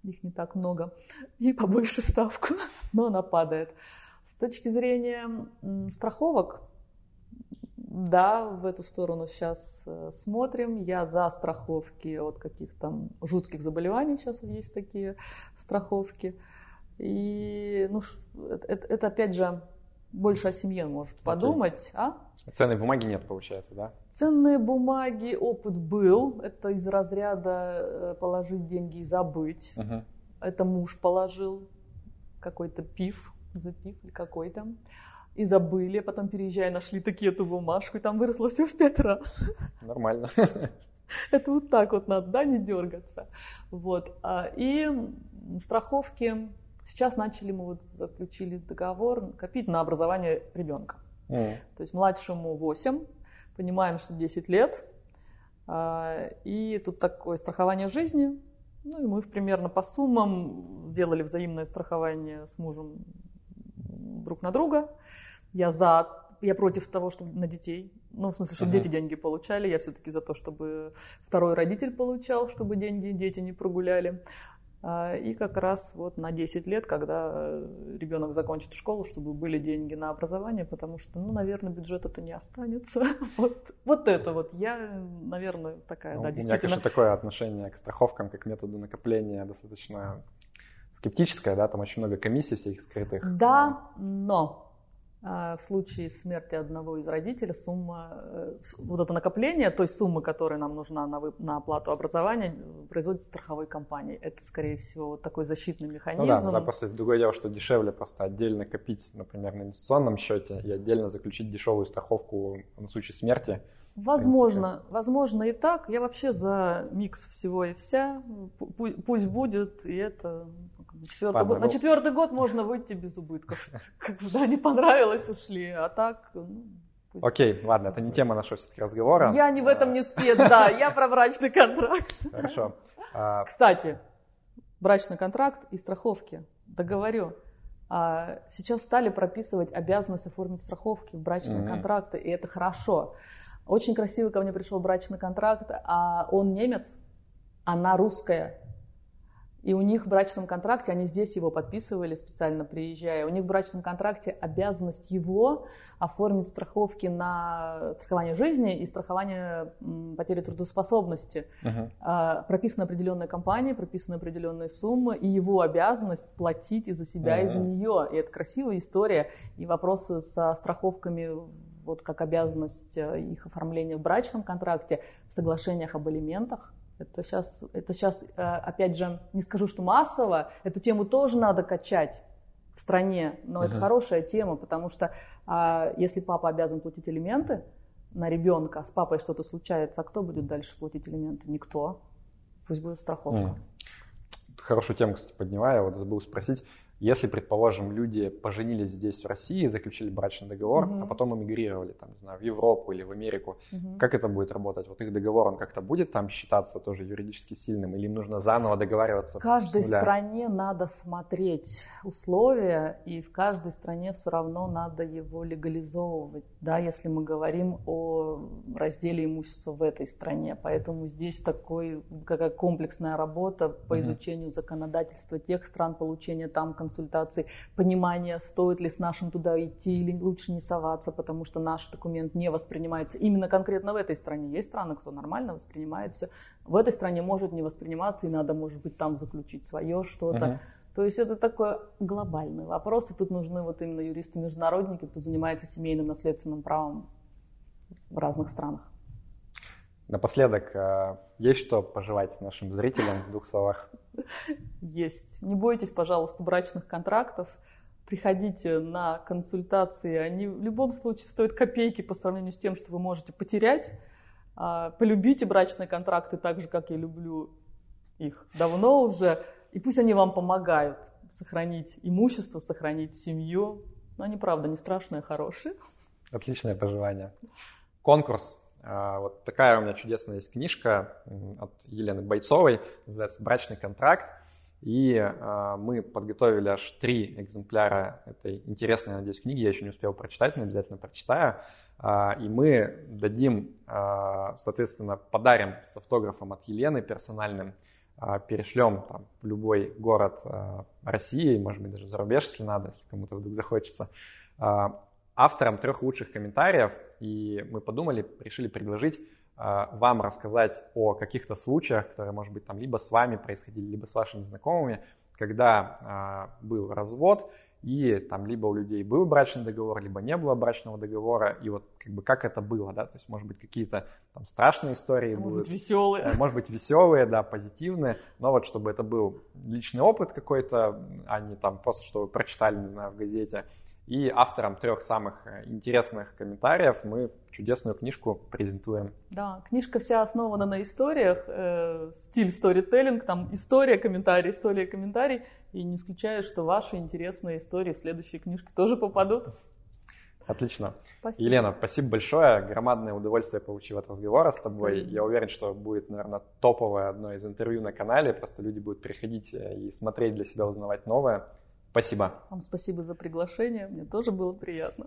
их не так много, и побольше ставку, [laughs] но она падает. С точки зрения страховок, да, в эту сторону сейчас э, смотрим. Я за страховки от каких-то жутких заболеваний. Сейчас есть такие страховки. И ну, это, это опять же больше о семье может подумать. А? Ценной бумаги нет, получается, да? Ценные бумаги, опыт был. Это из разряда э, положить деньги и забыть. Угу. Это муж положил какой-то пив, запив или какой там и забыли, потом переезжая нашли такие эту бумажку, и там выросло все в пять раз. Нормально. [laughs] Это вот так вот надо, да, не дергаться. Вот. А, и страховки. Сейчас начали мы вот заключили договор копить на образование ребенка. Mm. То есть младшему 8, понимаем, что 10 лет. А, и тут такое страхование жизни. Ну и мы примерно по суммам сделали взаимное страхование с мужем друг на друга. Я за, я против того, чтобы на детей, ну, в смысле, чтобы uh-huh. дети деньги получали. Я все-таки за то, чтобы второй родитель получал, чтобы деньги дети не прогуляли. А, и как раз вот на 10 лет, когда ребенок закончит школу, чтобы были деньги на образование, потому что, ну, наверное, бюджета-то не останется. [laughs] Вот, вот это вот. Я, наверное, такая, ну, да, действительно. У меня, конечно, такое отношение к страховкам, как к методу накопления достаточно скептическое, да, там очень много комиссий всяких скрытых. Да, но а, в случае смерти одного из родителей сумма, э, вот это накопление той суммы, которая нам нужна на, на оплату образования, производит страховой компанией. Это, скорее всего, вот такой защитный механизм. Ну да, да, просто другое дело, что дешевле просто отдельно копить, например, на инвестиционном счете и отдельно заключить дешевую страховку на случай смерти. Возможно, возможно и так. Я вообще за микс всего и вся. Пусть будет, и это Четвертый Ладно, год. Ну... На четвертый год можно выйти без убытков. [laughs] Когда не понравилось, ушли. А так... Ну, Окей, ладно, это не тема нашего все-таки разговора. Я не в этом не спец, да, я про брачный контракт. [laughs] Хорошо. А, Кстати, брачный контракт и страховки. Договорю. А, сейчас стали прописывать обязанность оформить страховки в брачные mm-hmm. контракты, и это хорошо. Очень красиво ко мне пришел брачный контракт, а он немец, она русская. И у них в брачном контракте, они здесь его подписывали специально приезжая, у них в брачном контракте обязанность его оформить страховки на страхование жизни и страхование потери трудоспособности. Uh-huh. Прописана определенная компания, прописаны определенные суммы, и его обязанность платить и за себя, uh-huh. и за нее. И это красивая история. И вопросы со страховками вот как обязанность э, их оформления в брачном контракте, в соглашениях об алиментах, это сейчас, это сейчас, э, опять же, не скажу, что массово, эту тему тоже надо качать в стране, но uh-huh. это хорошая тема, потому что а, если папа обязан платить элементы на ребенка, с папой что-то случается, а кто будет дальше платить элементы? Никто. Пусть будет страховка. Mm. Хорошую тему, кстати, поднимаю. Вот забыл спросить. Если, предположим, люди поженились здесь, в России, заключили брачный договор, угу. а потом эмигрировали там, не знаю, в Европу или в Америку, угу. как это будет работать? Вот их договор, он как-то будет там считаться тоже юридически сильным, или им нужно заново договариваться? В каждой стране надо смотреть условия, и в каждой стране все равно надо его легализовывать, да, если мы говорим о разделе имущества в этой стране. Поэтому здесь такой, какая комплексная работа по угу. изучению законодательства тех стран, получения там консультаций, понимание, стоит ли с нашим туда идти или лучше не соваться, потому что наш документ не воспринимается именно конкретно в этой стране. Есть страны, кто нормально воспринимает все. В этой стране может не восприниматься, и надо, может быть, там заключить свое что-то. Uh-huh. То есть это такой глобальный вопрос, и тут нужны вот именно юристы-международники, кто занимается семейным наследственным правом в разных странах. Напоследок, э, есть что пожелать нашим зрителям в двух словах? Есть. Не бойтесь, пожалуйста, брачных контрактов. Приходите на консультации. Они в любом случае стоят копейки по сравнению с тем, что вы можете потерять. А, полюбите брачные контракты так же, как я люблю их давно уже. И пусть они вам помогают сохранить имущество, сохранить семью. Но они, правда, не страшные, а хорошие. Отличное пожелание. Конкурс вот такая у меня чудесная есть книжка от Елены Бойцовой, называется «Брачный контракт». И э, мы подготовили аж три экземпляра этой интересной, надеюсь, книги. Я еще не успел прочитать, но обязательно прочитаю. Э, и мы дадим, соответственно, подарим с автографом от Елены персональным, перешлем там, в любой город России, может быть, даже за рубеж, если надо, если кому-то вдруг захочется, авторам трех лучших комментариев, и мы подумали, решили предложить э, вам рассказать о каких-то случаях, которые, может быть, там либо с вами происходили, либо с вашими знакомыми, когда э, был развод, и там либо у людей был брачный договор, либо не было брачного договора, и вот как бы как это было, да, то есть может быть какие-то там страшные истории а будут. Может быть веселые. Э, может быть веселые, да, позитивные, но вот чтобы это был личный опыт какой-то, а не там просто, что вы прочитали, не знаю, в газете, и авторам трех самых э, интересных комментариев мы чудесную книжку презентуем. Да, книжка вся основана на историях, э, стиль сторителлинг, там история, комментарий, история, комментарий. И не исключаю, что ваши интересные истории в следующей книжке тоже попадут. Отлично. Спасибо. Елена, спасибо большое. Громадное удовольствие получил от разговора с тобой. Спасибо. Я уверен, что будет, наверное, топовое одно из интервью на канале. Просто люди будут приходить э, и смотреть для себя, узнавать новое. Спасибо. Вам спасибо за приглашение, мне тоже было приятно.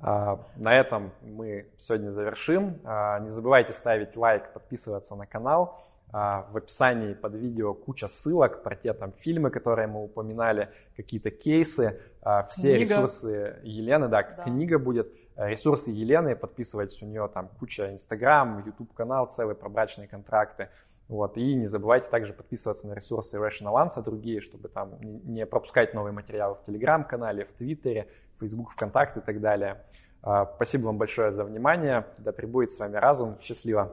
А, на этом мы сегодня завершим. А, не забывайте ставить лайк, подписываться на канал. А, в описании под видео куча ссылок про те там фильмы, которые мы упоминали, какие-то кейсы, все книга. ресурсы Елены, да, да, книга будет. Ресурсы Елены, подписывайтесь, у нее там куча Инстаграм, Ютуб канал целый про брачные контракты. Вот, и не забывайте также подписываться на ресурсы Rational Answer другие, чтобы там не пропускать новые материалы в Телеграм-канале, в Твиттере, Facebook, ВКонтакте и так далее. А, спасибо вам большое за внимание. Да пребудет с вами разум. Счастливо.